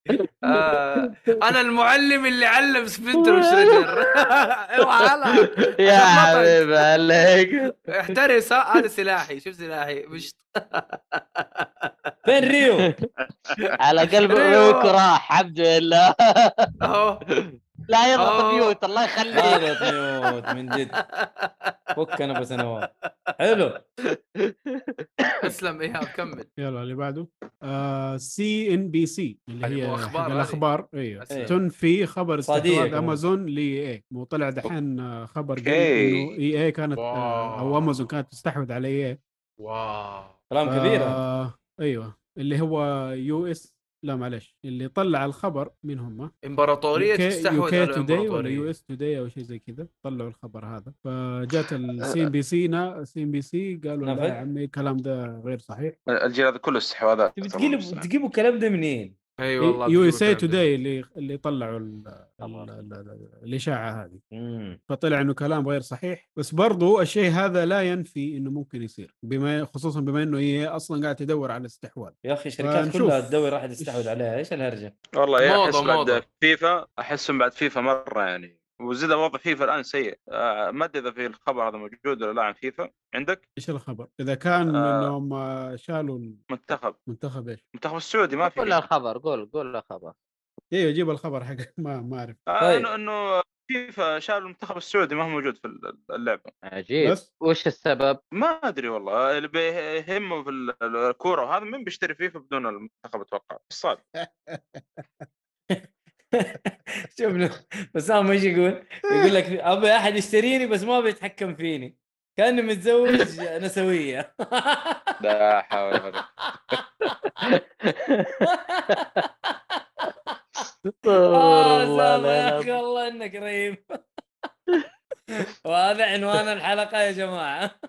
آه، أنا المعلم اللي علم سبلنتر وشريدر اوعى هلا يا حبيب عليك. احترس هذا سلاحي شوف سلاحي. مش فين ريو؟ على قلب. أبوك راح الحمد لله. لا يضغط. mute الله يخليك هذا mute من جد فك أنا بسنوات حلو اسلم إيهاب كمل يلا اللي بعده CNBC اللي هي هذه. الأخبار أيوه. تنفي خبر استحواذ. امازون ل EA وطلع دحين خبر قال. إنه EA كانت آه، أو. امازون كانت تستحوذ على EA واو كلام كبير. آه أيوه اللي هو US لا معلش اللي طلع الخبر مين هم؟ إمبراطورية تستحوذ على توداي ولا USA Today أو شيء زي كذا طلعوا الخبر هذا فجات ال CNBC CNBC قالوا لا نفذ؟ يا عمي الكلام ده غير صحيح الجيل هذا كله استحواذات تبي تجيبوا تجيبوا الكلام ده منين؟ أي والله USA. Today اللي اللي طلعوا ال ال ال ال الإشاعة هذه مم. فطلع إنه كلام غير صحيح بس برضو الشيء هذا لا ينفي إنه ممكن يصير بما خصوصا بما إنه هي أصلا قاعد تدور على استحواذ يا أخي الشركات فنشوف. كلها تدور راح تستحوذ عليها إيش الهرجة؟ والله يا احس. بعد فيفا أحسهم بعد فيفا مرة يعني وزيد وضع فيفا الآن سيء. آه، ما أدري إذا في الخبر هذا موجود ولا لا عن فيفا. عندك؟ إيش الخبر؟ إذا كان آه. إنهم آه، شالوا منتخب. المنتخب إيش؟ المنتخب السعودي ما في قول الخبر قول قول الخبر. أيوه جيب الخبر حق ما ما أعرف. آه، طيب. إنه إنه فيفا شالوا المنتخب السعودي ما هو موجود في اللعبة. عجيب. بس. وش السبب؟ ما أدري والله. اللي بيهمه في ال- الكورة وهذا مين بيشتري فيفا بدون المنتخب أتوقع. صعب شوف له بسام إيش يقول؟ يقول لك أبي أحد يشتريني بس ما بيتحكم فيني. كاني متزوج نسوية. لا حول ولا قوة. آه، والله سام يا لا أخي والله إنك رهيب. وهذا عنوان الحلقة يا جماعة.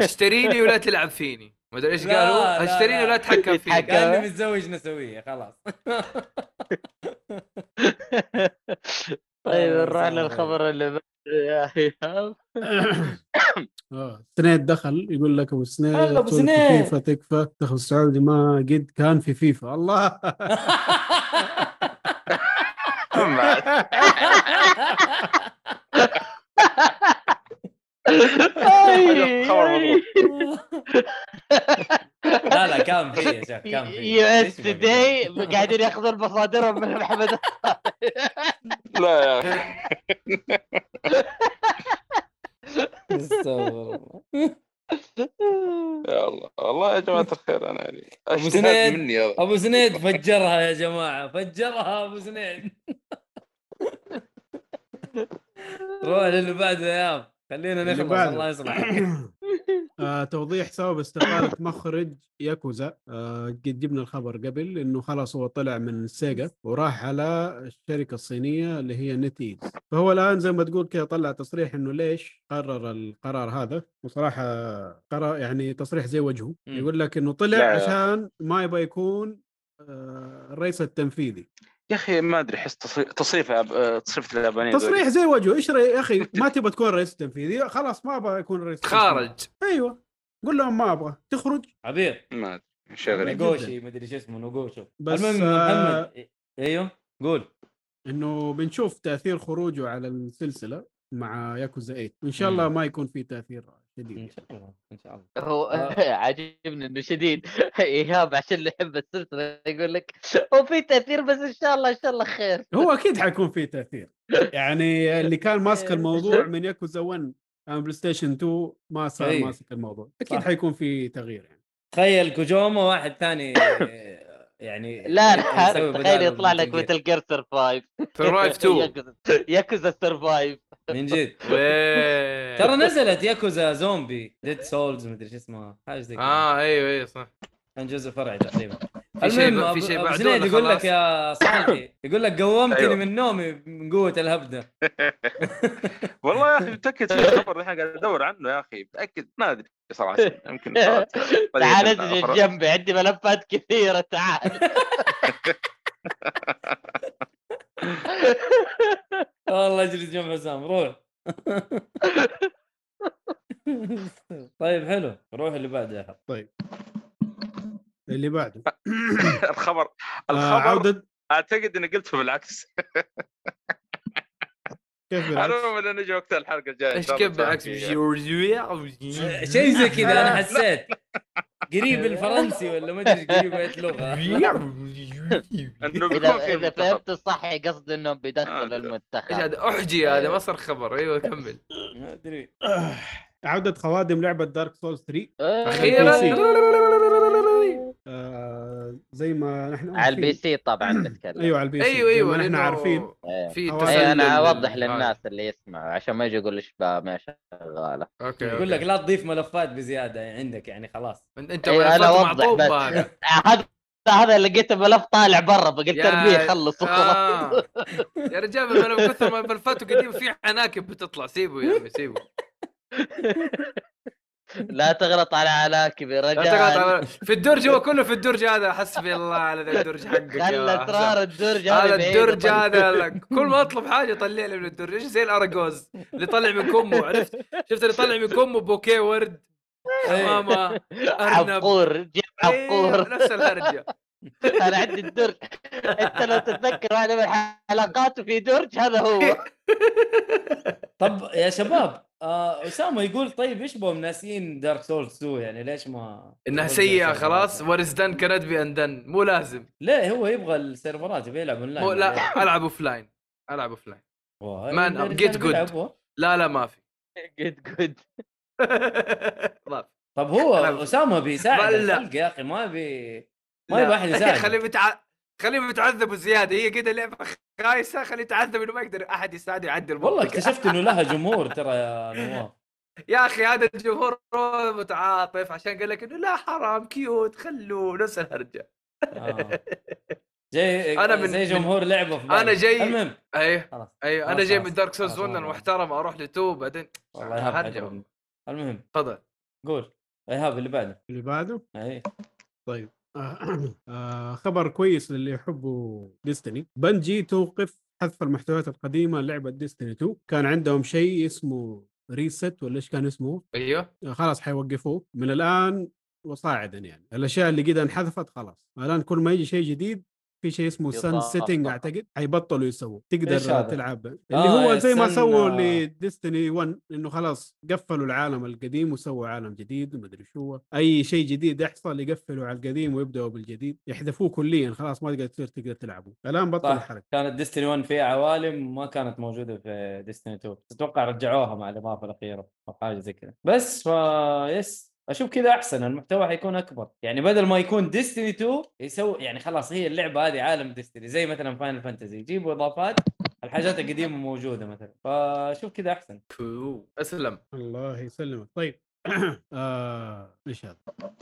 اشتريني ولا تلعب فيني. ما أدري إيش قالوا. اشتريني لا. ولا تحكم فيني يتحكم. كاني متزوج نسويه خلاص. طيب آه، نروح للخبر اللي بعده يا ايهاب آه سنيد دخل يقول لك أبو سنيد في سنيد. فيفا تكفى. دخل السعودي ما قد كان في فيفا. الله. لا لا كان في يا شيخ كان في USA Today قاعدين ياخذون مصادرهم من محمد لا يا أخي استغفر الله. يا الله والله يا جماعة الخير أنا يعني أبو اجتهاد سنيد. مني أبو سنيد فجرها يا جماعة فجرها أبو سنيد روح للي بعده يا. خلينا نخلص. الله يصلح آه توضيح سبب استقالة مخرج ياكوزا آه قد جبنا الخبر قبل إنه خلاص هو طلع من سيجا وراح على الشركة الصينية اللي هي نتيز فهو الآن زي ما تقول كذا طلع تصريح إنه ليش قرر القرار هذا وصراحة قرار يعني تصريح زي وجهه. يقول لك إنه طلع. عشان ما يبغى يكون آه الرئيس التنفيذي يا أخي ما أدري أحس تصريف تصريف اليابانيين. تصريح زي وجهه إيش رأي- يا أخي ما تبغى تكون رئيس تنفيذي؟ خلاص ما أبغى يكون رئيس تنفيذي. خارج. أيوه. قول لهم ما أبغى. تخرج. عبير ما أدري شيء غريب نقوشي مدري شو اسمه نقوشو. بس، المهم آه، محمد أيوه قول. إنه بنشوف تأثير خروجه على السلسلة مع ياكوزا 8 وان شاء الله. ما يكون في تأثير شديد. شاء الله إن شاء الله. هو آه. عاجبني إنه شديد. إيهاب عشان اللي يحب السلسلة يقول لك هو في تأثير بس إن شاء الله إن شاء الله خير. هو أكيد حيكون في تأثير. يعني اللي كان ماسك الموضوع من ياكوزا 1 أم PlayStation 2 ما صار أي. ماسك الموضوع. أكيد صح. حيكون في تغيير يعني. تخيل كوجوما واحد ثاني يعني لا لا تخيل يطلع لك. Metal Gear Survive Survive 2 ياكوزا Survive من جد. ترى نزلت ياكوزا زومبي Dead Souls مدري شو اسمها. حاجة زي كذا. آه أيوه أيوه صح. كان جزء فرعي تقريبا. في شيء في شيء بعد يقول لك؟ يا صالحي يقول لك قومتني أيوة. من نومي من قوة الهبدة. والله يا أخي متأكد في الخبر الحين قاعد ادور عنه يا أخي. متأكد. ما أدري صراحة. يمكن قضية تعال أجلس أفراد. جنبي عندي ملفات كثيرة تعال. والله اجلس جنب حسام روح. طيب حلو. روح اللي بعده يا حب اللي بعده. الخبر آه الخبر عودة. أعتقد إني قلته بالعكس. كيف أنا بالعكس؟ ما نجي وقت الحلقة الجاية. إيش كيف بالعكس؟ فيها. شيء زي كذا أنا حسيت. قريب الفرنسي ولا ما أدري قريب اي لغة. إنه إذا. فهمت صح قصد إنهم آه، بيدخلوا لا. إيش المنتخب هذا؟ أحجي هذا ما صار خبر. أيوه كمل. ما أدري. آه، عوده خوادم لعبة Dark Souls 3 أخيرا آه زي ما نحن على ال PC طبعا نتكلم أيوه على ال PC أيوه أيوه نحن عارفين. في أيوة، اي تسلل أنا اوضح. للناس اللي يسمعوا عشان ما يجي يقول إيش ما شغالة okay يقول لك. لا تضيف ملفات بزيادة عندك يعني خلاص أنت أيوة، أوضح معطوب بس. هذا هذا لقيت الملف طالع برا بقيت يا- تربية خلص آه. يا رجال أنا كثر ما ملفاته قديم في عناكب بتطلع سيبه يا عمي سيبه لا تغلط على علاكب يا لا تغلط رجال على- في الدرج هو كله في الدرج هذا حسبي الله على ذا الدرج حقك خلى. اسرار الدرج هذا الدرج. هذا لك. كل ما أطلب حاجة طلع لي من الدرج. إيش زي الاراجوز اللي طلع من كمه عرفت؟ شفت اللي طلع من كمه؟ بوكيه ورد. حمامة أرنب. عبقور جيب إيه، عبقور نفس الهرجة. أنا عندي الدرج. أنت لو تتذكر واحدة من حلقاته في درج هذا هو. طب يا شباب آه أسامة يقول طيب إيش بهم ناسيين Dark Souls 2 يعني ليش ما إنها سيئة؟ خلاص. ورز دن كانت بي اندن مو لازم. ليه هو يبغى السيرفرات يبغى يلعب اونلاين مو لا ألعب off line ألعب offline Man up, get good. لا لا ما في. good good طب هو أسامة بيساعد. الخلق يا أخي ما يبي ما. يبغى أحد يساعد خليه. خليه متعذب زياده هي كده لعبة خايسة خليه يتعذب إنه ما يقدر أحد يساعده يعدي الموضوع والله اكتشفت إنه لها جمهور ترى يا نواف. يا أخي هذا الجمهور متعاطف عشان قال لك إنه لا حرام cute خلوه نفس الهرجة. آه. جاي أنا أنا من- زي جمهور لعبة في أنا بالي. جاي- المهم. أيوه أيوه أنا جاي من Dark Souls خلاص، 1 ما- المحترم أروح ل two بعدين والله. المهم. تفضل. قول. ايهاب اللي بعده. اللي بعده؟ أي. طيب. خبر كويس للي يحبوا Destiny Bungie توقف حذف المحتويات القديمة لعبة Destiny 2 كان عندهم شيء اسمه reset ولا إيش كان اسمه؟ أيوه. آه، خلاص حيوقفوه. من الآن وصاعدا يعني. الأشياء اللي قد انحذفت خلاص. الآن كل ما يجي شيء جديد في شيء اسمه sun إضافة. setting أعتقد حيبطلوا يسووا. تقدر؟ تلعب. اللي آه، هو يا زي ما سووا ل Destiny 1 إنه خلاص قفلوا العالم القديم وسووا عالم جديد ومدري شو. أي شيء جديد يحصل يقفلوا على القديم ويبدأوا بالجديد. يحذفوه كليا خلاص ما تقدر تصير تقدر تلعبه. الآن صح. الحركة. كانت Destiny 1 فيها عوالم ما كانت موجودة في Destiny 2 أتوقع رجعوها مع الإضافة الأخيرة أو حاجة زي كذا. بس ف yes أشوف كذا أحسن المحتوى حيكون أكبر. يعني بدل ما يكون Destiny 2 يسوي يعني خلاص هي اللعبة هذه عالم Destiny زي مثلا Final Fantasy يجيبوا إضافات الحاجات القديمة موجودة مثلا. فأشوف كذا أحسن. أسلم. الله يسلمك. طيب. آه، إيش هذا؟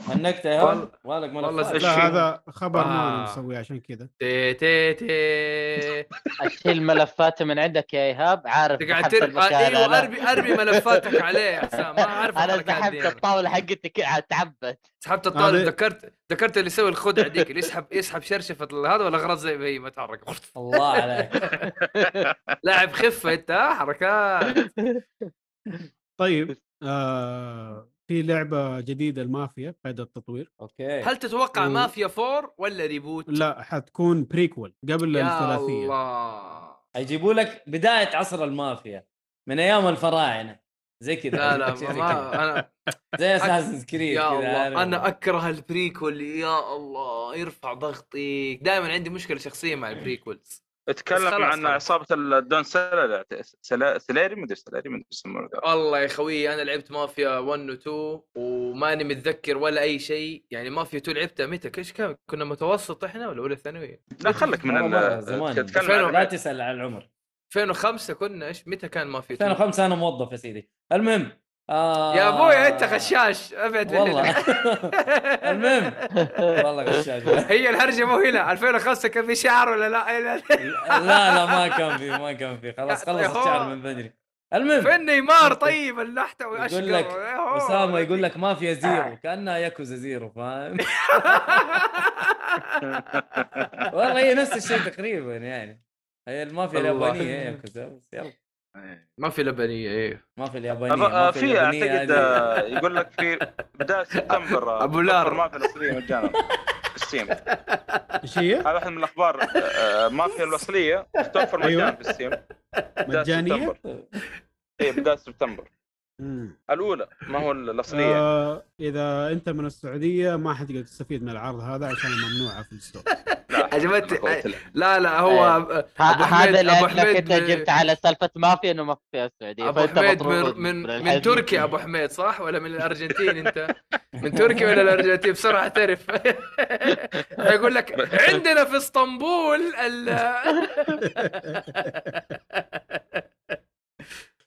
هنكت يا والله- والك والله الشيء- لا هذا خبر ما آه. أنا مسويه عشان كذا تي تي تي أشيل ملفات من عندك يا إيهاب عارف تقعد بحب تر... المكان إيوه أنا. ارمي ارمي ملفاتك عليه يا حسام ما أعرف أنا سحبت أنا. الطاولة حقتي كذا تعبت سحبت الطالب هذا- ذكرت ذكرت اللي يسوي الخدعه ديك اللي يسحب يسحب شرشفة هذا والاغراض زي ما هي ما تحرك الله عليك لاعب خفة أنت؟ حركات طيب آه في لعبة جديدة المافيا قيد التطوير. okay. هل تتوقع و- مافيا 4 ولا reboot؟ لا حتكون prequel قبل يا الثلاثية. الله. حيجيبوا لك بداية عصر المافيا من أيام الفراعنة. زي كذا لا لا ما, أنا زي Assassin's Creed يا الله. أنا أكره ال prequel يا الله يرفع ضغطي. دائما عندي مشكلة شخصية مع ال prequels اتكلم عن خلاص. عصابة الدون سلا سلا- سلاري مدري سلاري مدري يسمونه ذا. والله يا خوي أنا لعبت مافيا 1 و 2 وماني متذكر ولا أي شيء. يعني مافيا 2 لعبتها متى؟ إيش كان كنا متوسط إحنا ولا أولى ثانوي؟ لا خلك من ال- زمان تتكلم عن لا تسأل عن العمر. 2005 كنا إيش متى كان مافيا 2 2005 أنا موظف يا سيدي. المهم آه... يا أبوي أنت غشاش. أبعد مني. والله. المهم. والله غشاش. هي الهرجة مو هنا. 2005 كان في شعر ولا لا؟ لا لا لا ما كان في ما كان في. خلاص خلص الشعر هو. من بدري. المهم. فين نيمار؟ طيب اللحته واشقر يقول لك. أسامة يقول لك مافيا زيرو كانها ياكوزا زيرو فاهم؟ والله هي نفس الشيء تقريبا يعني. هي المافيا. اليابانية ياكوزا بس يلا. ما في لبنية إيه مافيا اليابانية أبا- آه، مافيا في اليابانية أعتقد هذه. آه، يقول لك في بداية سبتمبر آه، أبو لار. توفر مافيا الأصلية مجانا في Steam إيش هي؟ هذا واحد من الأخبار آه، مافيا الأصلية توفر مجانا أيوة. في بداية مجانية؟ سبتمبر. اي بداية سبتمبر. الأولى ما هو الأصلية آه إذا أنت من السعودية ما حتقدر تستفيد من العرض هذا عشان ممنوعة في ال store عجبتني. لا لا هو إيه. هذا اللي حميد أنت من- جبت على سالفة مافيا إنه ما في السعودية أبو حميد من من, من. تركيا أبو حميد صح ولا من الأرجنتين أنت؟ من تركيا ولا الأرجنتين بسرعة اعترف يقول لك عندنا في إسطنبول ال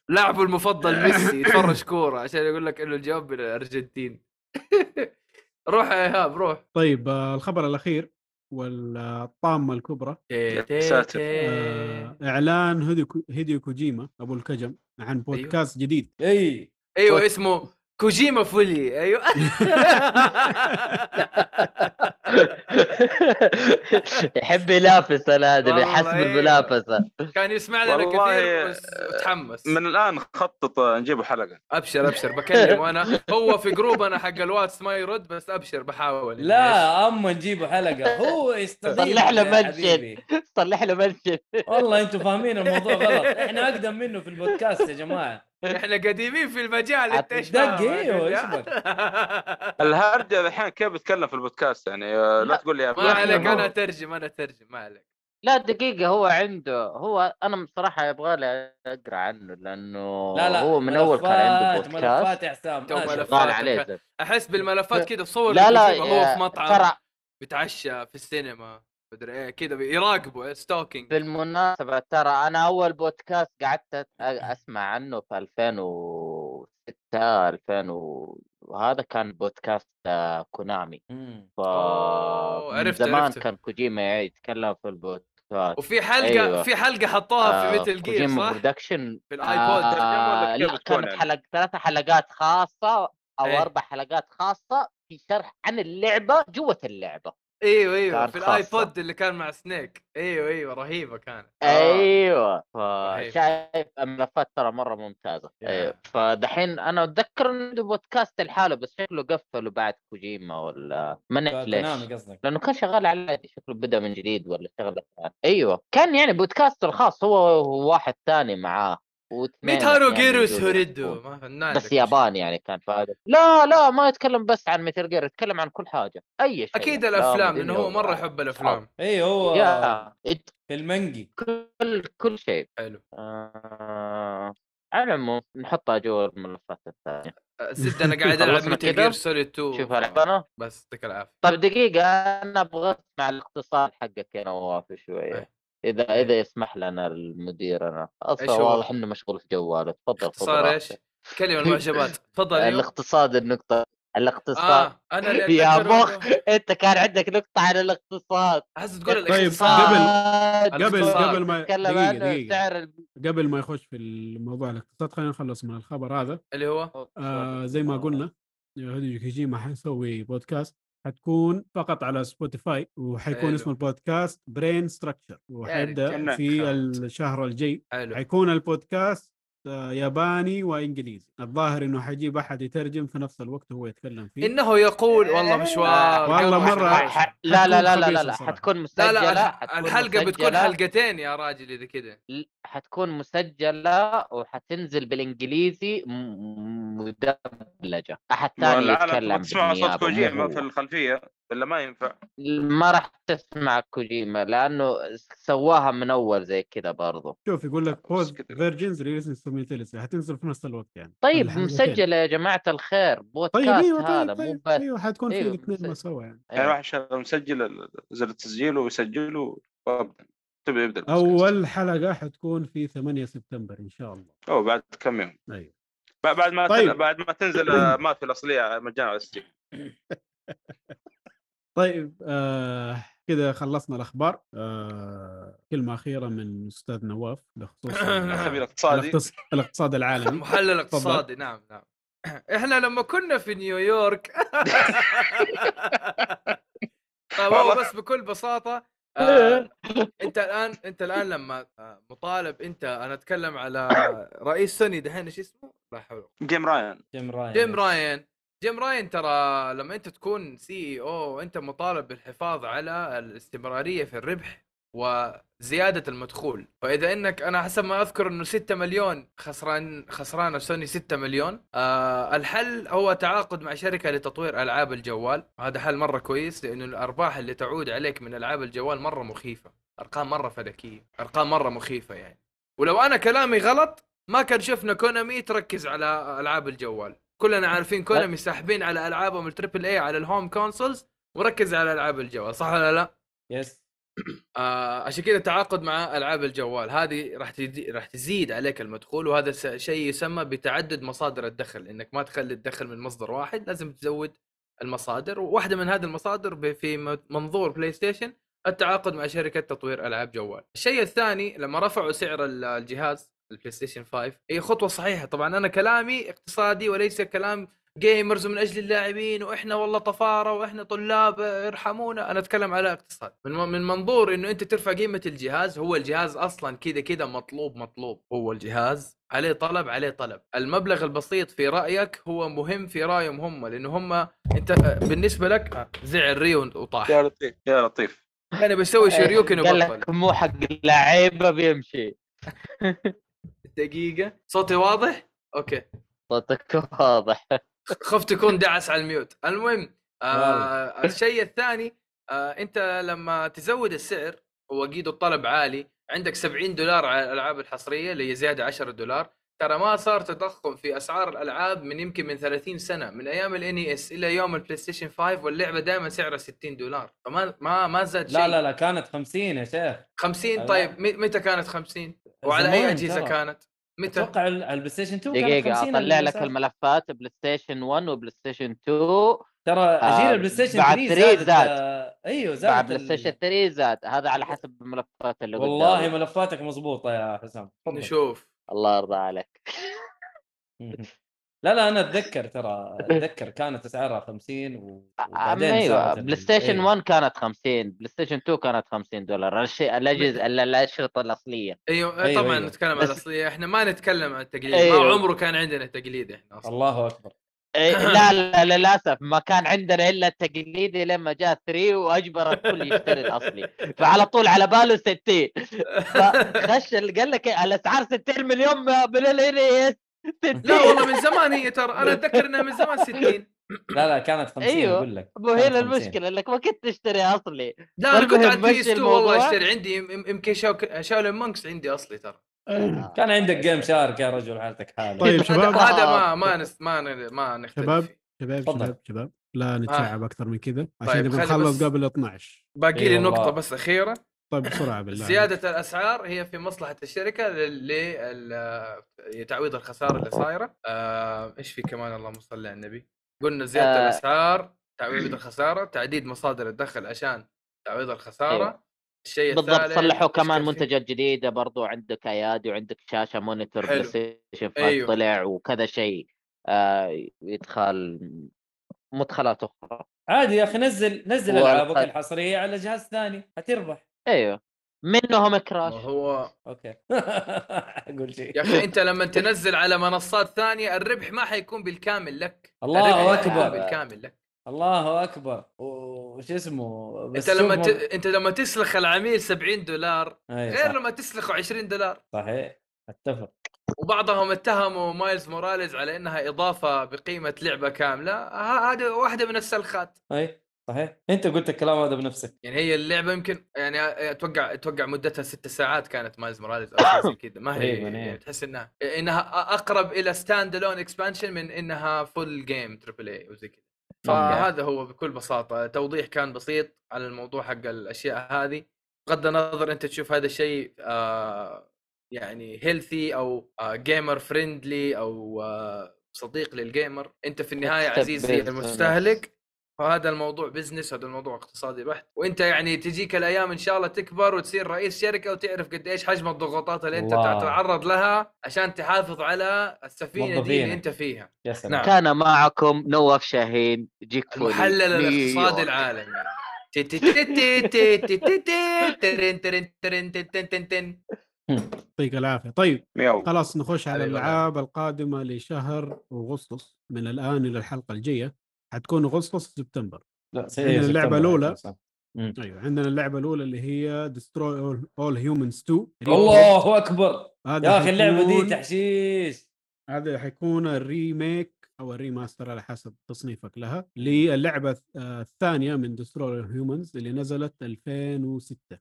لاعبه المفضل ميسي يتفرج كورة عشان يقول لك إنه الجواب من الارجنتين روح يا إيهاب روح طيب آه الخبر الأخير والطامة الكبرى ساتر. آه إعلان هيديو هيديو كوجيما أبو الكجم عن بودكاست جديد. إي. أيوه اسمه كوجيما فولي أيوه. يحب ينافس أنا ادري والله يحسب إيه. المنافسة. كان يسمع لنا كثير بس تحمس من الآن خطط نجيبه حلقة. أبشر أبشر بكلمه أنا هو في جروب أنا حق الواتس ما يرد بس أبشر بحاول. لا أما نجيبه حلقة. هو يستضيف صلح له منشن. صلح له منشن. والله أنتم فاهمين الموضوع غلط. إحنا أقدم منه في البودكاست يا جماعة. إحنا قديمين في المجال أنت إيش دق؟ أيوه إيش الهرجه الحين كيف بتكلم في البودكاست يعني آه، لا لا. تقول لي يا ما عليك. أنا أترجم أنا أترجم ما عليك لا دقيقة هو عنده هو أنا بصراحة يبغى لي أقرأ عنه لأنه لا لا هو من أول كان عنده بودكاست ملفات يا حسام. شغال عليه. أحس بالملفات كذا صور لا لا هو في مطعم ترى بيتعشى في السينما مدري إيه كذا يراقبه stalking بالمناسبة ترى أنا أول بودكاست قعدت أسمع عنه في 2006 2000 و- وهذا كان بودكاست آه، كونامي. ف عرفت- زمان عرفت. كان كوجيما يتكلم في البودكاست وفي حلقة أيوة. في حلقة حطوها في Metal Gear صح؟ production في ال iPod آه لا كانت يعني؟ حلقة ثلاثة حلقات خاصة أو إيه. أربع حلقات خاصة في شرح عن اللعبة جوة اللعبة إيوه إيوه في. ال iPod اللي كان مع سنيك. إيوه إيوه رهيبة كانت. أيوه. فشايف الملفات ترى مرة ممتازة. إيوه. فدحين أنا أتذكر إنه عنده بودكاست لحاله بس شكله قفله بعد كوجيما ولا ما نعرف ليش. قصدك. لأنه كان شغال على شكله بدأ من جديد ولا شغله أيوه. كان يعني بودكاست الخاص هو وواحد ثاني معاه. ميتارو أحياناً جيروس يجوا هوريدو يحكون. ما فنان بس ياباني يعني كان فاهم لا لا ما يتكلم بس عن Metal Gear يتكلم عن كل حاجة. أي شيء أكيد أفلام الأفلام لأنه هو مرة يحب الأفلام. اي هو يا في المنجي كل كل شيء. حلو. آه... على العموم نحطها جوا الملفات الثانية. أه، زد أنا قاعد ألعب كده؟ جير سوليد 2 شوف أنا بس يعطيك العافية. طيب دقيقة أنا أبغى أسمع الاقتصاد حقك يا نواف شوية. إيه. إذا إذا يسمح لنا المدير أنا أصلا؟ واضح إنه مشغول في جواله تفضل اختصار إيش؟ كلمة المعجبات تفضل. الاقتصاد النقطة الاقتصاد. آه أنا اللي يا مخ أنت كان عندك نقطة عن الاقتصاد. احس تقول طيب، الاقتصاد. قبل الاقتصاد. قبل ما دقيقة دقيقة. سعر ال- قبل ما يخش في الموضوع الاقتصاد خلينا نخلص من الخبر هذا. اللي هو؟ آه زي ما قلنا هدي كوجيما حيسوي بودكاست. حتكون فقط على سبوتيفاي وحيكون حلو. اسمه البودكاست Brain Structure وحيبدأ. في. الشهر الجاي حيكون البودكاست ياباني وإنجليزي. الظاهر إنه حيجيب أحد يترجم في نفس الوقت وهو يتكلم فيه. إنه يقول والله مشوار. والله شوي. ح- لا لا لا لا لا, لا. حتكون لا مسجلة لا حتكون الحلقة بتكون مسجلة- حلقتين يا راجل إذا كذا حتكون مسجلة وحتنزل بالإنجليزي مدبلجة. أحد ثاني يتكلم تسمع صوت كوجيما هو. في الخلفية. ولا ما ينفع؟ ما راح تسمع كوجيما لأنه سواها من أول زي كذا برضو شوف يقول لك both. versions releasing simultaneously حتنزل في نفس الوقت يعني طيب. مسجله يا جماعة الخير بودكاست طيب أيوه هذا طيب مو طيب بس أيوه حتكون في أيوة، الاثنين. سوا يعني يعني أيوة. واحد شغال مسجل زر التسجيل ويسجله وابدأ تبدا يبدأ. أول حلقة حتكون في 8 سبتمبر إن شاء الله أو بعد كم يوم أيوه بعد بعد ما طيب. بعد ما تنزل آه، ما في الأصلية مجانا على ستيم طيب آه كذا خلصنا الأخبار. آه كلمة أخيرة من أستاذ نواف بخصوص الخبير الاقتصادي. الاقتص- الاقتصاد العالمي. محلل اقتصادي نعم نعم. إحنا لما كنا في نيويورك طيب هو بس بكل بساطة آه أنت الآن أنت الآن لما آه، مطالب أنت أنا أتكلم على رئيس سوني دحين إيش اسمه؟ لا حول ولا قوة. جيم راين. جيم راين جيم راين. جيم راين ترى لما انت تكون CEO انت مطالب بالحفاظ على الاستمرارية في الربح وزيادة المدخول. فإذا إنك أنا حسب ما أذكر إنه 6 مليون خسران خسرانة سوني 6 مليون. آه الحل هو تعاقد مع شركة لتطوير ألعاب الجوال. هذا حل مرة كويس لأنه الأرباح اللي تعود عليك من ألعاب الجوال مرة مخيفة. أرقام مرة فلكيه أرقام مرة مخيفة يعني. ولو أنا كلامي غلط ما كان شفنا كونامي تركز على ألعاب الجوال. كلنا عارفين كونامي ساحبين على ألعابهم ال triple A على ال home consoles وركز على ألعاب الجوال صح ولا لا؟ yes آه عشان كذا التعاقد مع ألعاب الجوال هذه راح. راح تزيد عليك المدخول وهذا شيء يسمى بتعدد مصادر الدخل إنك ما تخلي الدخل من مصدر واحد لازم تزود المصادر وواحدة من هذه المصادر في منظور بلاي ستيشن التعاقد مع شركة تطوير ألعاب جوال. الشيء الثاني لما رفعوا سعر ال- الجهاز البلاي ستيشن 5 هي خطوة صحيحة. طبعا أنا كلامي اقتصادي وليس كلام gamers ومن أجل اللاعبين وإحنا والله طفارة وإحنا طلاب ارحمونا. أنا أتكلم على اقتصاد. من من منظور إنه أنت ترفع قيمة الجهاز هو الجهاز أصلا كذا كذا مطلوب مطلوب. هو الجهاز عليه طلب عليه طلب. المبلغ البسيط في رأيك هو مهم في رأيهم هم لأنه هم أنت بالنسبة لك زعل ريو وطاح. يا لطيف يا لطيف. أنا بسوي شريوكن قال وبطل. لك مو حق لعيبه بيمشي. دقيقة. صوتي واضح؟ okay. صوتك واضح. خفت يكون دعس على ال mute. المهم آه. الشيء الثاني آه أنت لما تزود السعر واكيد الطلب عالي عندك 70 دولار على الألعاب الحصرية اللي هي زيادة 10 دولار ترى ما صار تضخم في أسعار الألعاب من يمكن من 30 سنة من أيام ال NES إلى يوم البلاي ستيشن 5 واللعبة دائما سعرها 60 دولار. فما ما ما زاد شيء. لا لا لا كانت 50 يا شيخ. 50 لا. طيب متى كانت 50 وعلى أي أجهزة ترى. كانت متى أتوقع ال- البلاي ستيشن 2 كانت دقيقة 50 أطلع لك. الملفات بلاي ستيشن 1 وبلاي ستيشن 2 ترى آه، جيل البلاي ستيشن بعد 3 3 زاد زاد. آه، أيوه زاد بعد بلاي ستيشن 3 زاد هذا على حسب الملفات اللي والله. ملفاتك مضبوطة يا حسام. نشوف الله يرضى عليك لا لا أنا أتذكر ترى أتذكر كانت أسعارها 50 و... وبعدين أيوه بلاي ستيشن إيه. 1 كانت 50 بلاي ستيشن 2 كانت 50 دولار الشيء الأجهزة ال- الأشرطة الأصلية. أيوه, أيوة، طبعا أيوة. نتكلم عن الأصلية. إحنا ما نتكلم عن التقليد أيوة. ما عمره كان عندنا تقليد إحنا أصلا. الله أكبر. إيه، لا لا للأسف ما كان عندنا إلا التقليدي لما جاء 3 وأجبر الكل يشتري الأصلي. فعلى طول على باله 60 فخش ال- قال لك إيه، الأسعار 60 مليون من ال NES لا والله من زمان هي ترى أنا أتذكر إنها من زمان 60 لا لا كانت 50 أيوة. أقول لك. مو هنا 50. المشكلة إنك ما كنت تشتري أصلي. لا أنا كنت على ال PS مشي 2 والله. أشتري عندي يم- يم- يمكن Shao- Shaolin Monks عندي أصلي ترى. كان عندك GameShark يا رجل حالتك حالك طيب شباب. هذا ما ما نس ما ن- ما نختلف شباب. فيه. شباب. شباب شباب. لا نتشعب أكثر من كذا عشان طيب، نبغى خلي نخلص قبل 12 باقي لي. نقطة بس أخيرة. طيب بسرعة بالله زيادة الأسعار هي في مصلحة الشركة لتعويض الخسارة اللي صايرة آه، إيش في كمان اللهم صل على النبي قلنا زيادة آه. الأسعار تعويض الخسارة تعديد مصادر الدخل عشان تعويض الخسارة أيوة. الشيء بالضبط الثالث صلحوا كمان؟ منتجات جديدة برضو عندك أيادي وعندك شاشة monitor. بلاي ستيشن 5 أيوه. طلع وكذا شيء آه يدخل مدخلات أخرى عادي يا أخي نزل نزل العابك الحصرية على جهاز ثاني حتربح أيوه منهم كراش. هو okay. أقول شيء. يا أخي أنت لما تنزل على منصات ثانية الربح ما حيكون بالكامل لك. الله الربح ما أكبر. حيكون بالكامل لك. الله أكبر. وش اسمه؟ أنت لما ت... أنت لما تسلخ العميل 70 دولار أي غير صح. لما تسلخه 20 دولار. صحيح. أتفق. وبعضهم اتهموا Miles Morales على إنها إضافة بقيمة لعبة كاملة. هذه واحدة من السلخات. أي. صحيح؟ أنت قلت الكلام هذا بنفسك. يعني هي اللعبة يمكن يعني أتوقع أتوقع مدتها ست ساعات كانت Miles Morales أو شيء كذا. ما هي تقريباً، إيه. يعني تحس إنها إنها أقرب إلى standalone expansion من إنها full game triple A وزي كذا. فهذا هو بكل بساطة. توضيح كان بسيط على الموضوع حق الأشياء هذه. بغض النظر أنت تشوف هذا الشيء آه يعني healthy أو gamer friendly أو آه صديق لل gamer أنت في النهاية عزيزي. المستهلك فهذا الموضوع business هذا الموضوع اقتصادي بحت. وإنت يعني تجيك الأيام إن شاء الله تكبر وتصير رئيس شركة وتعرف قد إيش حجم الضغوطات اللي إنت واو. تتعرض لها عشان تحافظ على السفينة دي اللي إنت فيها. يا سلام. نعم. كان معكم نواف شاهين جيك المحلل الاقتصادي العالمي. يعطيك العافية. طيب خلاص نخش على الألعاب القادمة لشهر أغسطس من الآن إلى الحلقة الجاية. حتكون اغسطس سبتمبر لا عندنا. صح. مم. أيوه عندنا اللعبة الأولى اللي هي Destroy All Humans 2 الله أكبر يا أخي اللعبة دي تحشيش هذا حيكون ال remake أو ال remaster على حسب تصنيفك لها للعبة آه، الثانية من Destroy Humans اللي نزلت 2006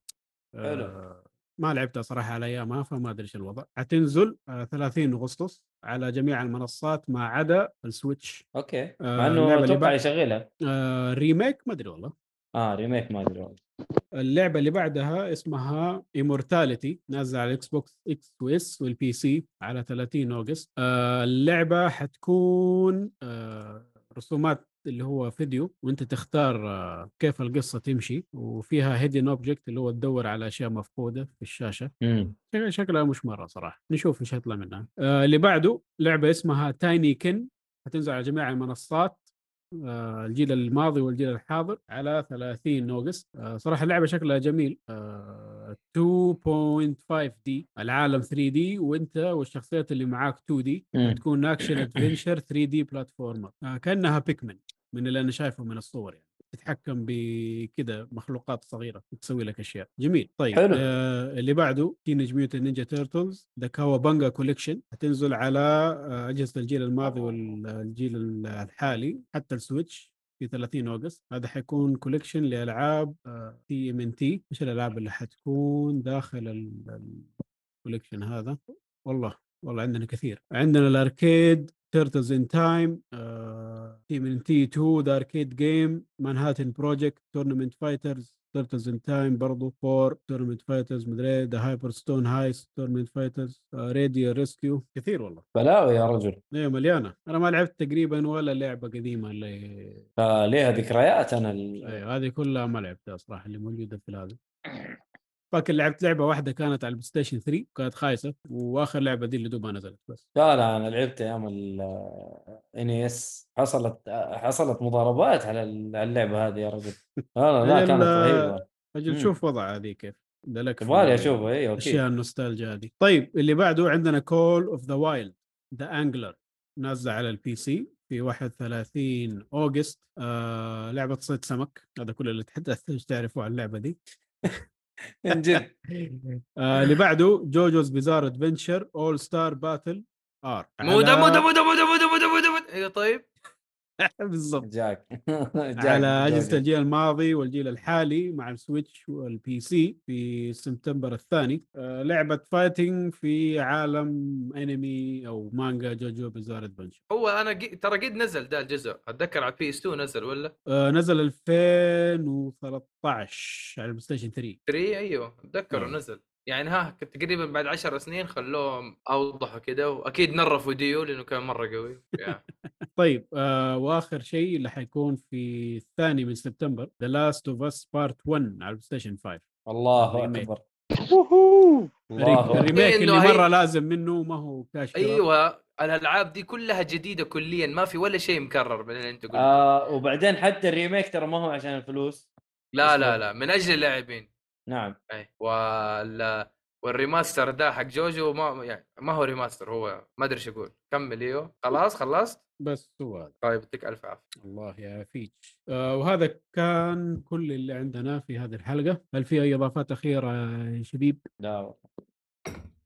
حلو. آه، ما لعبتها صراحة على أيامها فما أدري إيش الوضع. حتنزل آه، 30 أغسطس على جميع المنصات ما عدا ال Switch. okay. آه، مع إنه أتوقع يشغلها. آه، remake ما أدري والله. آه remake ما أدري والله. اللعبة اللي بعدها اسمها Immortality نازلة على ال Xbox X و S وال PC على 30 August آه اللعبة حتكون آه رسومات اللي هو فيديو وأنت تختار آه كيف القصة تمشي وفيها hidden object اللي هو تدور على أشياء مفقودة في الشاشة. مم. شك- شكلها مش مرة صراحة. نشوف إيش هيطلع منها. آه اللي بعده لعبة اسمها Tinykin حتنزل على جميع المنصات. الجيل الماضي والجيل الحاضر على 30 August آه، صراحة اللعبة شكلها جميل. آه، 2.5 D العالم 3 D وانت والشخصيات اللي معاك 2 D. تكون action adventure 3 D platformer آه، كأنها Pikmin من اللي أنا شايفه من الصور يعني. تتحكم بكذا مخلوقات صغيرة تسوي لك أشياء. جميل. طيب حلو. آه اللي بعده Teenage Mutant Ninja Turtles The Cowabunga Collection هتنزل على آه، أجهزة الجيل الماضي والجيل الحالي حتى ال Switch في 30 August. هذا حيكون collection لألعاب TMNT إيش الألعاب اللي حتكون داخل ال collection هذا؟ والله والله عندنا كثير. عندنا ال arcade Turtles in Time TMNT 2 The Arcade Game Manhattan Project Tournament Fighters Turtles in Time برضو four Tournament Fighters مدري The Hyperstone Heist Tournament Fighters Radical Rescue كثير والله. بلاوي يا رجل. إيه مليانة. أنا ما لعبت تقريبا ولا لعبة قديمة اللي فيها ذكريات أنا ال... أيوه هذه كلها ما لعبتها صراحة اللي موجودة في هذا فاكر لعبت لعبة واحدة كانت على ال PlayStation 3 كانت خايسة وآخر لعبة دي اللي دوبها نزلت بس. لا لا أنا لعبت أيام إن إس. حصلت حصلت مضاربات على اللعبة هذه يا رجل. لا لا, لا كانت رهيبة. أجل شوف وضع هذه كيف. ده لك يبغالي أشوفه. أيوه أشياء النوستالجيا هذه. طيب اللي بعده عندنا Call of the Wild The Angler نازلة على ال PC في 31 August. آه لعبة صيد سمك. هذا كل اللي تحتاج تعرفوا عن اللعبة دي. من جد آه اللي بعده JoJo's Bizarre Adventure All Star Battle R مودا مودا مودا مودا مودا مودا مودا أيوه طيب. بالضبط. جاك. جاك على أجهزة الجيل الماضي والجيل الحالي مع ال Switch وال PC في سبتمبر الثاني. آه لعبة fighting في عالم انمي أو مانجا JoJo Bizarre Adventure هو أنا. ترى قد نزل ده الجزء. أتذكر على PS 2 نزل ولا؟ آه نزل 2013 على ال PlayStation 3 3 أيوه اتذكره نزل. يعني ها تقريبا بعد 10 سنين خلوهم اوضحوا كده وأكيد nerf وا Dio لأنه كان مرة قوي. طيب آه وآخر شيء اللي حيكون في الثاني من سبتمبر The Last of Us Part 1 على ال PlayStation 5 الله أكبر. ال remake اللي مرة لازم منه ما هو كاش أيوه الألعاب دي كلها جديدة كليا ما في ولا شيء مكرر من اللي أنت قلت آه وبعدين حتى ال remake ترى ما هو عشان الفلوس. لا لا لا من أجل اللاعبين. نعم. اي وال وال remaster ده حق JoJo ما يعني ما هو remaster هو ما أدري إيش أقول كمل أيوه خلاص خلصت؟ بس هو هذا. طيب يعطيك ألف عافية. الله يعافيك. آه وهذا كان كل اللي عندنا في هذه الحلقة. هل في أي إضافات أخيرة يا شبيب؟ لا.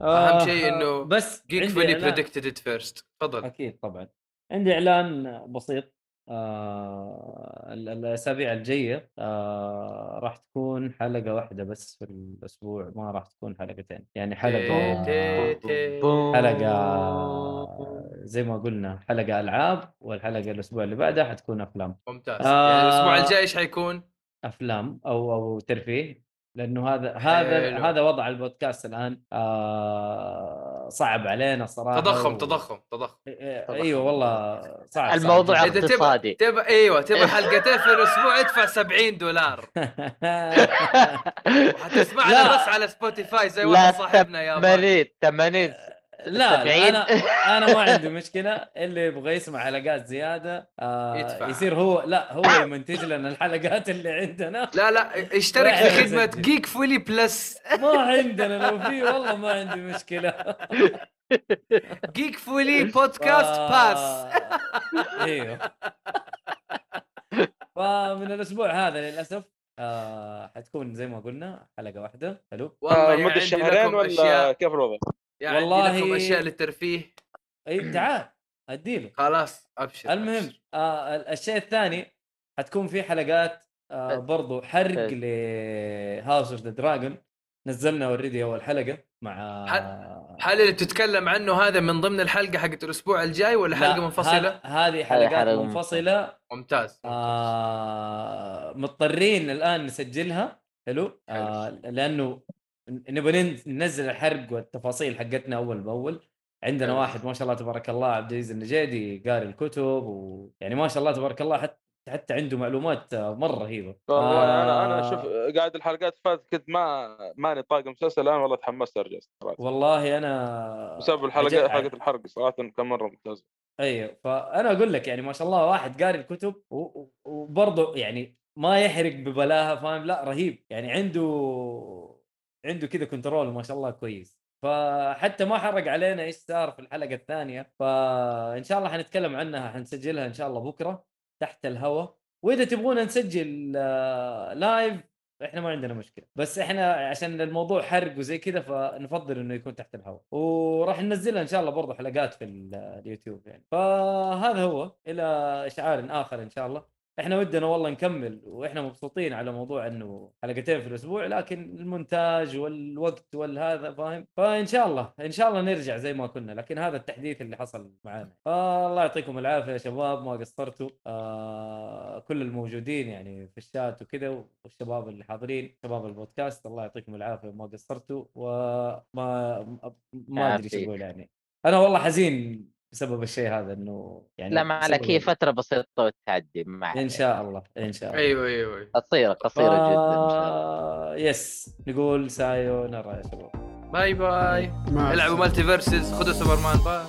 أهم شيء إنه آه، بس Geekfully predicted it first تفضل. أكيد طبعا. عندي إعلان بسيط. آه الأسابيع الجاية آه راح تكون حلقة واحدة بس في الأسبوع ما راح تكون حلقتين يعني حلقة حلقة زي ما قلنا حلقة ألعاب والحلقة الأسبوع اللي بعدها حتكون أفلام. ممتاز. آه يعني الأسبوع الجاي إيش حيكون؟ أفلام أو أو ترفيه لأنه هذا هذا هذا وضع البودكاست الآن آه صعب علينا صراحة تضخم و... تضخم تضخم. أيوه والله صعب الموضوع صعب. اقتصادي. تبى أيوه تبى حلقتين في الأسبوع ادفع 70 دولار. حتسمعنا بس على Spotify زي واحد صاحبنا يا 80 80 لا أنا أنا ما عندي مشكلة. اللي يبغى يسمع حلقات زيادة آه يصير هو لا هو يمنتج لنا الحلقات اللي عندنا. لا لا اشترك في خدمة Geekfully Plus ما عندنا لو في والله ما عندي مشكلة. Geekfully podcast pass إيوه. فمن الأسبوع هذا للأسف آه حتكون زي ما قلنا حلقة واحدة. حلو؟ والله مدة شهرين ولا كيف الوضع؟ يعني والله لكم أشياء للترفيه. اي تعال اديله خلاص أبشر المهم أبشر. آه الشيء الثاني حتكون في حلقات آه برضو حرق ل House of the Dragon نزلنا اوريدي أول حلقة مع هل اللي تتكلم عنه هذا من ضمن الحلقة حقت الأسبوع الجاي ولا حلقة منفصلة؟ هذه حلقات منفصلة. ممتاز آه مضطرين الآن نسجلها. حلو. آه لأنه نبغى ننزل الحرق والتفاصيل حقتنا أول بأول. عندنا. واحد ما شاء الله تبارك الله عبد العزيز النجيدي قاري الكتب ويعني ما شاء الله تبارك الله حتى حتى عنده معلومات مرة رهيبة. آه أنا أنا شوف قاعد الحلقات فاتت كنت ما ماني طاق مسلسل الآن والله تحمست أرجع والله أنا بسبب الحلقات حلقة الحرق صراحة كان مرة ممتازه أيوه فأنا أقول لك يعني ما شاء الله واحد قاري الكتب وبرضه يعني ما يحرق ببلاها فاهم؟ لا رهيب. يعني عنده عنده كذا كنترول ما شاء الله كويس. فحتى ما حرق علينا إيش صار في الحلقة الثانية. فإن شاء الله حنتكلم عنها حنسجلها إن شاء الله بكرة تحت الهواء. وإذا تبغونا نسجل live إحنا ما عندنا مشكلة. بس إحنا عشان الموضوع حرق وزي كذا فنفضل إنه يكون تحت الهواء. وراح ننزلها إن شاء الله برضه حلقات في اليوتيوب يعني. فهذا هو. إلى اشعار آخر إن شاء الله. إحنا ودنا والله نكمل وإحنا مبسوطين على موضوع إنه حلقتين في الأسبوع لكن المونتاج والوقت والهذا فاهم؟ فإن شاء الله إن شاء الله نرجع زي ما كنا لكن هذا التحديث اللي حصل معانا. فالله يعطيكم العافية يا شباب ما قصرتوا. آه كل الموجودين يعني في الشات وكذا والشباب اللي حاضرين شباب البودكاست الله يعطيكم العافية ما قصرتوا وما ما أدري إيش أقول يعني. أنا والله حزين بسبب الشيء هذا إنه يعني لا ما عليك هي فترة بسيطة وتعدي ما إن. شاء الله إن شاء الله أيوه أيوه أيوة. قصيرة قصيرة جدا إن شاء الله آه، بس نقول sayonara يا شباب bye باي العبوا. MultiVersus خذوا سوبرمان باي